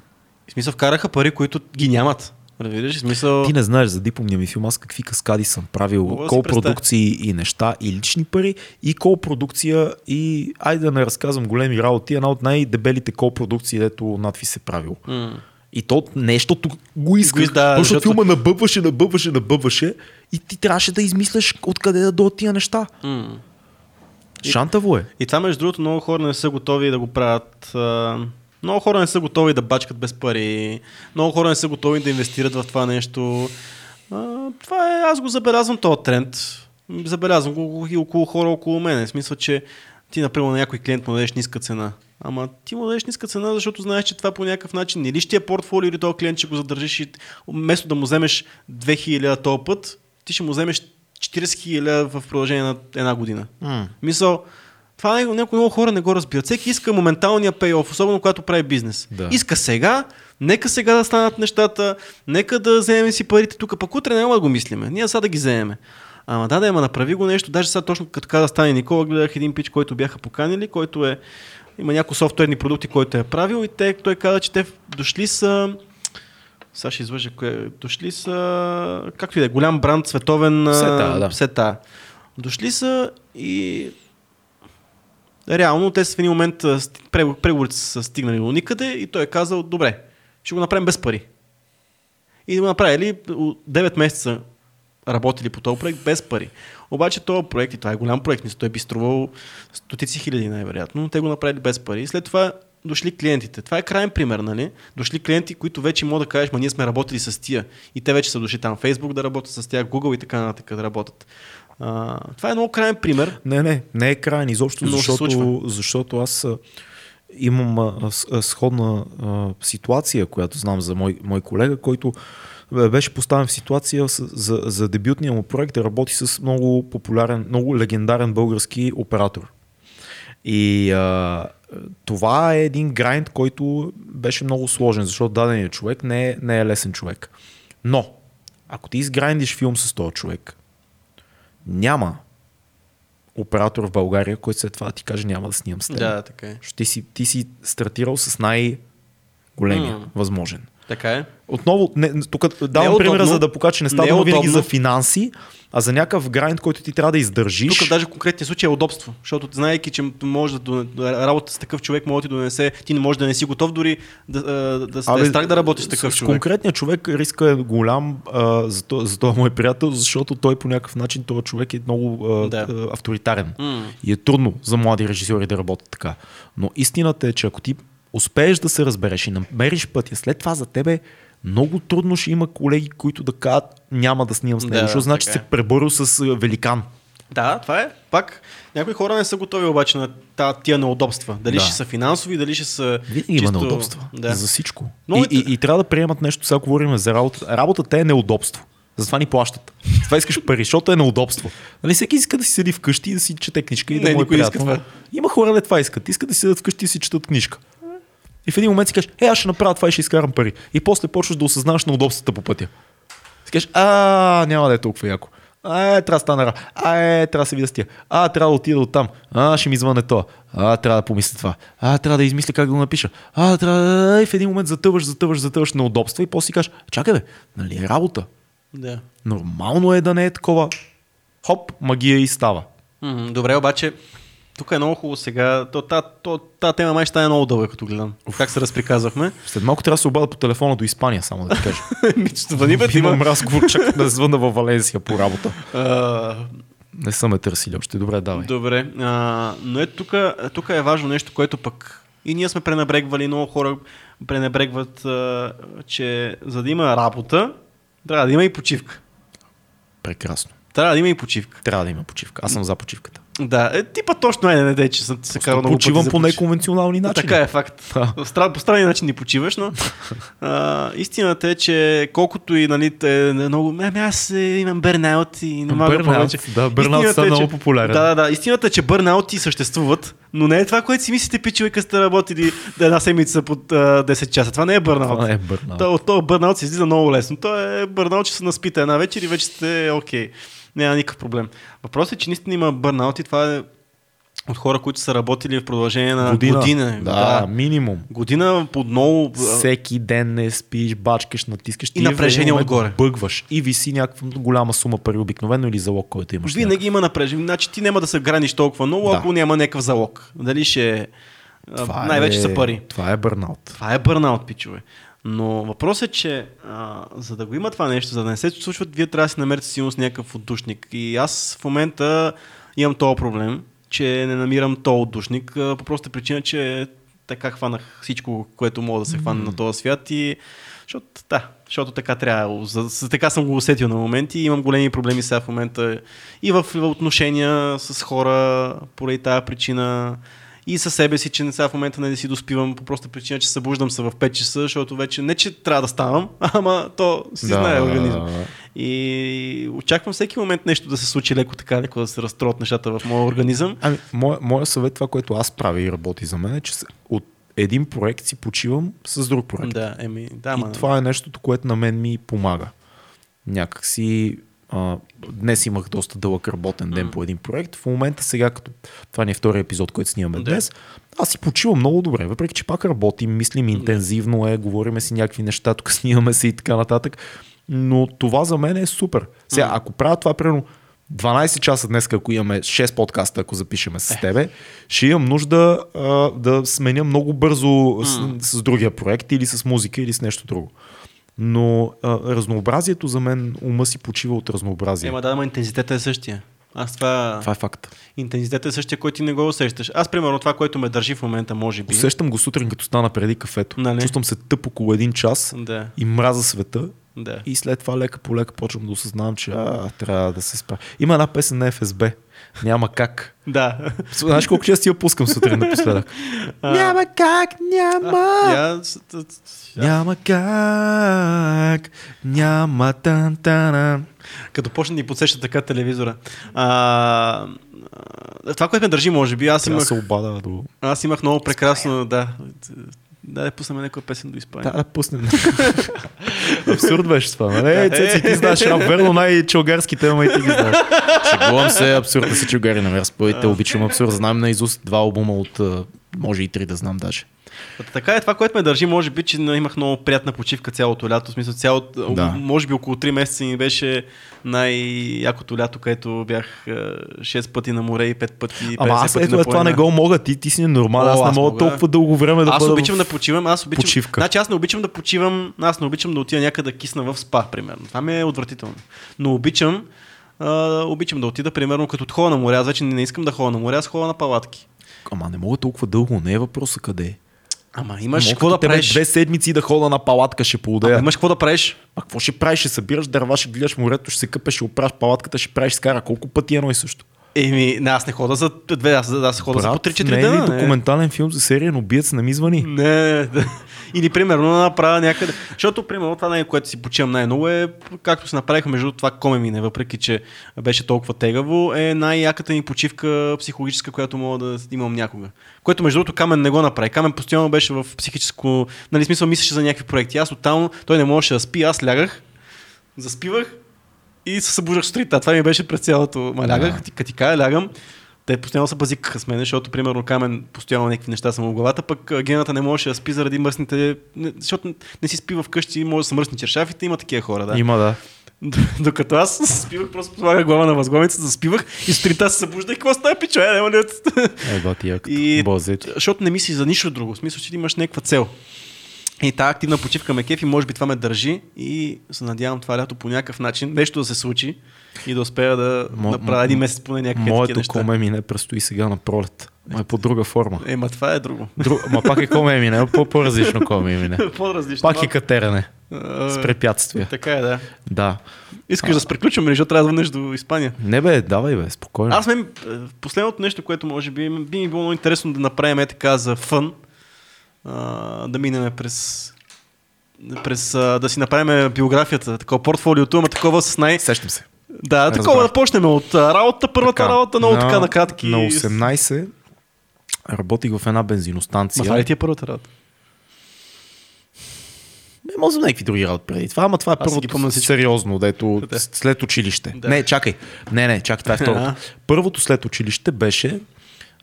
В смисъл вкараха пари, които ги нямат. Разбираш? Смисъл... Ти не знаеш за дипломния ми филм, аз какви каскади съм правил, кол продукции и неща, и лични пари, и кол продукция, и айде да не разказвам големи работи, една от най-дебелите кол продукции, дето надфис се правил. М. И то нещото го из- да, защото, защото- филма набъбваше, набъбваше, набъбваше и ти трябваше да измисляш откъде да дойдат тия неща. М. Шантаво е. И това, между другото, много хора не са готови да го правят. а, Много хора не са готови да бачкат без пари. Много хора не са готови да инвестират в това нещо. А, Това е, аз го забелязвам този тренд. Забелязвам го и около хора около мен. В смисъл, че ти, например, на някой клиент му дадеш ниска цена. Ама ти му дадеш ниска цена, защото знаеш, че това по някакъв начин или ще е портфолио, или този клиент ще го задържиш и вместо да му вземеш 2000 този път, ти ще му вземеш 40 000 в продължение на една година. Мисъл, това някои, много хора не го разбират. Всеки иска моменталния пейоф, особено когато прави бизнес. Да. Иска сега, нека сега да станат нещата, нека да вземем си парите тук, пък утре няма да го мислиме. Ние сега да ги вземем. Ама да, да, ама направи го нещо. Даже сега точно като така да стане Никола, гледах един пич, който бяха поканили, който е има някои софтуерни продукти, който е правил и те, той каза, че те дошли са сега ще излъжа, кое, дошли са, както и да е, голям бранд, световен Сета, да. сета. Дошли са и реално те в един момент преговорите са стигнали до никъде и той е казал, добре, ще го направим без пари. И го направили о, 9 месеца работили по този проект без пари. Обаче този проект, и това е голям проект, мисля, той би струвал стотици хиляди най-вероятно, но те го направили без пари. И след това дошли клиентите. Това е крайен пример, нали? Дошли клиенти, които вече мога да кажеш, ма ние сме работили с тия. И те вече са дошли там Facebook да работят с тях, Google и така нататък да работят. А, това е много крайен пример. Не, не, не е крайен изобщо, защото, защото аз имам а, а, сходна а, ситуация, която знам за мой, мой колега, който беше поставен в ситуация за, за дебютния му проект да работи с много популярен, много легендарен български оператор. И а, това е един грайнд, който беше много сложен, защото даденият човек не е, не е лесен човек. Но, ако ти изграйндиш филм с този човек, няма оператор в България, който след това ти каже няма да снимам с теб. Да, така е. Ти си, ти си стартирал с най-големия М. възможен. Така е. Отново, не, тук давам Не е примера, удобно. за да покажа, че не става Не е дума винаги за финанси, а за някакъв грайнд, който ти трябва да издържиш. Тук даже в конкретния случай е удобство, защото знаейки, че може да работа с такъв човек може да ти донесе, ти не можеш да не си готов дори да, да, да е страх да работиш с такъв с, човек. конкретния човек риска е голям а, за, то, за този мой приятел, защото той по някакъв начин, този човек е много а, Да. а, авторитарен. М. И е трудно за млади режисьори да работят така. Но истината е, че ако ти успееш да се разбереш и намериш пътя, след това за тебе много трудно ще има колеги, които да кажат няма да снимам с него, Да, защото значи се преборил с великан. Да, това е. Пак, някои хора не са готови обаче на тия неудобства. Дали Да. ще са финансови, дали ще са. Винаги има чисто... неудобства. Да. За всичко. Но и, и, и, трябва да приемат нещо, сега говорим за работа. Работата е неудобство. Затова ни плащат. Затова искаш пари, защото е неудобство. Нали, всеки иска да си седи вкъщи и да си чете книжка и да Не, му е не иска приятно. това. Има хора, де това искат. Искат да си седят вкъщи и си четат книжка. И в един момент си кажеш, е, аз ще направя това и ще изкарам пари. И после почваш да осъзнаваш неудобствата по пътя. Си кажеш, а, няма да е толкова яко. А, е, трябва да стана ра. А, е, трябва да се видя с тия. А, трябва да отида от там. А, ще ми звъне това. А, трябва да помисля това. А, трябва да измисля как да го напиша. А, трябва да... И в един момент затъваш, затъваш, затъваш на удобства и после си кажеш, чакай бе, нали е работа. Да. Нормално е да не е такова. Хоп, магия и става. Добре, обаче, тук е много хубаво сега. То, та, то, та тема май ще стане много дълга, като гледам. Как се разприказвахме. След малко трябва да се обада по телефона до Испания, само да ти кажа. Звъни бе, Имам има. разговор, чак да звъна във Валенсия по работа. Не са ме търсили още. Добре, давай. Добре, а, но ето тук е важно нещо, което пък и ние сме пренебрегвали, много хора пренебрегват, а, че за да има работа, трябва да има и почивка. Прекрасно. Трябва да има и почивка. Трябва да има почивка. Аз съм за почивката. Да, е, типа точно е, не, не, не, че съм се карал много Почивам по неконвенционални начини. Така е факт. Да. По странни начин ни почиваш, но а, истината е, че колкото и нали, те, много, ами аз е, имам бърнаут и не мога повече. да, бърнаут стана е, много популярен. Да, да, да. Истината е, че бърнаути съществуват, но не е това, което си мислите, пичове, сте работили една седмица под а, 10 часа. Това не е бърнаут. Това не е бърнаут. То, от този бърнаут се излиза много лесно. То е бърнаут, че се наспите една вечер и вече сте окей. Няма никакъв проблем. Въпросът е, че наистина има бърнаут и това е от хора, които са работили в продължение на година. година. Да, минимум. Година под много... Всеки ден не спиш, бачкаш, натискаш. И един напрежение отгоре. Бъгваш и виси някаква голяма сума пари обикновено или залог, който имаш. Винаги има напрежение. Значи ти няма да се граниш толкова много, Да. ако няма някакъв залог. Дали ще е... Това Най-вече е, са пари. Това е бърнаут. Това е бърнаут, пичове. Но въпросът е, че а, за да го има това нещо, за да не се случват, вие трябва да си намерите силно с някакъв отдушник. И аз в момента имам този проблем, че не намирам този отдушник, по проста причина, че така хванах всичко, което мога да се хване на този свят и защото, да, защото така трябва, за, за, така съм го усетил на моменти и имам големи проблеми сега в момента и в, в отношения с хора поради тази причина и със себе си, че сега в момента не си доспивам по проста причина, че събуждам се в 5 часа, защото вече не, че трябва да ставам, ама то си Да. знае организъм. И очаквам всеки момент нещо да се случи леко така, леко да се разстроят нещата в моя организъм. Ами, моя, моя съвет, това, което аз правя и работи за мен, е, че от един проект си почивам с друг проект. Да, еми, да, и ма, това е нещото, което на мен ми помага. Някак си а, днес имах доста дълъг работен ден М. по един проект. В момента сега, като това ни е втория епизод, който снимаме Да. днес, аз си почивам много добре, въпреки че пак работим, мислим интензивно е, говориме си някакви неща, тук снимаме се и така нататък. Но това за мен е супер. Сега, ако правя това, примерно 12 часа днес, ако имаме 6 подкаста, ако запишеме с тебе, ще имам нужда а, да сменя много бързо с, с другия проект или с музика или с нещо друго. Но а, разнообразието за мен, ума си почива от разнообразие. Ема да, ама интензитета е същия. Аз това... Това е факт. Интензитетът е същия, който ти не го усещаш. Аз, примерно, това, което ме държи в момента, може би. Усещам го сутрин, като стана преди кафето. Нали? Чувствам се тъп около един час Да, и мраза света. Да. И след това лека по лека почвам да осъзнавам, че а, трябва да се спра. Има една песен на ФСБ. Няма как. Да. Знаеш колко често я пускам сутрин напоследък? няма как, няма. Я, т- т- Няма как, няма тан тана. Като почне да ни подсеща така телевизора. А, а, това, което ме държи, може би, аз имах, се обада до... аз имах много прекрасно, да. Да, да пуснем някоя песен до Испания. Да, да пуснем. Абсурд беше това, нали? Да, Цеци, ти знаеш рап, верно най-чалгарските, ама и ти ги знаеш. Шегувам се, абсурд да си чалгари, намер спойте, обичам абсурд. Знам на Изус два албума от, а, може и три да знам даже. Така е това, което ме държи, може би, че имах много приятна почивка цялото лято. В смисъл, цялото, Да. може би около 3 месеца ми беше най-якото лято, където бях 6 пъти на море и 5 пъти. 50 Ама аз пъти ето на е, това не го мога. Ти, ти си ненормален. О, Аз не аз мога мога. толкова дълго време да Аз бъда обичам в... да почивам, аз обичам. почивка. Значи аз не обичам да почивам, аз не обичам да отида някъде да кисна в спа, примерно. Това ми е отвратително. Но обичам, а, обичам да отида, примерно, като ходя на море. Аз вече не, не искам да ходя на море, аз ходя на палатки. Ама не мога толкова дълго. Не е въпроса къде е. Ама имаш какво да правиш. Две седмици да хода на палатка ще поудея. Ама имаш какво да правиш. А какво ще правиш? Ще събираш дърва, ще гледаш морето, ще се къпеш, ще оправиш палатката, ще правиш скара. Колко пъти е едно и също? Еми, не, аз не хода за две, аз, аз хода за по 3-4 не е ли документален филм за серия, но биец не ми звъни? Не, да. Или примерно направя някъде. Защото, примерно, това, най- което си почивам най-много е, както се направиха между това коме мине, въпреки че беше толкова тегаво, е най-яката ми почивка психологическа, която мога да имам някога. Което, между другото, Камен не го направи. Камен постоянно беше в психическо, нали, смисъл, мислеше за някакви проекти. Аз тотално, той не можеше да спи, аз лягах, заспивах и се събуждах сутринта. Това ми беше през цялото. Ма лягах, Да. кажа, лягам, те постоянно се базикаха с мен, защото, примерно, камен постоянно някакви неща са му в главата, пък гената не можеше да спи заради мръсните, защото не си спи вкъщи, може да са мръсни чершафите, има такива хора, да. Има, да. Докато аз спивах, просто слагах глава на възглавницата, заспивах и сутринта се събуждах, какво става, пичо, е, няма ли от- Е. И-. Защото не мислиш за нищо друго, в смисъл, че имаш някаква цел. И тази активна почивка ме кефи, може би това ме държи и се надявам това лято по някакъв начин нещо да се случи и да успея да Мо- направя един месец поне някакви Моето неща. коме ми не предстои сега на пролет. Ма е по друга форма. Ема това е друго. Друг, ма пак е коме ми, не по- по-различно коме ми, не. По-различно. Пак е катерене. А, С препятствия. Така е, да. Да. Искаш да се приключваме, ли, защото трябва да до Испания. Не бе, давай бе, спокойно. Аз мен, е, последното нещо, което може би би ми било много интересно да направим е така за фън, а, да минем през през а, да си направим биографията, такова портфолиото, ама такова с най... Сещам се. Да, такова Разбрах. да почнем от а, работа, първата Така, работа, много на- така на кратки. На 18 работих в една бензиностанция. Ма това ли ти е първата работа? Не, може някакви други работи преди това, ама това е Аз първото помня сериозно, дето Да. след училище. Да. Не, чакай. Не, не, чакай, това е второто. Първото след училище беше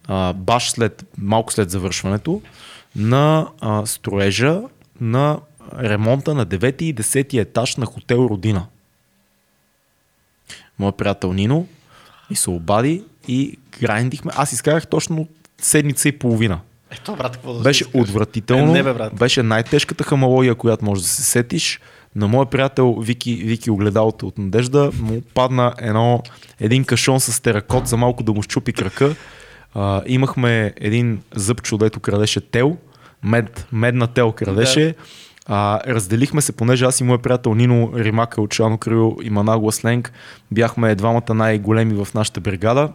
а, баш след, малко след завършването на а, строежа на ремонта на 9 и 10 етаж на хотел Родина. Моят приятел Нино ми се обади и грайндихме. Аз изкарах точно седмица и половина. Ето, брат, какво да Беше кажеш? отвратително. Е, не, бе, брат. Беше най-тежката хамалогия, която можеш да се сетиш. На моя приятел Вики, Вики огледалото от Надежда му падна едно, един кашон с теракот за малко да му щупи крака. А, имахме един зъбчо, дето крадеше тел. Мед, медна тел крадеше. А, разделихме се, понеже аз и моят приятел Нино Римака от Шано Крил и Манагла Сленг бяхме двамата най-големи в нашата бригада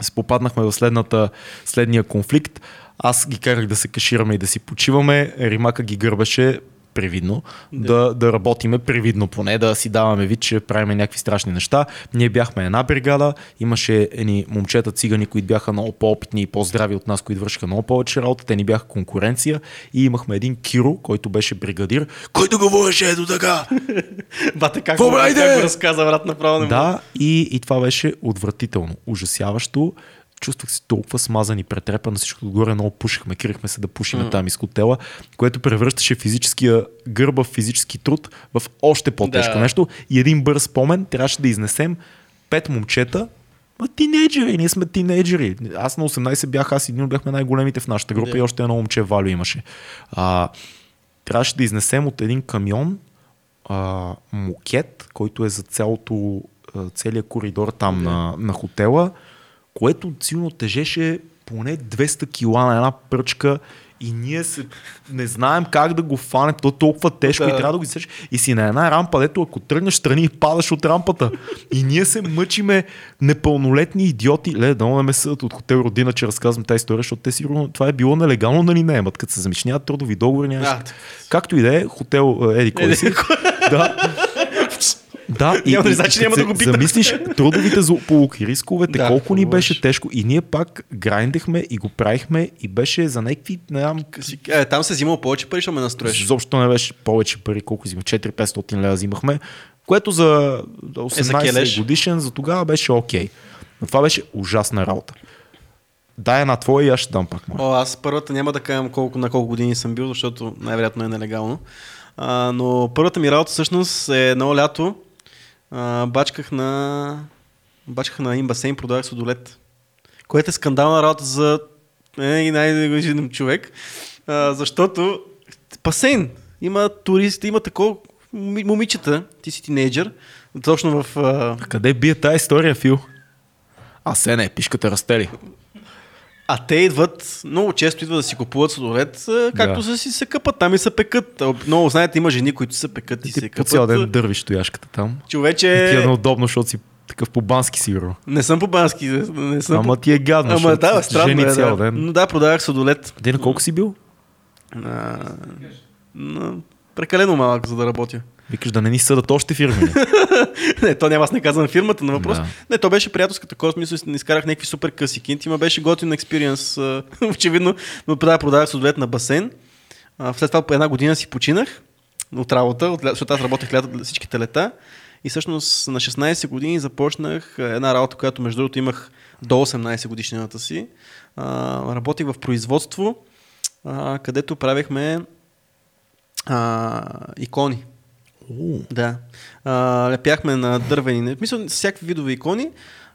се попаднахме в следната, следния конфликт. Аз ги карах да се кашираме и да си почиваме. Римака ги гърбеше привидно, да, да работиме привидно поне, да си даваме вид, че правиме някакви страшни неща. Ние бяхме една бригада, имаше едни момчета цигани, които бяха много по-опитни и по-здрави от нас, които вършиха много повече работа, те ни бяха конкуренция и имахме един Киро, който беше бригадир, който говореше ето така. Бате, как, Какво го, разказа, брат, направо не. Да, и, и това беше отвратително, ужасяващо. Чувствах се толкова смазан и претрепан на всичко отгоре, много пушихме, кирихме се да пушиме mm. там из хотела, което превръщаше физическия гърба в физически труд в още по-тежко Да. нещо. И един бърз спомен трябваше да изнесем пет момчета, Ма тинейджери, ние сме тинейджери. Аз на 18 бях, аз един бяхме най-големите в нашата група Да. и още едно момче Валю имаше. А, трябваше да изнесем от един камион а, мукет, който е за цялото, целият коридор там на, на хотела, което силно тежеше поне 200 кила на една пръчка и ние се, не знаем как да го фане, то е толкова тежко Да. и трябва да го изсечеш. И си на една рампа, дето ако тръгнеш страни и падаш от рампата. И ние се мъчиме непълнолетни идиоти. Ле, да не ме съдат от хотел Родина, че разказвам тази история, защото те сигурно това е било нелегално да ни наемат. Като се замичняват трудови договори, нямаш. А, Както и да е, хотел а, Еди кой Еди си. да. Да, и, Няма да и, значи, няма да го питам. Замислиш трудовите злополуки, рисковете, Да, колко ни беше тежко и ние пак грайндехме и го правихме и беше за някакви, не знам, Е, там се взимал повече пари, защото ме настроиш. изобщо не беше повече пари, колко взима, 4-500 лева взимахме, което за Е, за 18 годишен за тогава беше окей. Но това беше ужасна работа. дай една твоя и аз ще дам пак моя. О, аз първата няма да кажам колко, на колко години съм бил, защото най-вероятно е нелегално. А, но първата ми работа всъщност е едно лято. Бачках на... Бачках на един басейн, продавах судолет. Което е скандална работа за е, и най-нежен човек. А, защото басейн. Има туристи, има такова моми- момичета, ти си тинейджър, точно в... А, Къде бие тази история, Фил? А се не, пишката растели. А те идват, много често идват да си купуват сладолет, както Да. са си се къпат, там и се пекат. Много, знаете, има жени, които се пекат и, И се къпат. цял ден дървиш стояшката там. И ти е Човече, неудобно, защото си такъв по-бански сигурно. не съм по-бански, не съм Ама по... ти е гадно, Ама да, странно жени е, цял да. ден. Но да, продавах сладолет. На колко си бил? А, на, прекалено малък, за да работя. Викаш да не ни съдат още фирми. не? не, то няма аз не казвам фирмата на въпрос. Да. Не, то беше приятелска такова смисъл, не изкарах някакви супер къси кинти, ма беше готин експириенс. Очевидно, но да, продавах сладолет на басейн. А, След това по една година си починах от работа, от, защото аз работех лято всичките лета. И всъщност на 16 години започнах една работа, която между другото имах до 18 годишнината си. А, работих в производство, а, където правихме а, икони. О, Да. А, лепяхме на дървени, в смисъл, всякакви видове икони.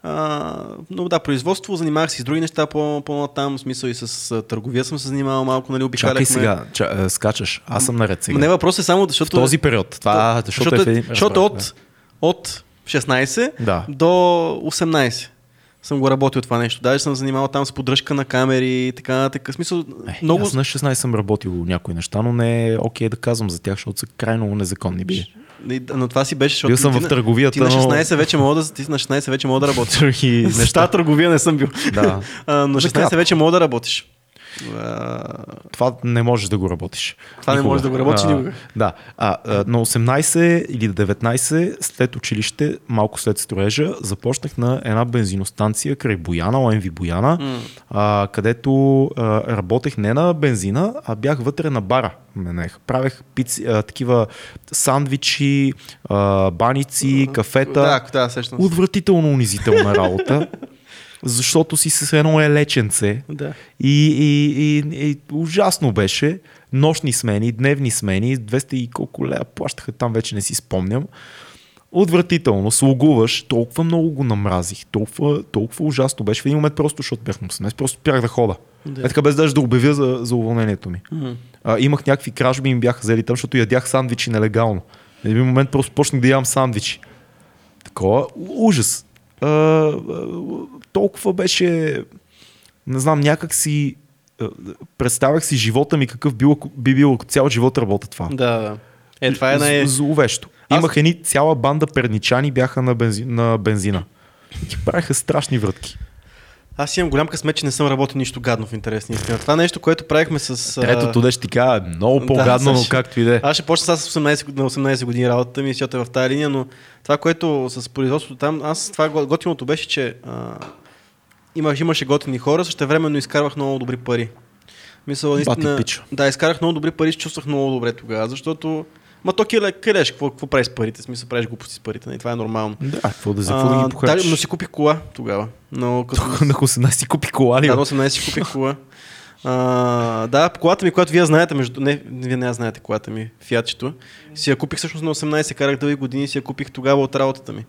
А, но да, производство, занимавах се с други неща по, по-натам, в смисъл и с търговия съм се занимавал малко, нали, обикаляхме. Чакай сега, ча, е, скачаш. Аз съм наред сега. Не, въпрос е само, защото... в този период. Това, защото, е в един... защото от, от 16 Да. до 18 съм го работил това нещо. Даже съм занимавал там с поддръжка на камери и така нататък. Смисъл. Е, много... Аз на 16 съм работил някои неща, но не е окей да казвам за тях, защото са крайно незаконни били. Но това си беше, защото Бил съм ти в на- търговията, Ти на но- 16 вече мога да, ти на 16 вече мога да работиш. Други неща. търговия не съм бил. Да. А, но За 16 кратко. вече мога да работиш. Това не можеш да го работиш. Това не можеш да го работиш никога. Да. А, на 18 или 19, след училище, малко след строежа, започнах на една бензиностанция край Бояна, ОМВ Бояна, М. а, където а, работех не на бензина, а бях вътре на бара. Менех. Правех пици, а, такива сандвичи, а, баници, кафета. Да, да. Отвратително унизителна работа, защото си с едно елеченце. Да. И, и, и, и ужасно беше. Нощни смени, дневни смени, 200 и колко лея плащаха там, вече не си спомням. Отвратително, слугуваш, толкова много го намразих, толкова, толкова ужасно беше. В един момент просто, защото бях на 18, просто спрях да хода. Да. Е така без даже да обявя за, за уволнението ми. М. А, имах някакви кражби и ми бяха взели там, защото ядях сандвичи нелегално. В един момент просто почнах да ям сандвичи. Такова ужас. А, толкова беше, не знам, някак си а, представях си живота ми какъв бил, би бил, ако цял живот работя това. Да, да. Е, това е най... З- Зловещо. Аз- Имах едни цяла банда перничани бяха на, бензи... на бензина. Ти правиха страшни врътки. Аз имам голям късмет, че не съм работил нищо гадно в интерес на истина. Това нещо, което правихме с... а, Третото де ще ти кажа, е много по-гадно, но Саши. както и да е. Аз ще почна с 18, на 18 години работата ми, защото е в тази линия, но това, което с производството там, аз това го- готиното беше, че а, имаш, имаше готини хора, също времено изкарвах много добри пари. Мисля, наистина, да, изкарах много добри пари, се чувствах много добре тогава, защото Ма то киле, къдеш, какво, какво правиш с парите? Смисъл, правиш глупости с парите, не? това е нормално. Да, какво да, за какво да ги да, похарчиш? но си купих кола тогава. Но като... на 18 си купи кола ли? Да, на 18 си купих кола. А, да, колата ми, която вие знаете, между... не, вие не знаете колата ми, фиатчето, си я купих всъщност на 18, карах дълги години, си я купих тогава от работата ми.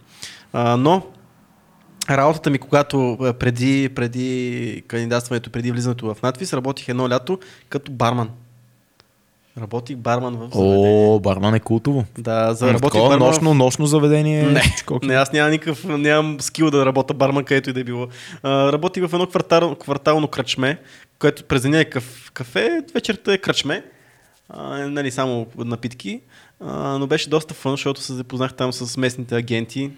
А, но работата ми, когато а, преди, преди кандидатстването, преди влизането в надвис, работих едно лято като барман. Работих барман в заведение. О, барман е култово. Да, за работих такова барман нощно, нощно заведение. не, не, аз нямам никакъв, нямам скил да работя барман, където и да е било. А, работих в едно квартал, квартално кръчме, което през деня е каф, кафе, вечерта е кръчме. А, нали, само напитки. А, но беше доста фън, защото се запознах там с местните агенти,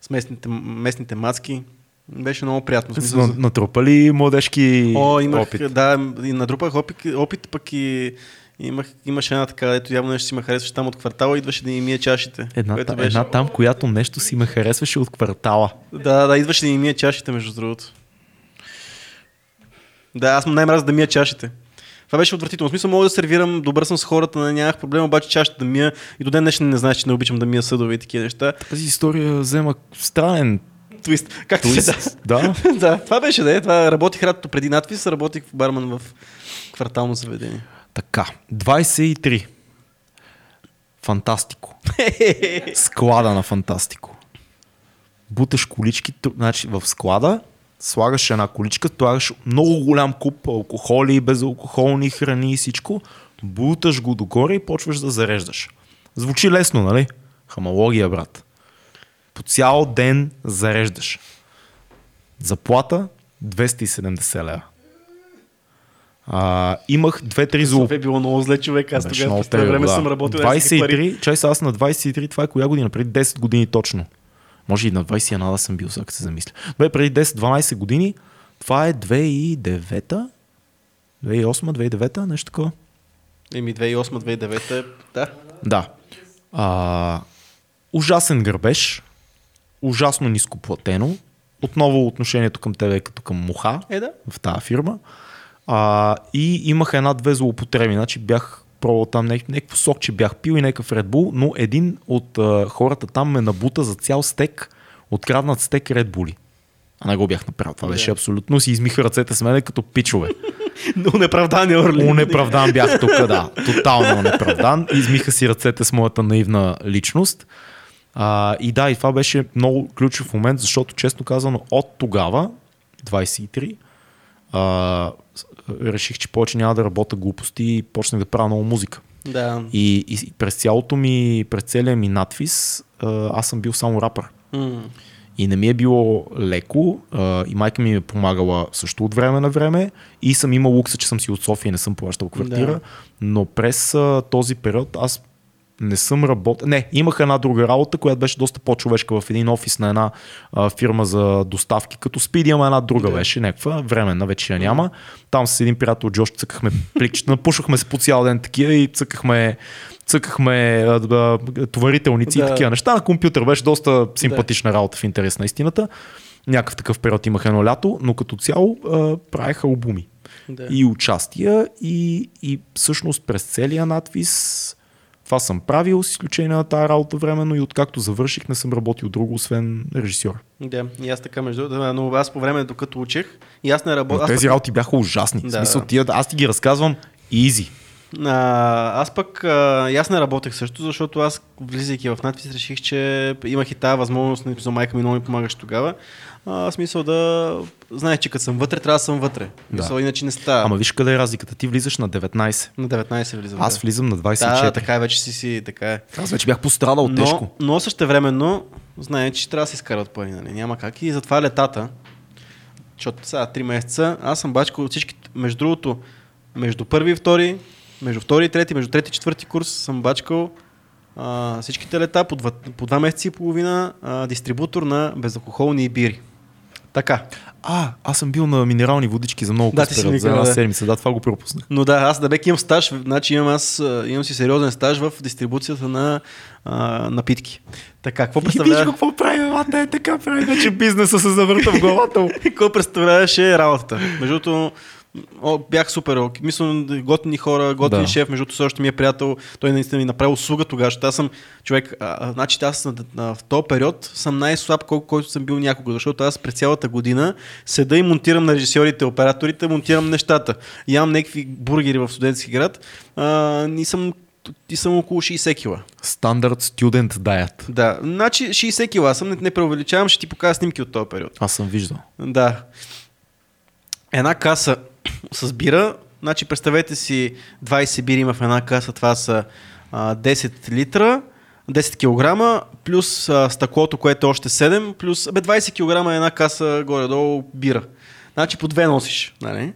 с местните, местните мацки. Беше много приятно. смисъл, На- Натрупали младежки О, имах, опит. да, и надрупах опит, опит пък и имах, имаше една така, ето явно нещо си ме харесваше там от квартала, идваше да ми мие чашите. Една, та- една там, която нещо си ме харесваше от квартала. Да, да, идваше да ми мие чашите, между другото. Да, аз му най-мразя да мия чашите. Това беше отвратително. В смисъл мога да сервирам, добър съм с хората, не, нямах проблем, обаче чашите да мия. И до ден днешен не знаеш, че не обичам да мия съдове и такива неща. Тази история взема странен Твист. Както се да. Да. да, това беше, да. е. Това работих радото преди надпис, работих в барман в квартално заведение. Така, 23. Фантастико. Склада на Фантастико. Буташ колички, значи в склада слагаш една количка, слагаш много голям куп алкохоли, безалкохолни храни и всичко, буташ го догоре и почваш да зареждаш. Звучи лесно, нали? Хамалогия, брат. По цял ден зареждаш. Заплата 270 лева. А, имах две-три. София е било много зле човек. Аз Беше тогава по време да. съм работил. да си ги пари. 23, чай аз на 23, това е коя година? Преди 10 години точно. Може и на 21 да съм бил, сега се замисля. Бе, преди 10-12 години, това е 2009 2008-2009, нещо такова. Еми 2008-2009 е... Да. Да. А, ужасен гърбеж, ужасно ниско платено. Отново отношението към тебе е като към муха Е, да. в тази фирма. А, и имах една-две злоупотреби. Значи бях пробвал там няк- някакво сок, че бях пил и някакъв Red Bull, но един от а, хората там ме набута за цял стек, откраднат стек Red Bull. А не го бях направил. Това беше абсолютно. Си измиха ръцете с мене като пичове. Но неправдани орли. Унеправдан бях тук, да. Тотално унеправдан. Измиха си ръцете с моята наивна личност. А, и да, и това беше много ключов момент, защото честно казано от тогава, 23, а, реших, че повече няма да работя глупости и почнах да правя много музика. Да. И, и през цялото ми, през целия ми надвис, а, аз съм бил само рапър. М. И не ми е било леко. А, и майка ми ми е помагала също от време на време. И съм имал лукса, че съм си от София и не съм плащал квартира. Да. Но през а, този период аз не съм работил. Не, имах една друга работа, която беше доста по-човешка в един офис на една а, фирма за доставки. Като спиди, ама една друга Да. беше, някаква временна, вече я няма. Там с един приятел Джош цъкахме пликчета, напушвахме се по цял ден такива и цъкахме, цъкахме а, а, товарителници Да. и такива неща. На компютър беше доста симпатична работа в интерес на истината. Някакъв такъв период имах едно лято, но като цяло а, правех албуми Да. и участия и, и всъщност през целия надвис това съм правил с изключение на тази работа временно и откакто завърших не съм работил друго, освен режисьор. Да, и аз така между другото, но аз по време докато учех, и аз не работя. тези работи бяха ужасни. Да, в смисъл, тия, аз ти ги разказвам изи. А, аз пък а, и аз не работех също, защото аз влизайки в надпис реших, че имах и тази възможност, нали, за майка ми много ми помагаш тогава. А, смисъл да знаеш, че като съм вътре, трябва да съм вътре. Да. Мисъл, иначе не става. Ама виж къде е разликата. Ти влизаш на 19. На 19 влизам. Аз влизам на 24. Да, така е, вече си си, така е. Аз вече бях пострадал Но, тежко. но също времено, знае, че трябва да се изкарат пари, нали? няма как. И затова летата, защото сега 3 месеца, аз съм бачкал всички, между другото, между първи и втори, между втори и трети, между трети и четвърти курс съм бачкал а, всичките лета по два, по два месеца и половина а, дистрибутор на безалкохолни бири. Така. А, аз съм бил на минерални водички за много Да, ти си ми за една да. седмица. Да, това го пропуснах. Но да, аз да бек имам стаж, значи имам аз, имам си сериозен стаж в дистрибуцията на а, напитки. Така, какво виж представлява? го какво прави, мата е така прави, вече бизнеса се завърта в главата му. Какво представляваше работата? Между другото, о, бях супер. ок. Мисля, готини хора, готин Да. шеф, между другото, също ми е приятел. Той наистина ми направи услуга тогава, аз съм човек. А, а, значи аз на, на, в този период съм най-слаб, колко, който съм бил някога, защото аз през цялата година седа и монтирам на режисьорите, операторите, монтирам нещата. Ям някакви бургери в студентски град а, и съм и съм около 60 кила. Стандарт студент диет. Да, значи 60 кила, аз съм не, не преувеличавам, ще ти покажа снимки от този период. Аз съм виждал. Да. Една каса с бира, значи представете си 20 бири има в една каса, това са а, 10 литра, 10 кг, плюс а, стъклото, което е още 7, плюс бе, 20 кг е една каса горе-долу бира. Значи по две носиш, нали?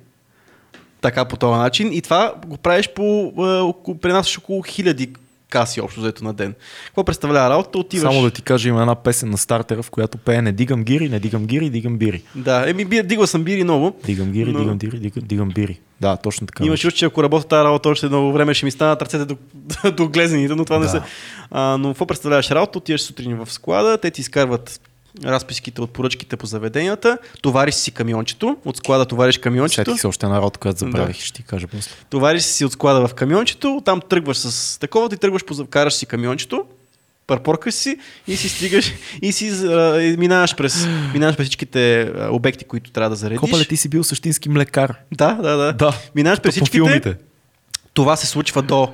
Така по този начин. И това го правиш по, а, около, пренасяш около хиляди каси общо взето на ден. Какво представлява работа? Отиваш... Само да ти кажа, има една песен на стартера, в която пее не дигам гири, не дигам гири, дигам бири. Да, еми, дигал съм бири много. Дигам гири, Но- дигам дири, дигам, дигам бири. Да, точно така. Имаш чувство, че ако работя тази работа още много време, ще ми станат ръцете до, до глезените, но това не Да. са. А, но какво представляваш работа? Отиваш сутрин в склада, те ти изкарват разписките от поръчките по заведенията, товариш си камиончето, от склада товариш камиончето, Сетих се още една работа, която забравих, Да. ще ти кажа после. товариш си от склада в камиончето, там тръгваш с такова, ти тръгваш, караш си камиончето парпоркаш си и си стигаш и си а, и минаваш, през, минаваш през всичките а, обекти, които трябва да заредиш. Копале, ти си бил същински млекар. Да, да, да. Да. Минаваш през всичките. филмите. Това се случва до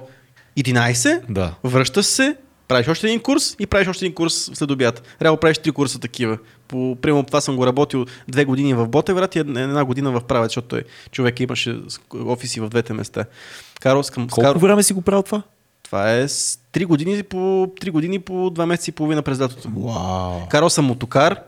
11, Да. връщаш се, правиш още един курс и правиш още един курс след обяд. Реално правиш три курса такива. По, примерно това съм го работил две години в Ботевград и една година в Правец, защото той човек имаше офиси в двете места. Карл, към, Колко Карл, време си го правил това? това е с 3 години по 3 години по 2 месеца и половина през лятото. Вау. Карал съм мотокар.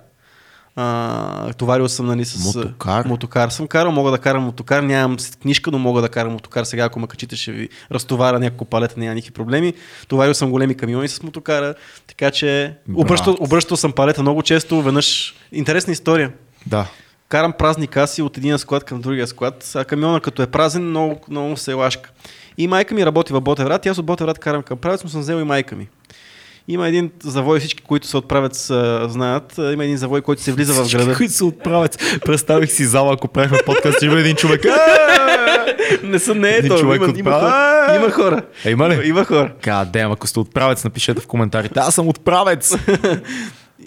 А, товарил съм нали, с... Мотокар? Мотокар съм карал, мога да карам мотокар. Нямам книжка, но мога да карам мотокар. Сега, ако ме качите, ще ви разтоваря няколко палета, няма никакви проблеми. Товарил съм големи камиони с мотокара, така че обръщал, обръщал съм палета много често. Веднъж интересна история. Да. Карам празни каси от един склад към другия склад, а камиона като е празен, много, много се лашка. И майка ми работи в Ботеврат, и аз от Ботеврат карам към правец, но съм взел и майка ми. Има един завой, всички, които се отправят, знаят. а, Има един завой, който се влиза в града. Които се отправят. Представих си зала, ако правихме подкаст, има един човек. не съм, не е то. човек Има, има, хора. има хора. Е, има ли? Има хора. Кадем, ако сте отправец, напишете в коментарите. Аз съм отправец.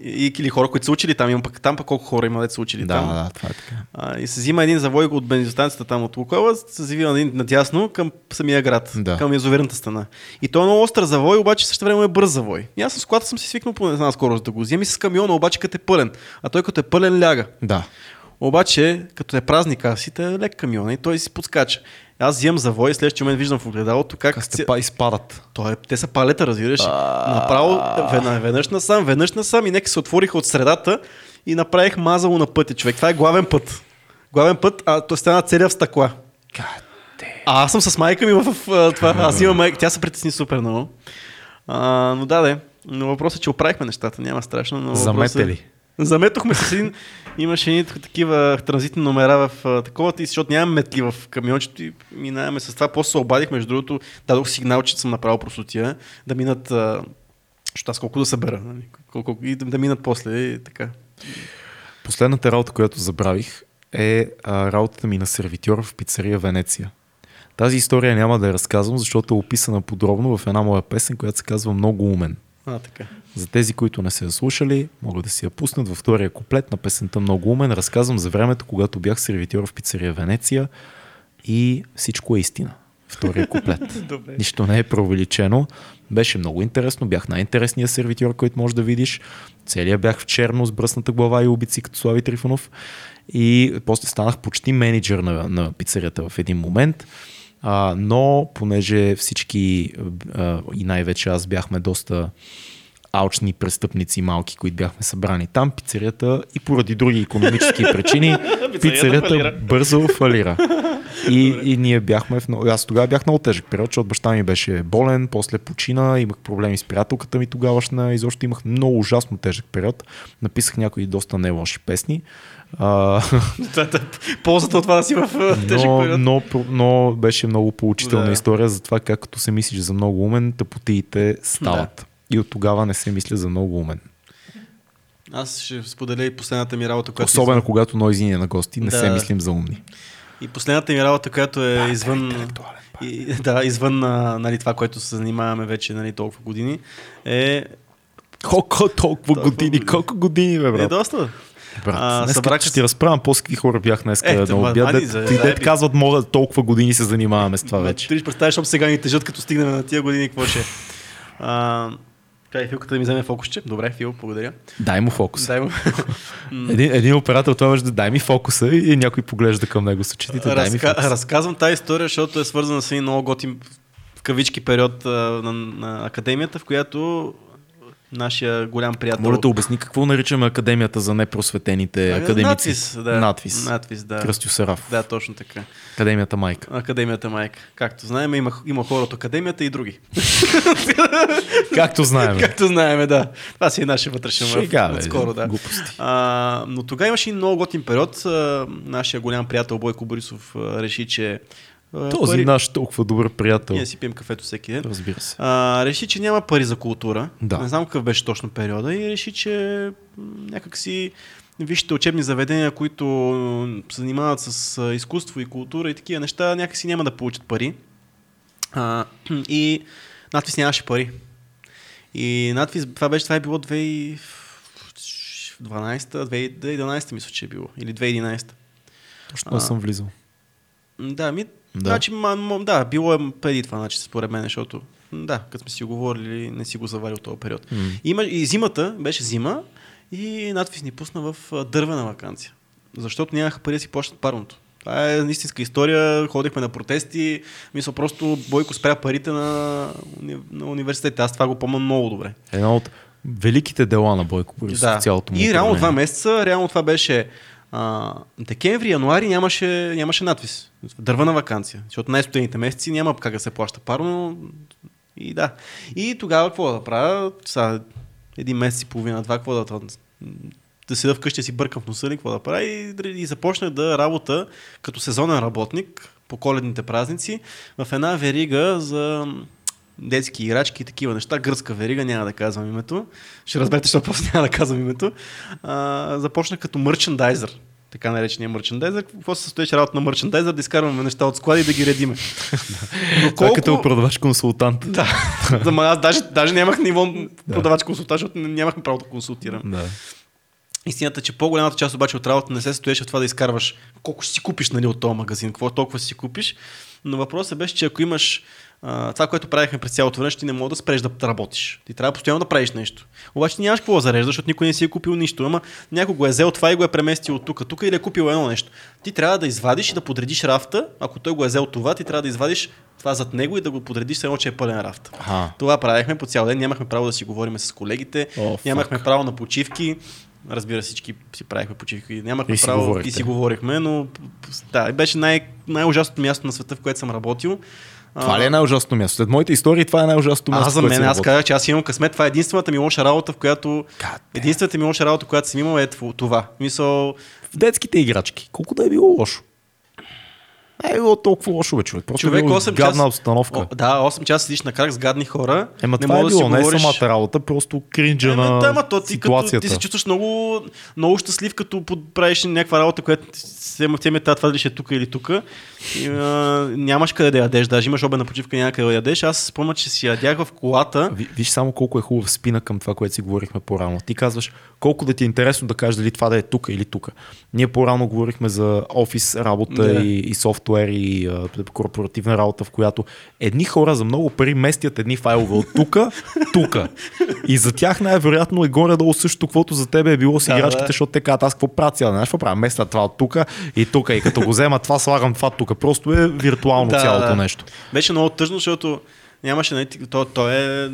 И, или хора, които са учили там. Има пък, там пък колко хора има, да са учили да, там. да, това е така. А, и се взима един завой от бензиностанцията там от Лукола, се на един надясно към самия град, Да. към язовирната стена. И той е много остър завой, обаче също време е бърз завой. И аз с колата съм си свикнал по една скорост да го взема и с камиона, обаче като е пълен. А той като е пълен ляга. Да. Обаче, като е празник касите, е лек камиона и той си подскача. Аз взимам завой и следващия момент виждам в огледалото как... Как сте па изпадат. той е, те са палета, разбираш. Направо веднъж, насам, веднъж насам и нека се отвориха от средата и направих мазало на пътя, човек. Това е главен път. Главен път, а той стана целия в стъкла. А аз съм с майка ми в, в това. Аз имам майка. Тя се притесни супер много. А, но да, де. Но въпросът е, че оправихме нещата. Няма страшно. Но Замете е- ли? Заметохме с един. Имаше едни такива транзитни номера в такова, и защото нямаме метли в камиончето и минаваме с това. После се обадих, между другото, дадох сигнал, че съм направил просотия, да минат, защото аз колко да събера, нали? колко, и да, да минат после и така. Последната работа, която забравих, е а, работата ми на сервитьор в пицария Венеция. Тази история няма да я разказвам, защото е описана подробно в една моя песен, която се казва Много умен. А, така. За тези, които не са я слушали, могат да си я пуснат във втория куплет на песента Много умен. Разказвам за времето, когато бях сервитьор в пицария Венеция и всичко е истина. Втория куплет. Добре. Нищо не е преувеличено. Беше много интересно. Бях най-интересният сервитьор, който можеш да видиш. Целият бях в черно с бръсната глава и обици като Слави Трифонов. И после станах почти менеджер на, на пицарията в един момент. А, но понеже всички а, и най-вече аз бяхме доста алчни престъпници малки, които бяхме събрани там, пицарията и поради други економически причини, пицарията фалира. бързо фалира. И, и ние бяхме в. Аз тогава бях много тежък период, защото баща ми беше болен, после почина, имах проблеми с приятелката ми тогавашна, изобщо имах много ужасно тежък период. Написах някои доста не лоши песни. А, Ползата от това да си в тежък но, период. но, но беше много поучителна Да. история за това как като се мислиш за много умен, тъпотиите стават. И от тогава не се мисля за много умен. Аз ще споделя и последната ми работа, която Особено когато Нойзин е на гости, не Да. се мислим за умни. И последната ми работа, която е извън, и, да, извън нали, това, което се занимаваме вече нали, толкова години, е, Колко толкова Толкова години, колко години, бе, е брат. доста. Брат, А, днес събраха ще ти разправям по-с какви хора бях днес Е, на обяд. Дет, за- дет казват, мога толкова години се занимаваме с това вече. Ти ще представиш, защото сега ни тежат, като стигнем на тия години, какво ще е. А, Кай, Филката да ми вземе фокусче. Добре, Фил, благодаря. Дай му фокус. Дай му. Един, един оператор това може да дай ми фокуса и някой поглежда към него с очите. Дай ми фокус. Разказвам тази история, защото е свързана с един много готин в кавички период а, на, на академията, в която нашия голям приятел... Моля да обясни какво наричаме Академията за непросветените академици. Надвис, да. Надвис. Надвис, да. Кръстю Сарафов. Да, точно така. Академията майка. Академията Майка. Както знаем, има, има хора от академията и други. Както знаем. Както знаем, да. Това си е нашия вътрешен Шега, бе, скоро, да. глупости. А, но тогава имаше и много готин период. А, нашия голям приятел Бойко Борисов а, реши, че а, Този пари... наш толкова добър приятел. Ние си пием кафето всеки ден. Разбира се. А, реши, че няма пари за култура. Да. Не знам какъв беше точно периода и реши, че някакси висшите учебни заведения, които се занимават с изкуство и култура и такива неща, някакси няма да получат пари. А, и надвис нямаше пари. И надпис, това беше, това е било 2012, 2012 мисля, че е било. Или 2011. Точно не съм влизал. Да, ми, Да. Значи, ма, да, било е преди това, значи, според мен, защото, м, да, като сме си говорили, не си го заварил този период. М. Има, и зимата, беше зима, и надпис ни пусна в дървена вакансия. Защото нямаха пари да си плащат парното. Това е истинска история. Ходихме на протести. Мисля, просто Бойко спря парите на, на университета. Аз това го помня много добре. Едно от великите дела на Бойко Борисов в цялото му И реално два месеца, реално това беше а, декември, януари нямаше, нямаше надпис. Дървена вакансия. Защото най-студените месеци няма как да се плаща парно. И да. И тогава какво да правя? Сега, един месец и половина, два, какво да? Да седа вкъщи си бъркам в носа ли, какво да правя? И, и започнах да работя като сезонен работник по коледните празници в една верига за детски играчки и такива неща. Гръцка верига, няма да казвам името. Ще разберете, защото после няма да казвам името. А, започнах като мърчендайзър. Така наречения мърчендайзър. Какво се състоеше работа на мърчендайзър? Да изкарваме неща от склади и да ги редиме. Но е като продавач консултант. Да, Ама аз даже, даже нямах ниво продавач консултант, защото нямахме право да консултирам. Да. Истината, е, че по-голямата част обаче от работа не се стоеше в това да изкарваш колко ще си купиш нали, от този магазин, какво толкова си купиш. Но въпросът беше, че ако имаш а, това, което правихме през цялото време, ще ти не мога да спреш да работиш. Ти трябва постоянно да правиш нещо. Обаче нямаш какво да зареждаш, защото никой не си е купил нищо. Ама някой го е взел това и го е преместил от тук, тук или е купил едно нещо. Ти трябва да извадиш и да подредиш рафта. Ако той го е взел това, ти трябва да извадиш това зад него и да го подредиш с едно, че е пълен рафт. Аха. Това правихме по цял ден, нямахме право да си говорим с колегите, О, нямахме право на почивки. Разбира се, всички си правихме почивки. Нямахме И си право говорихте. и си говорихме, но да, беше най- най-ужасното място на света, в което съм работил. Това ли е най-ужасното място? След моите истории това е най-ужасното място. Аз за мен, аз казах, че аз имам късмет. Това е единствената ми лоша работа, в която. Единствената ми лоша работа, която съм имал е това. Мисъл, В детските играчки. Колко да е било лошо? Не е било толкова лошо, бе, човек. Просто човек е било 8 гадна часа. обстановка. О, да, 8 часа седиш на крак с гадни хора. Ема не това е мога да си било, не говориш. самата работа, просто кринджа Ема, на да, ама то ти, като, ситуацията. ти се чувстваш много, много щастлив, като под- правиш някаква работа, която се теме това дали ще е тук или тук. И, а, нямаш къде да ядеш, даже имаш обедна почивка, няма къде да ядеш. Аз спомня, че си ядях в колата. Ви- Виж само колко е хубав спина към това, което си говорихме по-рано. Ти казваш колко да ти е интересно да кажеш дали това да е тук или тук. Ние по-рано говорихме за офис работа Да. и, и софтуер и а, корпоративна работа, в която едни хора за много пари местят едни файлове от тук, тук. И за тях най-вероятно е горе-долу също, каквото за тебе е било с играчките, да. защото те казват, аз какво правя цяла, знаеш какво правя, местя това от тук и тук. И като го взема това, слагам това тук. Просто е виртуално Да, цялото да. нещо. Беше много тъжно, защото нямаше, нали, то, то е,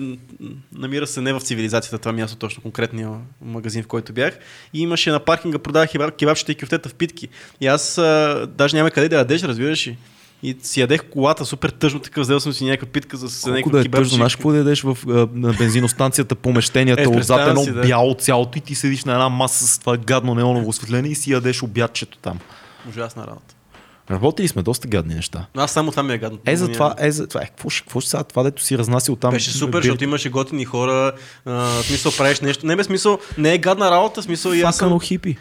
намира се не в цивилизацията това място, точно конкретния магазин, в който бях. И имаше на паркинга, продавах кебаб, кебабчета и кюфтета в питки. И аз а, даже няма къде да ядеш, разбираш ли? И си ядех колата, супер тъжно, такъв, взел съм си някаква питка за с Колко някакви да е кебабчета. тъжно, знаеш какво да ядеш в, на бензиностанцията, помещенията, Е, отзад едно си, да. бяло цялото и ти седиш на една маса с това гадно неоново осветление и си ядеш обядчето там. Ужасна работа. Работили сме доста гадни неща. Аз само това ми е гадно. Е, за Няма- това, е, за това, е, какво ще, какво ще сега, това дето си разнася от там. Беше супер, защото имаше готини хора, а, смисъл правиш нещо. Не бе смисъл, не е гадна работа, смисъл и аз съм... Хипи.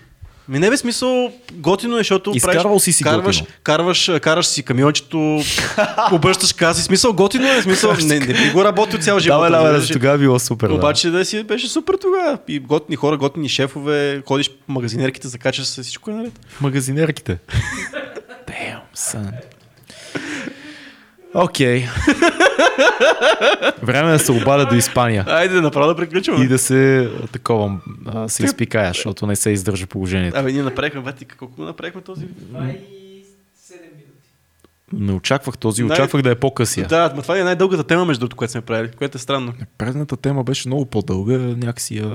Ми не бе смисъл, готино е, защото Изкарвал си си карваш, готино. карваш, караш си камиончето, обръщаш каси, смисъл готино е, смисъл, не, не би го работил цял живот. Да, да, ли? тогава било супер. да. Обаче да си беше супер тогава. И готини хора, готини шефове, ходиш по магазинерките, закачаш се, всичко е наред. Магазинерките. Son. Окей. Време е да се обаля до Испания. Айде, направо да приключваме. И да се а, такова а, се изпикая, защото не се издържа положението. Абе, ние направихме, бати, колко направихме този? 27 минути. Не очаквах този, Най- очаквах да е по-късия. Да, ма това е най-дългата тема, между другото, което сме правили, което е странно. Предната тема беше много по-дълга, някакси я...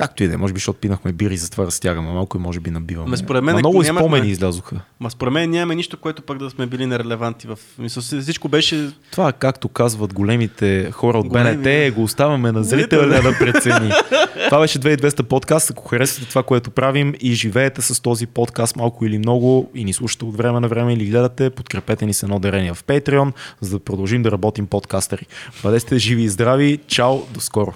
Както и да е, може би, защото пинахме бири, затова разтягаме малко и може би набиваме. Ме според мен, Ма много нямахме- спомени излязоха. Ма според мен нямаме нищо, което пък да сме били нерелеванти в... Мисля, всичко беше... Това, както казват големите хора от Големи, БНТ, го оставяме на зрителя да прецени. това беше 2200 подкаст. Ако харесвате това, което правим и живеете с този подкаст малко или много и ни слушате от време на време или гледате, подкрепете ни с едно дарение в Patreon, за да продължим да работим подкастери. Бъдете живи и здрави. Чао, до скоро.